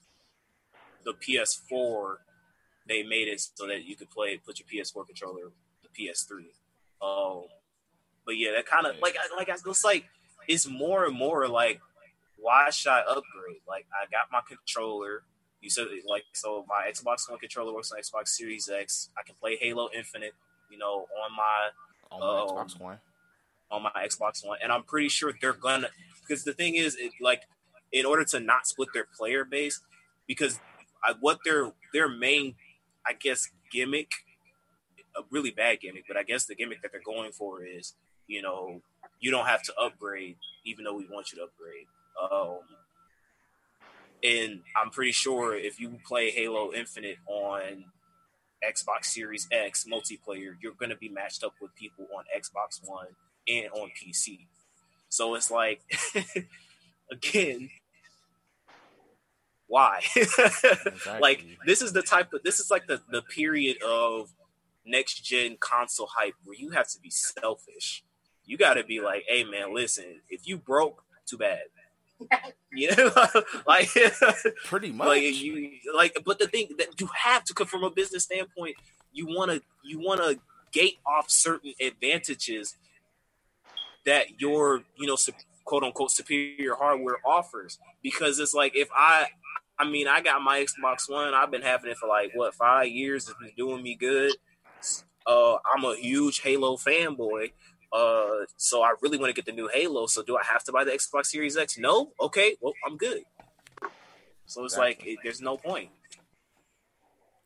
the PS4, they made it so that you could play put your PS4 controller the PS3. Um, but yeah, that kind of like I- like I was like it's more and more like why should I upgrade? Like I got my controller. You said like so my Xbox One controller works on Xbox Series X. I can play Halo Infinite, you know, on my On my Oh. Xbox One. On my Xbox One, and I'm pretty sure they're gonna because the thing is, it, like, in order to not split their player base, because I, what their their main, I guess, gimmick, a really bad gimmick, but I guess the gimmick that they're going for is, you know, you don't have to upgrade, even though we want you to upgrade. Um, and I'm pretty sure if you play Halo Infinite on Xbox Series X multiplayer, you're going to be matched up with people on Xbox One and on PC. So it's like, again, why? like this is the type of this is like the the period of next gen console hype where you have to be selfish. You got to be like, hey man, listen, if you broke, too bad. you know, like Pretty much. like you like but the thing that you have to come from a business standpoint you want to you want to gate off certain advantages that your you know quote unquote superior hardware offers. Because it's like if i i mean i got my xbox one i've been having it for like what five years it's been doing me good. Uh i'm a huge halo fanboy uh so i really want to get the new halo so do i have to buy the xbox series x? No? Okay well i'm good. So it's like it, there's no point.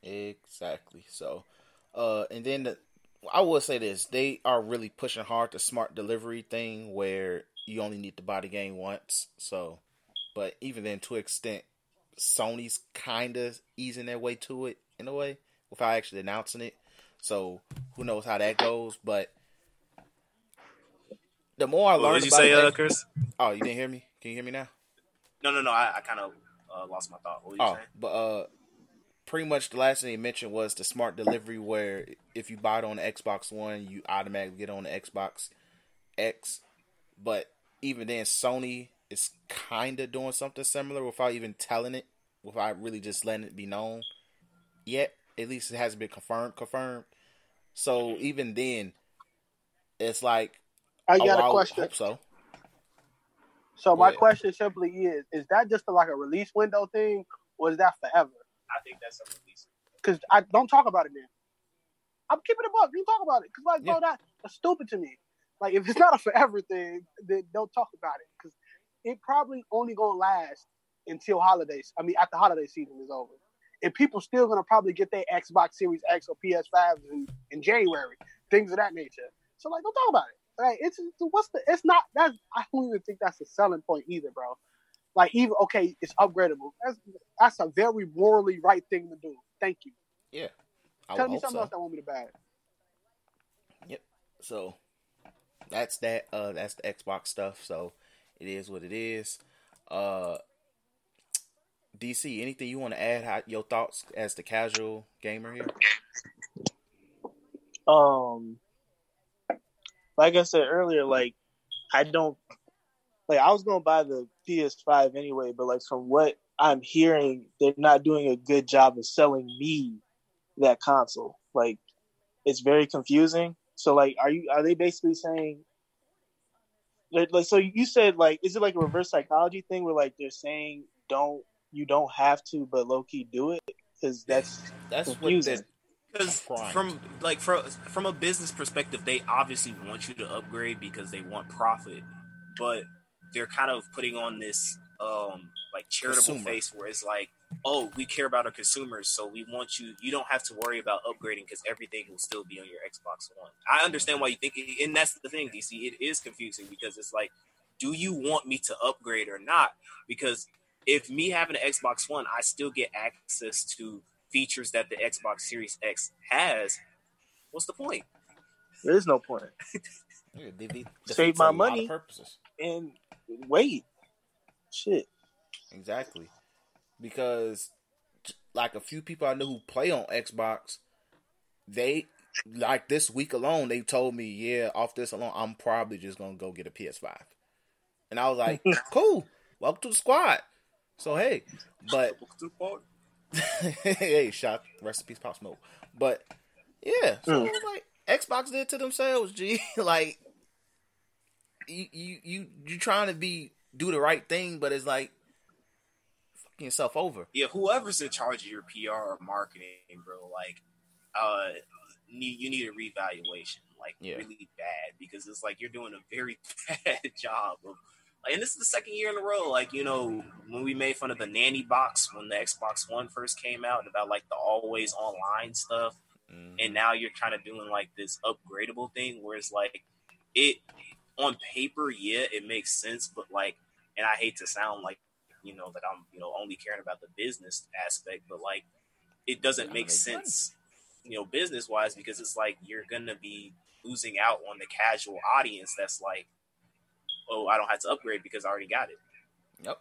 Exactly. So, uh, and then the, I will say this: they are really pushing hard the smart delivery thing, where you only need to buy the game once. So, but even then, to an extent, Sony's kind of easing their way to it in a way without actually announcing it. So, who knows how that goes? But the more I learned did you say, uh, Chris? oh, you didn't hear me? Can you hear me now? No, no, no. I, I kind of uh, lost my thought. What were you Oh, but uh, pretty much the last thing he mentioned was the smart delivery, where if you buy it on Xbox One, you automatically get on the Xbox X. But even then, Sony is kind of doing something similar without even telling it, without really just letting it be known yet. At least it hasn't been confirmed. Confirmed. So even then, it's like I oh, got I a question. Hope so. So my Yeah. question simply is: Is that just like a release window thing, or is that forever? I think that's a release. Because I don't talk about it then. I'm keeping it up. You talk about it because like, Yeah. bro, that, that's stupid to me. Like, if it's not a forever thing, then don't talk about it because it probably only gonna last until holidays. I mean, after holiday season is over, and people still gonna probably get their Xbox Series X or PS5s in, in January, things of that nature. So like, don't talk about it. Like, it's it's- what's the? It's not that. I don't even think that's a selling point either, bro. Like, even okay, it's upgradable. That's that's a very morally right thing to do. Thank you. Yeah. I Tell me something so. else that want me to buy. Yep so that's that. Uh, that's the Xbox stuff. So it is what it is. Uh, DC, anything you want to add? How, your thoughts as the casual gamer here? um like I said earlier, like I don't like I was gonna buy the PS5 anyway, but like from what I'm hearing, they're not doing a good job of selling me that console. Like it's very confusing. So like are you are they basically saying like, like so you said like is it like a reverse psychology thing where like they're saying don't you don't have to but low key do it because that's That's what Confusing. the Because from like from from a business perspective, they obviously want you to upgrade because they want profit, but they're kind of putting on this um like charitable Consumer. face where it's like, oh, we care about our consumers, so we want you. You don't have to worry about upgrading because everything will still be on your Xbox One. I understand why you think, it, and that's the thing, DC. It is confusing because it's like, do you want me to upgrade or not? Because if me having an Xbox One, I still get access to features that the Xbox Series X has. What's the point? there is no point. yeah, they, they Save my a lot of money. purposes. And wait, shit. Exactly. Because like a few people I know who play on Xbox, they like this week alone they told me, yeah, off this alone, I'm probably just gonna go get a PS5. And I was like, cool, welcome to the squad. So hey, but hey, shot rest in peace, Pop Smoke. But yeah, so hmm. like Xbox did to themselves, G. like you you you you trying to be do the right thing, but it's like fucking yourself over. Yeah, whoever's in charge of your PR or marketing, bro, like, uh, need, you need a revaluation, like, Yeah. really bad, because it's like you're doing a very bad job of. And this is the second year in a row. Like, you know, when we made fun of the nanny box when the Xbox One first came out about like the always online stuff. Mhm. and now you're kind of doing like this upgradable thing where it's like it on paper yeah it makes sense but like and i hate to sound like you know that i'm you know only caring about the business aspect but like it doesn't make sense you know business wise because it's like you're gonna be losing out on the casual audience that's like oh i don't have to upgrade because i already got it Yep.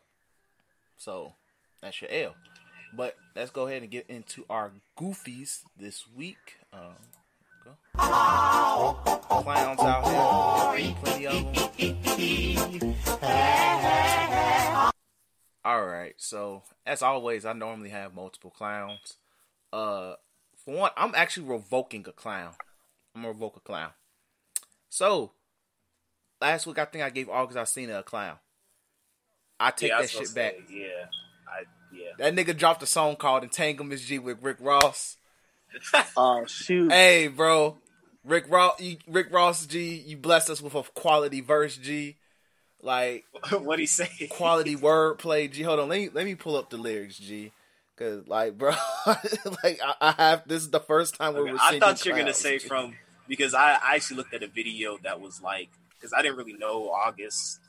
So that's your L. But let's go ahead and get into our goofies this week. Um. Clowns out here, plenty of them. All right. So as always, I normally have multiple clowns. Uh, for one, I'm actually revoking a clown. I'm gonna revoke a clown. So last week, I think I gave August Alsina a clown. I take yeah, that gonna shit back. say, yeah i yeah That nigga dropped a song called Entanglements G with Rick Ross. Oh shoot. Hey, bro. Rick Ross, you, Rick Ross G, you blessed us with a quality verse G. Like what he say quality wordplay G. Hold on, let me let me pull up the lyrics G. Cause like, bro, like I, I have this is the first time we're Okay, I thought you're gonna say G. from because I, I actually looked at a video that was like because I didn't really know August.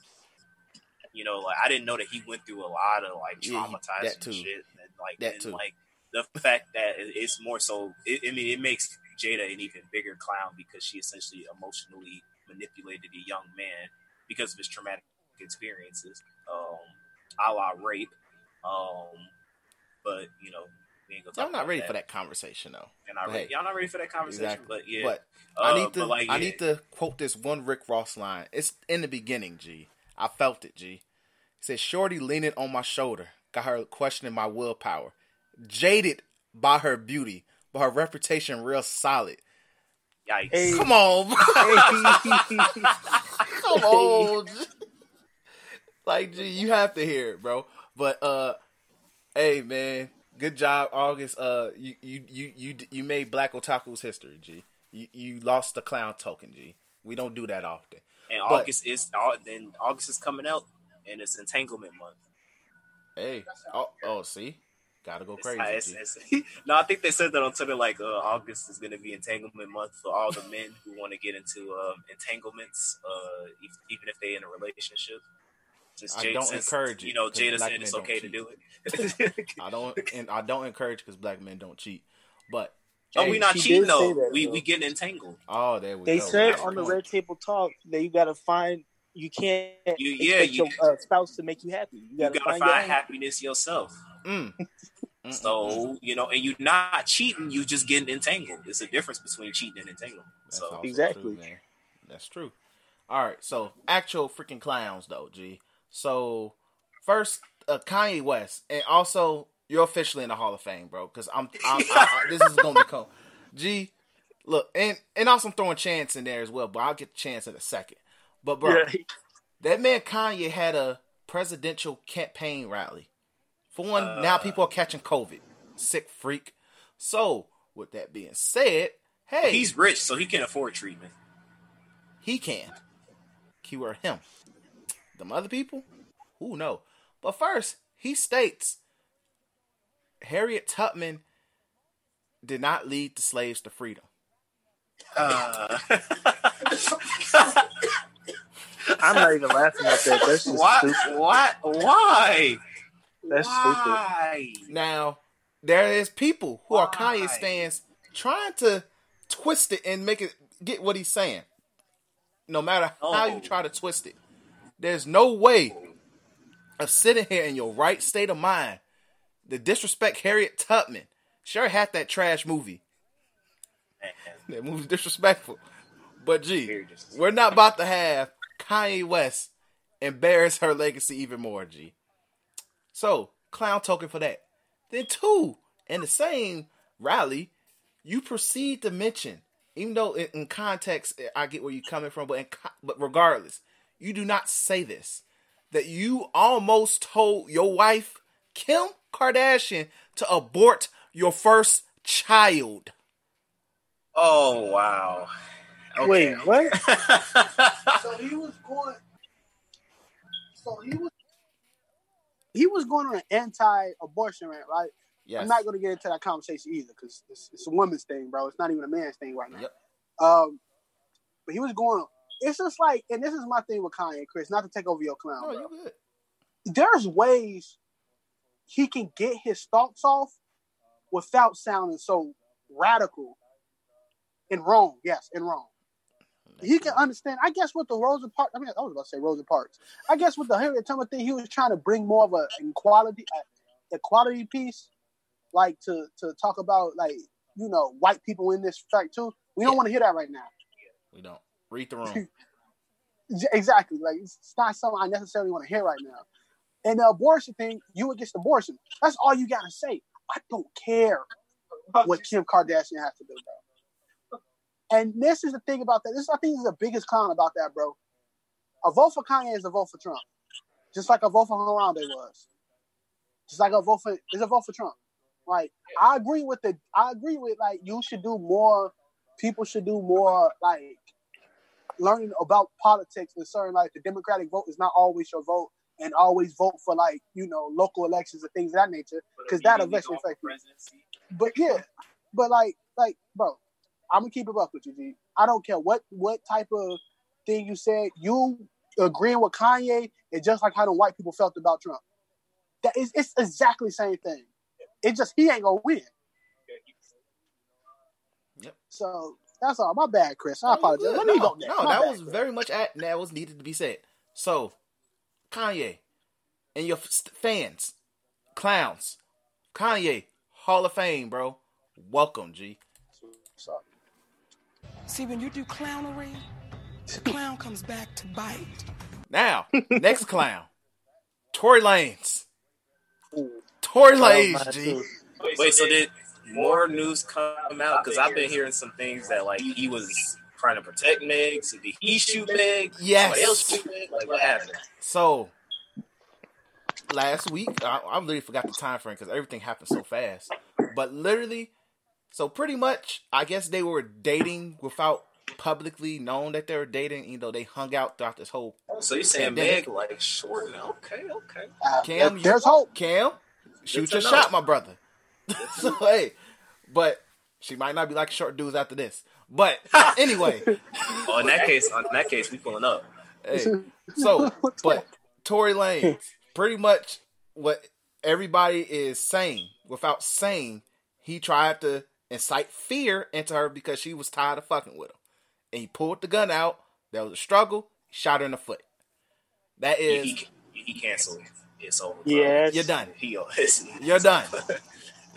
You know, like I didn't know that he went through a lot of like Yeah, he- traumatizing that too. shit, and like That and, too. like the fact that it's more so. It, I mean, it makes Jada an even bigger clown because she essentially emotionally manipulated a young man because of his traumatic experiences, um, a la rape. Um, but you know, we ain't gonna talk Y'all not ready for that conversation though. Not ready. hey, Y'all not ready for that conversation. Exactly. But yeah, But Uh, I need to like, I yeah. need to quote this one Rick Ross line. It's in the beginning, G. I felt it, G. He said, Shorty leaning on my shoulder, got her questioning my willpower. Jaded by her beauty, but her reputation real solid. Yikes. Hey. Come on, bro. Come on. Like G, you have to hear it, bro. But uh hey man, good job, August. Uh you you you you, you made Black Otaku's history, G. You you lost the clown token, G. We don't do that often. And But- August is then August is coming out, and it's entanglement month. Hey, oh, oh, see, gotta go crazy. it's- G. it's- no, I think they said that on Twitter. Like uh, August is going to be entanglement month for all the men who want to get into um, entanglements, uh, if, even if they're in a relationship. Since I Jada, don't since, encourage it. You know, Jada said it's don't okay to cheat. do it. I don't and I don't encourage because black men don't cheat. But oh, hey, we not cheating though. that, we though. we getting entangled. Oh, there we They go. said That's on the point. Red Table Talk that you gotta find you can't You- yeah, expect you- your uh, spouse to make you happy. You You gotta, gotta find, find, your happiness yourself. Mm. So you know, and you're not cheating. you're just getting entangled. It's a difference between cheating and entanglement. That's So Exactly. true, man. That's true. All right, so actual freaking clowns though, G. So first, uh, Kanye West, and also you're officially in the Hall of Fame, bro. Because I'm, I'm I, I- this is gonna become G. Look, and and also I'm throwing Chance in there as well, but I'll get the Chance in a second. But bro, Yeah. that man Kanye had a presidential campaign rally. For one, now people are catching COVID. Sick freak. So, with that being said, hey, he's rich, so he can afford treatment. he can. Keyword him. Them other people? Who know? But first, he states Harriet Tubman did not lead the slaves to freedom. Uh, I'm not even laughing at that. That's just what? stupid. What? Why? That's stupid. Why? Now, there is people who are Kanye stands trying to twist it and make it get what he's saying. No matter how you try to twist it, there's no way of sitting here in your right state of mind to disrespect Harriet Tubman. Sure had that trash movie. Man, That movie's disrespectful. But gee, we're not about to have Kanye West embarrass her legacy even more, G. So, clown token for that. Then two, in the same rally, you proceed to mention, even though in, in context eh, I get where you're coming from, but in, but regardless, you do not say this. That you almost told your wife Kim Kardashian to abort your first child. Oh wow. Okay. Wait, what? So he was going. So he was. He was going on an anti-abortion rant, right? Yes. I'm not going to get into that conversation either because it's, it's a woman's thing, bro. It's not even a man's thing right now. Yep. Um, but he was going. It's just like, and this is my thing with Kanye, and Chris. Not to take over your clown, No, bro. There's ways he can get his thoughts off without sounding so radical and wrong. Yes, and wrong. He can understand. I guess with the Rosa Parks, I mean, I was about to say Rosa Parks. I guess with the Harriet Tubman thing, he was trying to bring more of a equality, a uh, equality piece, like to to talk about like you know white people in this fact too. We don't Yeah. want to hear that right now. We don't. Read the room. Exactly. Like it's it's not something I necessarily want to hear right now. And the abortion thing, you against abortion. That's all you gotta say. I don't care what Kim Kardashian has to do, bro. And this is the thing about that. This I think is the biggest clown about that, bro. A vote for Kanye is a vote for Trump. Just like a vote for Harambe was. Just like a vote for is a vote for Trump. Like I agree with the I agree with like you should do more people should do more like learning about politics and certain like the Democratic vote is not always your vote and always vote for like, you know, local elections and things of that nature. Because that eventually affects you. But yeah, but like, like, bro, I'm gonna keep it up with you, G. I don't care what what type of thing you said. You agreeing with Kanye is just like how the white people felt about Trump. That is, it's exactly the same thing. It just he ain't gonna win. Yep. So that's all. My bad, Chris. I apologize. Let me no, go next. No, My that bad, was Chris. very much at that was needed to be said. So, Kanye and your f- fans, clowns. Kanye, Hall of Fame, bro. Welcome, G. What's up? See, when you do clownery, the clown comes back to bite. Now, next clown. Tory Lanez. Tory oh, Lanez, G. Wait, so did more news come out? Because I've been hearing some things that like he was trying to protect Meg. So did he shoot Meg? Yes. Somebody else shoot Meg? Like what happened? So last week, I, I literally forgot the time frame because everything happened so fast. But literally, so pretty much, I guess they were dating without publicly known that they were dating. You know, they hung out throughout this whole. So you saying Pandemic. Meg like short? Okay, okay. Uh, Cam, there- there's hope. Cam, shoot to your know. shot, my brother. so hey, but she might not be like short dudes after this. But anyway, Oh, in that case, in that case, we pulling up. hey, so but Tory Lanez, pretty much what everybody is saying, without saying, he tried to incite fear into her because she was tired of fucking with him, and he pulled the gun out. There was a struggle. Shot her in the foot. That is. He, he, he canceled. It's over. bro. Yes. you're done. He, You're done.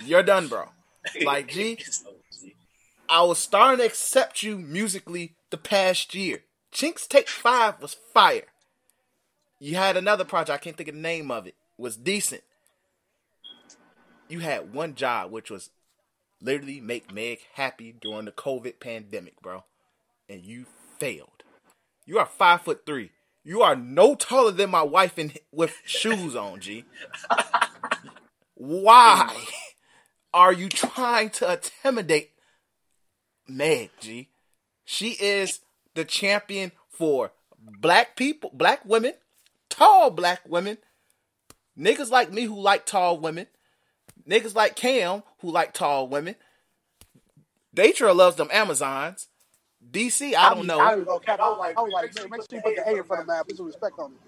You're done, bro. Like, G, It's G. I was starting to accept you musically the past year. Chixtape Five was fire. You had another project, I can't think of the name of it, was decent. You had one job, which was literally make Meg happy during the COVID pandemic, bro. And you failed. You are five foot three. You are no taller than my wife in with shoes on, G. Why are you trying to intimidate Meg, G. She is the champion for black people, black women, tall black women, niggas like me who like tall women, niggas like Cam who like tall women. Datra loves them Amazons. DC, I don't know. I, was, okay, I was like, I was like, man, make sure you put the A in front of man. Put some respect on it.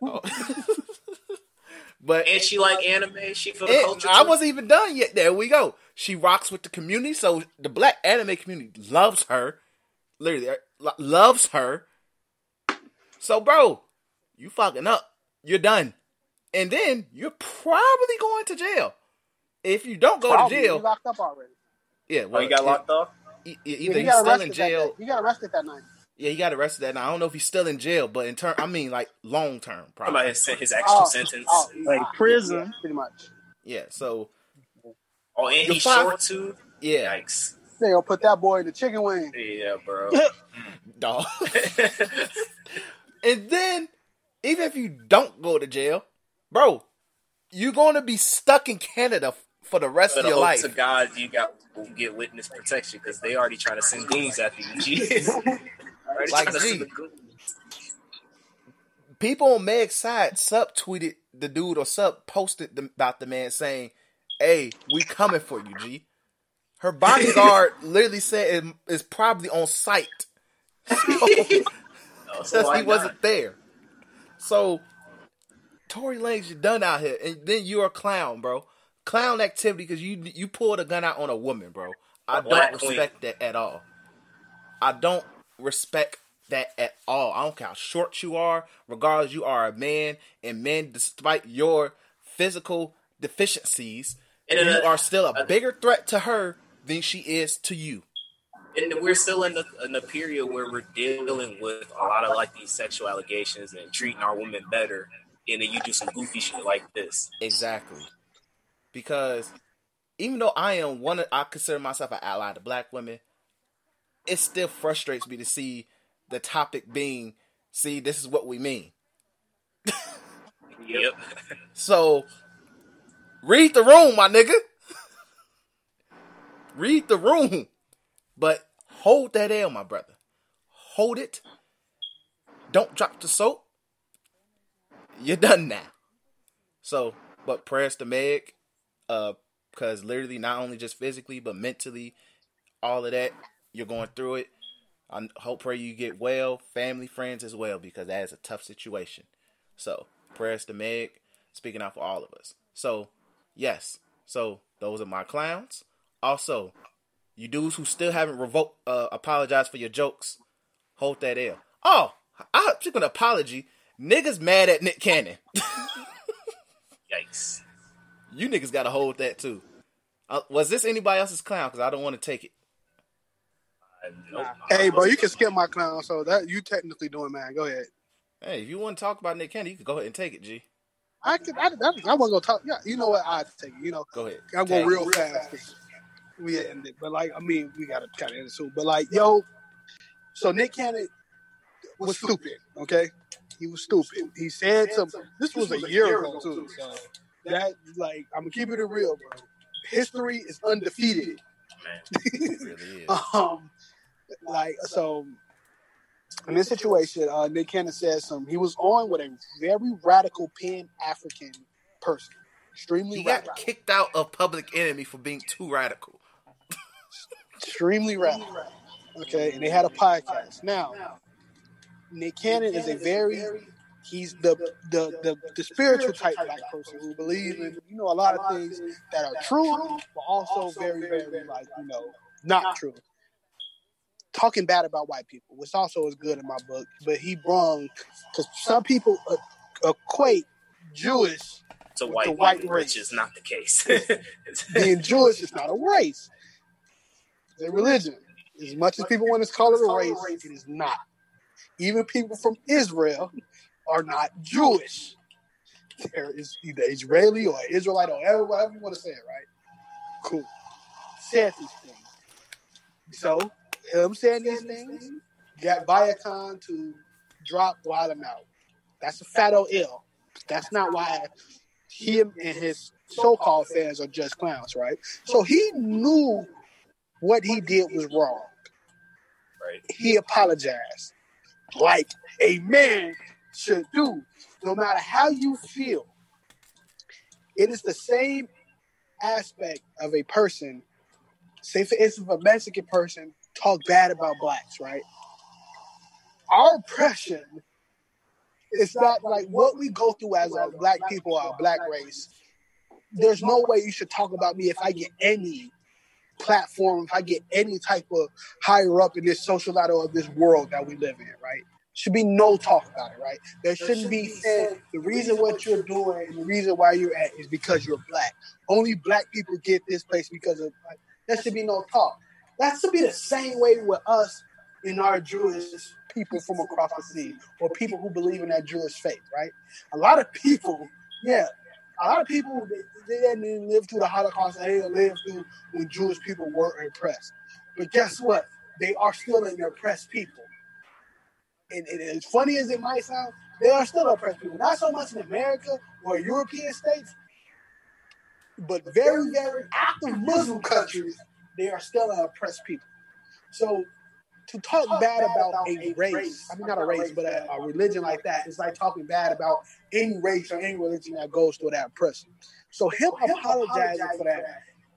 but And she like anime. She for the And culture. I wasn't even done yet. There we go. She rocks with the community, so the black anime community loves her. Literally, uh, loves her. So, bro, you fucking up. You're done, and then you're probably going to jail. If you don't go Probably, to He jail, locked up already. yeah, Oh, well, you got locked up. e- e- Yeah, either he he's got still in arrested that jail. day. He got arrested that night. Yeah, he got arrested that night. I don't know if he's still in jail, but in term, I mean, like long term, probably. about his, his actual Oh, sentence. oh, Like prison. yeah, pretty much. Yeah, so Oh, and he's five- short too. yeah, Yikes. They gonna put that boy in the chicken wing. Yeah, bro. dog. And then, even if you don't go to jail, bro, you're going to be stuck in Canada for the rest But of your life. to God you got get witness protection because they already trying to send goons after you. G. Like, G. send the goons. People on Meg's side sub tweeted the dude or sub posted the, about the man saying, "Hey, we coming for you, G." Her bodyguard literally said it is probably on site. So Because why he wasn't not? there. So, Tory Lanez, you done out here, and then you're a clown, bro. Clown activity because you you pulled a gun out on a woman, bro. I don't respect that at all. I don't respect that at all. I don't care how short you are, regardless, you are a man, and men, despite your physical deficiencies, And you uh, are still a bigger threat to her than she is to you. and we're still in the in the period where we're dealing with a lot of like these sexual allegations and treating our women better, and then you do some goofy shit like this. Exactly. Because even though I am one of, I consider myself an ally to black women, it still frustrates me to see the topic being, see, this is what we mean. Yep. So read the room, my nigga. read the room. But hold that L, my brother. Hold it. Don't drop the soap. You're done now. So, but prayers to Meg, uh, because literally not only just physically but mentally, all of that you're going through it. I hope pray you get well, family, friends as well, because that is a tough situation. So prayers to Meg, speaking out for all of us. So yes, so those are my clowns. Also, you dudes who still haven't revoked, uh, apologized for your jokes, hold that L. Oh, I took an apology. Niggas mad at Nick Cannon. Yikes. You niggas gotta hold that too. Uh, was this anybody else's clown? Because I don't want to take it. Nope. Hey, bro, you can skip my clown, so that you technically doing man. Go ahead. Hey, if you want to talk about Nick Cannon, you can go ahead and take it, G. I could. I, I, I wasn't gonna talk. Yeah, you know what? I take it. You know, Go ahead. I'm going Tag. real fast. We end it, but like, I mean, we gotta kind of end it soon. But like, yo, so Nick Cannon was stupid. Okay, he was stupid. He said something. This was a year ago too. So that, like, I'm gonna keep it real, bro. History is undefeated. Man. It really is. Um, like so. In this situation, uh, Nick Cannon said some. He was on with a very radical Pan African person, extremely He got kicked out of Public Enemy for being too radical. extremely radical. Okay, and they had a podcast. Now, Nick Cannon is a very he's the the the, the spiritual type black person who believes in you know a lot of things that are true, but also very very like you know not true. Talking bad about white people, which also is good in my book, but he brung because some people uh, equate to Jewish the white, white white race. which is not the case. being Jewish is not a race. It's a religion. As much as people want to call it a race, it is not. Even people from Israel are not Jewish. There is either Israeli or Israelite or whatever, whatever you want to say it, right? Cool. Said these things. So, him saying these things got Viacom to drop Wild 'N Out. That's a fat old ill. That's not why him and his so-called fans are just clowns, right? So he knew what he did was wrong. right. He apologized, like a man should do, no matter how you feel. It is the same aspect of a person. Say, for instance, if a Mexican person talk bad about blacks, right? Our oppression is not like what we go through as a black people a black race. There's no way you should talk about me if I get any platform, if I get any type of higher up in this social ladder of this world that we live in, right? Should be no talk about it, right? There shouldn't be said the reason what you're doing and the reason why you're at is because you're black. Only black people get this place because of like, there should be no talk. That should be the same way with us in our Jewish people from across the sea or people who believe in that Jewish faith, right? A lot of people, yeah, a lot of people they, didn't live through the Holocaust. They didn't live through when Jewish people were oppressed. But guess what? They are still an oppressed people. And, and as funny as it might sound, they are still oppressed people. Not so much in America or European states, but very, very active Muslim countries, they are still an oppressed people. So to talk bad about a race, I mean not a race, but a, a religion like that, is like talking bad about any race or any religion that goes through that oppression. So him apologizing for that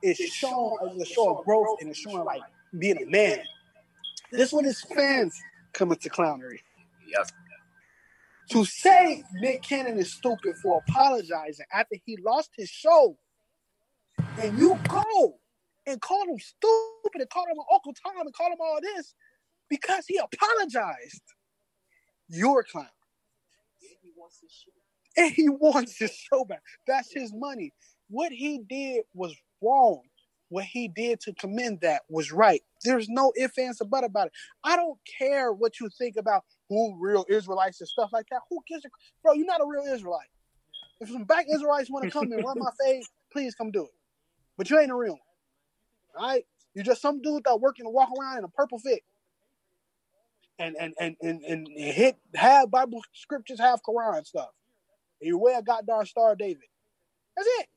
is showing as a show of growth and it's showing like being a man. This one is what his fans coming to clownery. Yep. To say Nick Cannon is stupid for apologizing after he lost his show, and you go and call him stupid and call him Uncle Tom and call him all this because he apologized. You're a clown. And he wants his show back. That's his money. What he did was wrong. What he did to commend that was right. There's no ifs, ands, or but about it. I don't care what you think about who real Israelites and stuff like that. Who gives a bro? You're not a real Israelite. If some black Israelites want to come and run my face, please come do it. But you ain't a real one. All right? You're just some dude that working to walk around in a purple fit. And and and and, and, hit have Bible scriptures, have Quran stuff. And you wear a goddamn Star of David. That's it.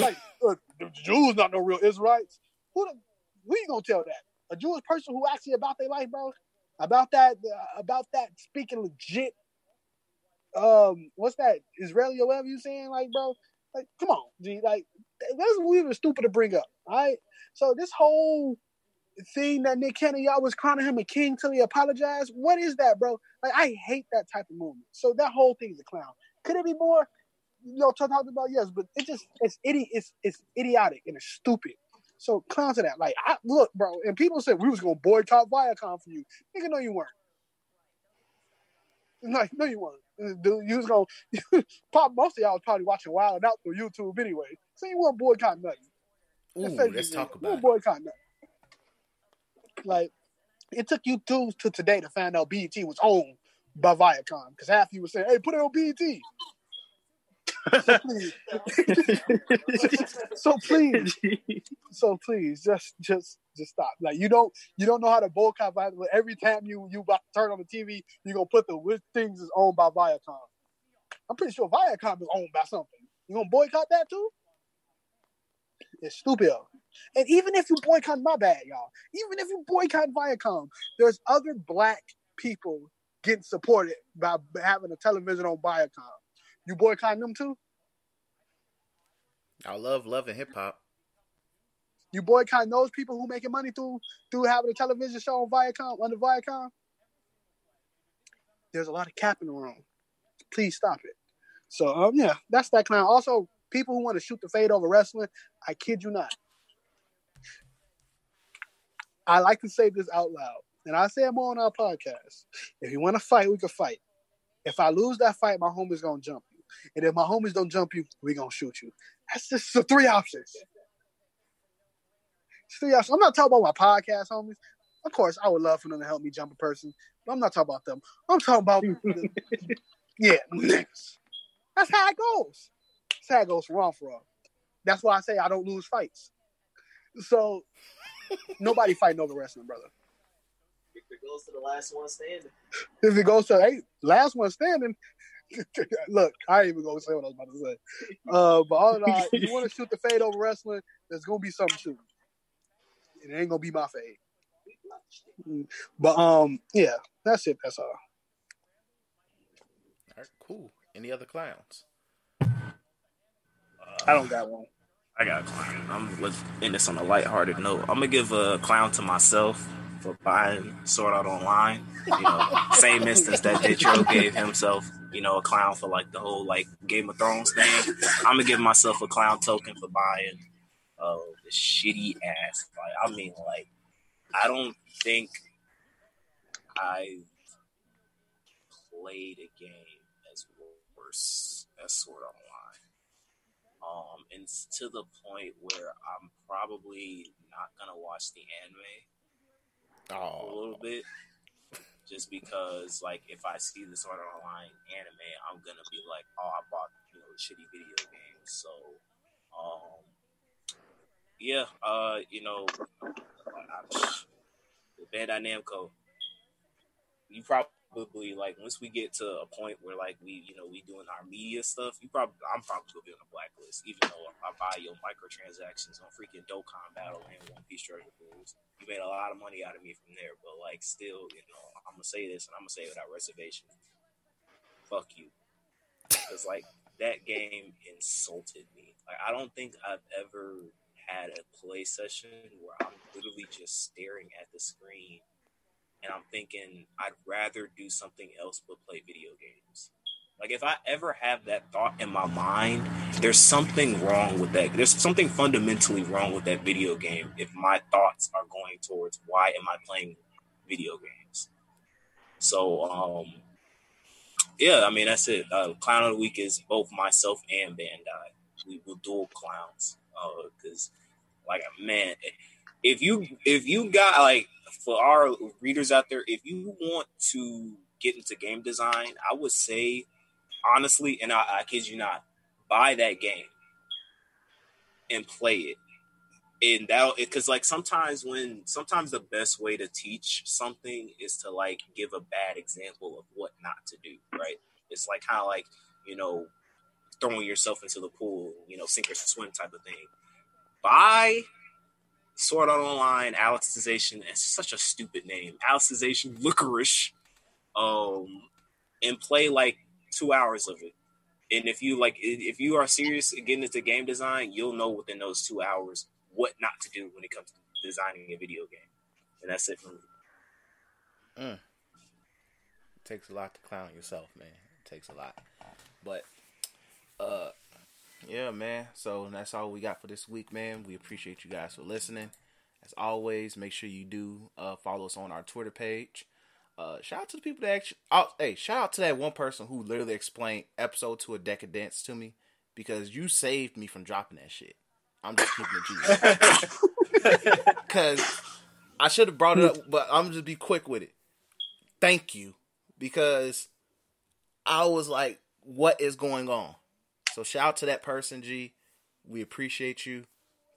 Like uh, the Jews not no real Israelites. Who the, who you gonna tell that? A Jewish person who actually about their life, bro? About that, uh, about that speaking legit. Um, what's that Israeli or whatever you saying, like, bro? Like, come on, G. Like, that's even stupid to bring up. All right. So this whole thing that Nick Cannon, y'all was calling him a king till he apologized. What is that, bro? Like, I hate that type of movement. So that whole thing is a clown. Could it be more? You know, talk talked about yes, but it just it's idi- it's it's idiotic and it's stupid. So clown to that. Like, I look, bro, and people said we was gonna boycott Viacom for you. Nigga, no, you weren't. Like, no, you weren't. Uh, Dude, you was gonna pop. Most of y'all was probably watching Wild Out through YouTube anyway. So you want boycott nothing. Ooh, Let's face let's it, talk about it. boycott nothing. Like it took you two to today to find out BET was owned by Viacom because half of you were saying, "Hey, put it on BET." so please, so please, just just just stop. Like you don't you don't know how to boycott Viacom. Every time you you about to turn on the TV, you gonna put the which things is owned by Viacom. I'm pretty sure Viacom is owned by something. You gonna boycott that too? It's stupid. And even if you boycott, my bad, y'all. Even if you boycott Viacom, there's other black people getting supported by having a television on Viacom. You boycotting them too? I love love and hip hop. You boycotting those people who making money through through having a television show on Viacom under Viacom? There's a lot of capping in the. Please stop it. So um yeah, that's that clown. Also, people who want to shoot the fade over wrestling, I kid you not. I like to say this out loud, and I say it more on our podcast. If you want to fight, we can fight. If I lose that fight, my homies gonna jump you, and if my homies don't jump you, we gonna shoot you. That's just the three options. It's three options. I'm not talking about my podcast homies. Of course, I would love for them to help me jump a person, but I'm not talking about them. I'm talking about yeah, niggas. That's how it goes. That's how it goes wrong for all. That's why I say I don't lose fights. So nobody fighting over wrestling, brother. If it goes to the last one standing. If it goes to hey, last one standing. Look, I ain't even gonna say what I was about to say. Uh, but all in all, if you want to shoot the fade over wrestling, there's gonna be something shooting. It ain't gonna be my fade. But um, yeah, that's it. That's all. All right, cool. Any other clowns? I don't got one. I got a clown. I'm let's end this on a lighthearted note. I'm gonna give a clown to myself for buying Sword Art Online. You know, same instance that Ditro gave himself. You know, a clown for like the whole like Game of Thrones thing. I'm gonna give myself a clown token for buying uh the shitty ass. Like, I mean, like, I don't think I played a game as worse as Sword Art and to the point where I'm probably not gonna watch the anime a little bit, just because like if I see Sword Art Online anime, I'm gonna be like, oh, I bought you know shitty video game. So, um, yeah, uh, you know, I, Bandai Namco, you probably like once we get to a point where like we you know we doing our media stuff, you probably I'm probably gonna be on the blacklist, even though I buy your microtransactions on freaking Dokkan Battle and One Piece Treasure Pools. You made a lot of money out of me from there, but like still, you know, I'm gonna say this and I'm gonna say it without reservation. Fuck you, because like that game insulted me. Like I don't think I've ever had a play session where I'm literally just staring at the screen and I'm thinking I'd rather do something else but play video games. Like if I ever have that thought in my mind, there's something wrong with that. There's something fundamentally wrong with that video game if my thoughts are going towards why am I playing video games. So um yeah, I mean that's it. Uh, Clown of the week is both myself and Bandai. We will dual clowns because like man, if you if you got like for our readers out there, if you want to get into game design, I would say honestly, and I, I kid you not, buy that game and play it. And that because like sometimes when sometimes the best way to teach something is to like give a bad example of what not to do, right? It's like kind of like you know throwing yourself into the pool, you know, sink or swim type of thing. Buy Sword Art Online, Alicization, it's such a stupid name. Alicization Lycoris. Um and play like two hours of it. And if you like if you are serious getting into game design, you'll know within those two hours what not to do when it comes to designing a video game. And that's it for me. it takes a lot to clown yourself, man. It takes a lot. But uh yeah, man. So that's all we got for this week, man. We appreciate you guys for listening. As always, make sure you do uh, follow us on our Twitter page. Uh, shout out to the people that actually. Oh, hey, shout out to that one person who literally explained episode two a Deca-Dence to me because you saved me from dropping that shit. I'm just keeping it. Because I should have brought it up, but I'm just be quick with it. Thank you, because I was like, "What is going on?" So shout out to that person, G. We appreciate you,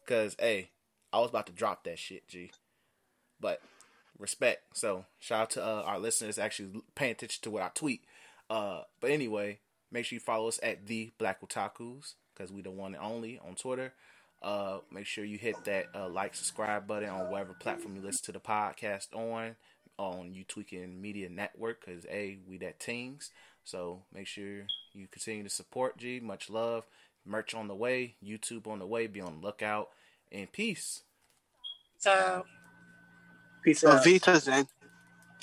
because hey, I was about to drop that shit, G. But respect. So shout out to uh, our listeners actually paying attention to what I tweet. Uh, but anyway, make sure you follow us at the Black Otakus because we the one and only on Twitter. Uh, make sure you hit that uh, like, subscribe button on whatever platform you listen to the podcast on, on You Tweaking Media Network, because A, we that teams. So make sure you continue to support G. Much love. Merch on the way, YouTube on the way. Be on the lookout. And peace. So. Peace out. Avita Zen.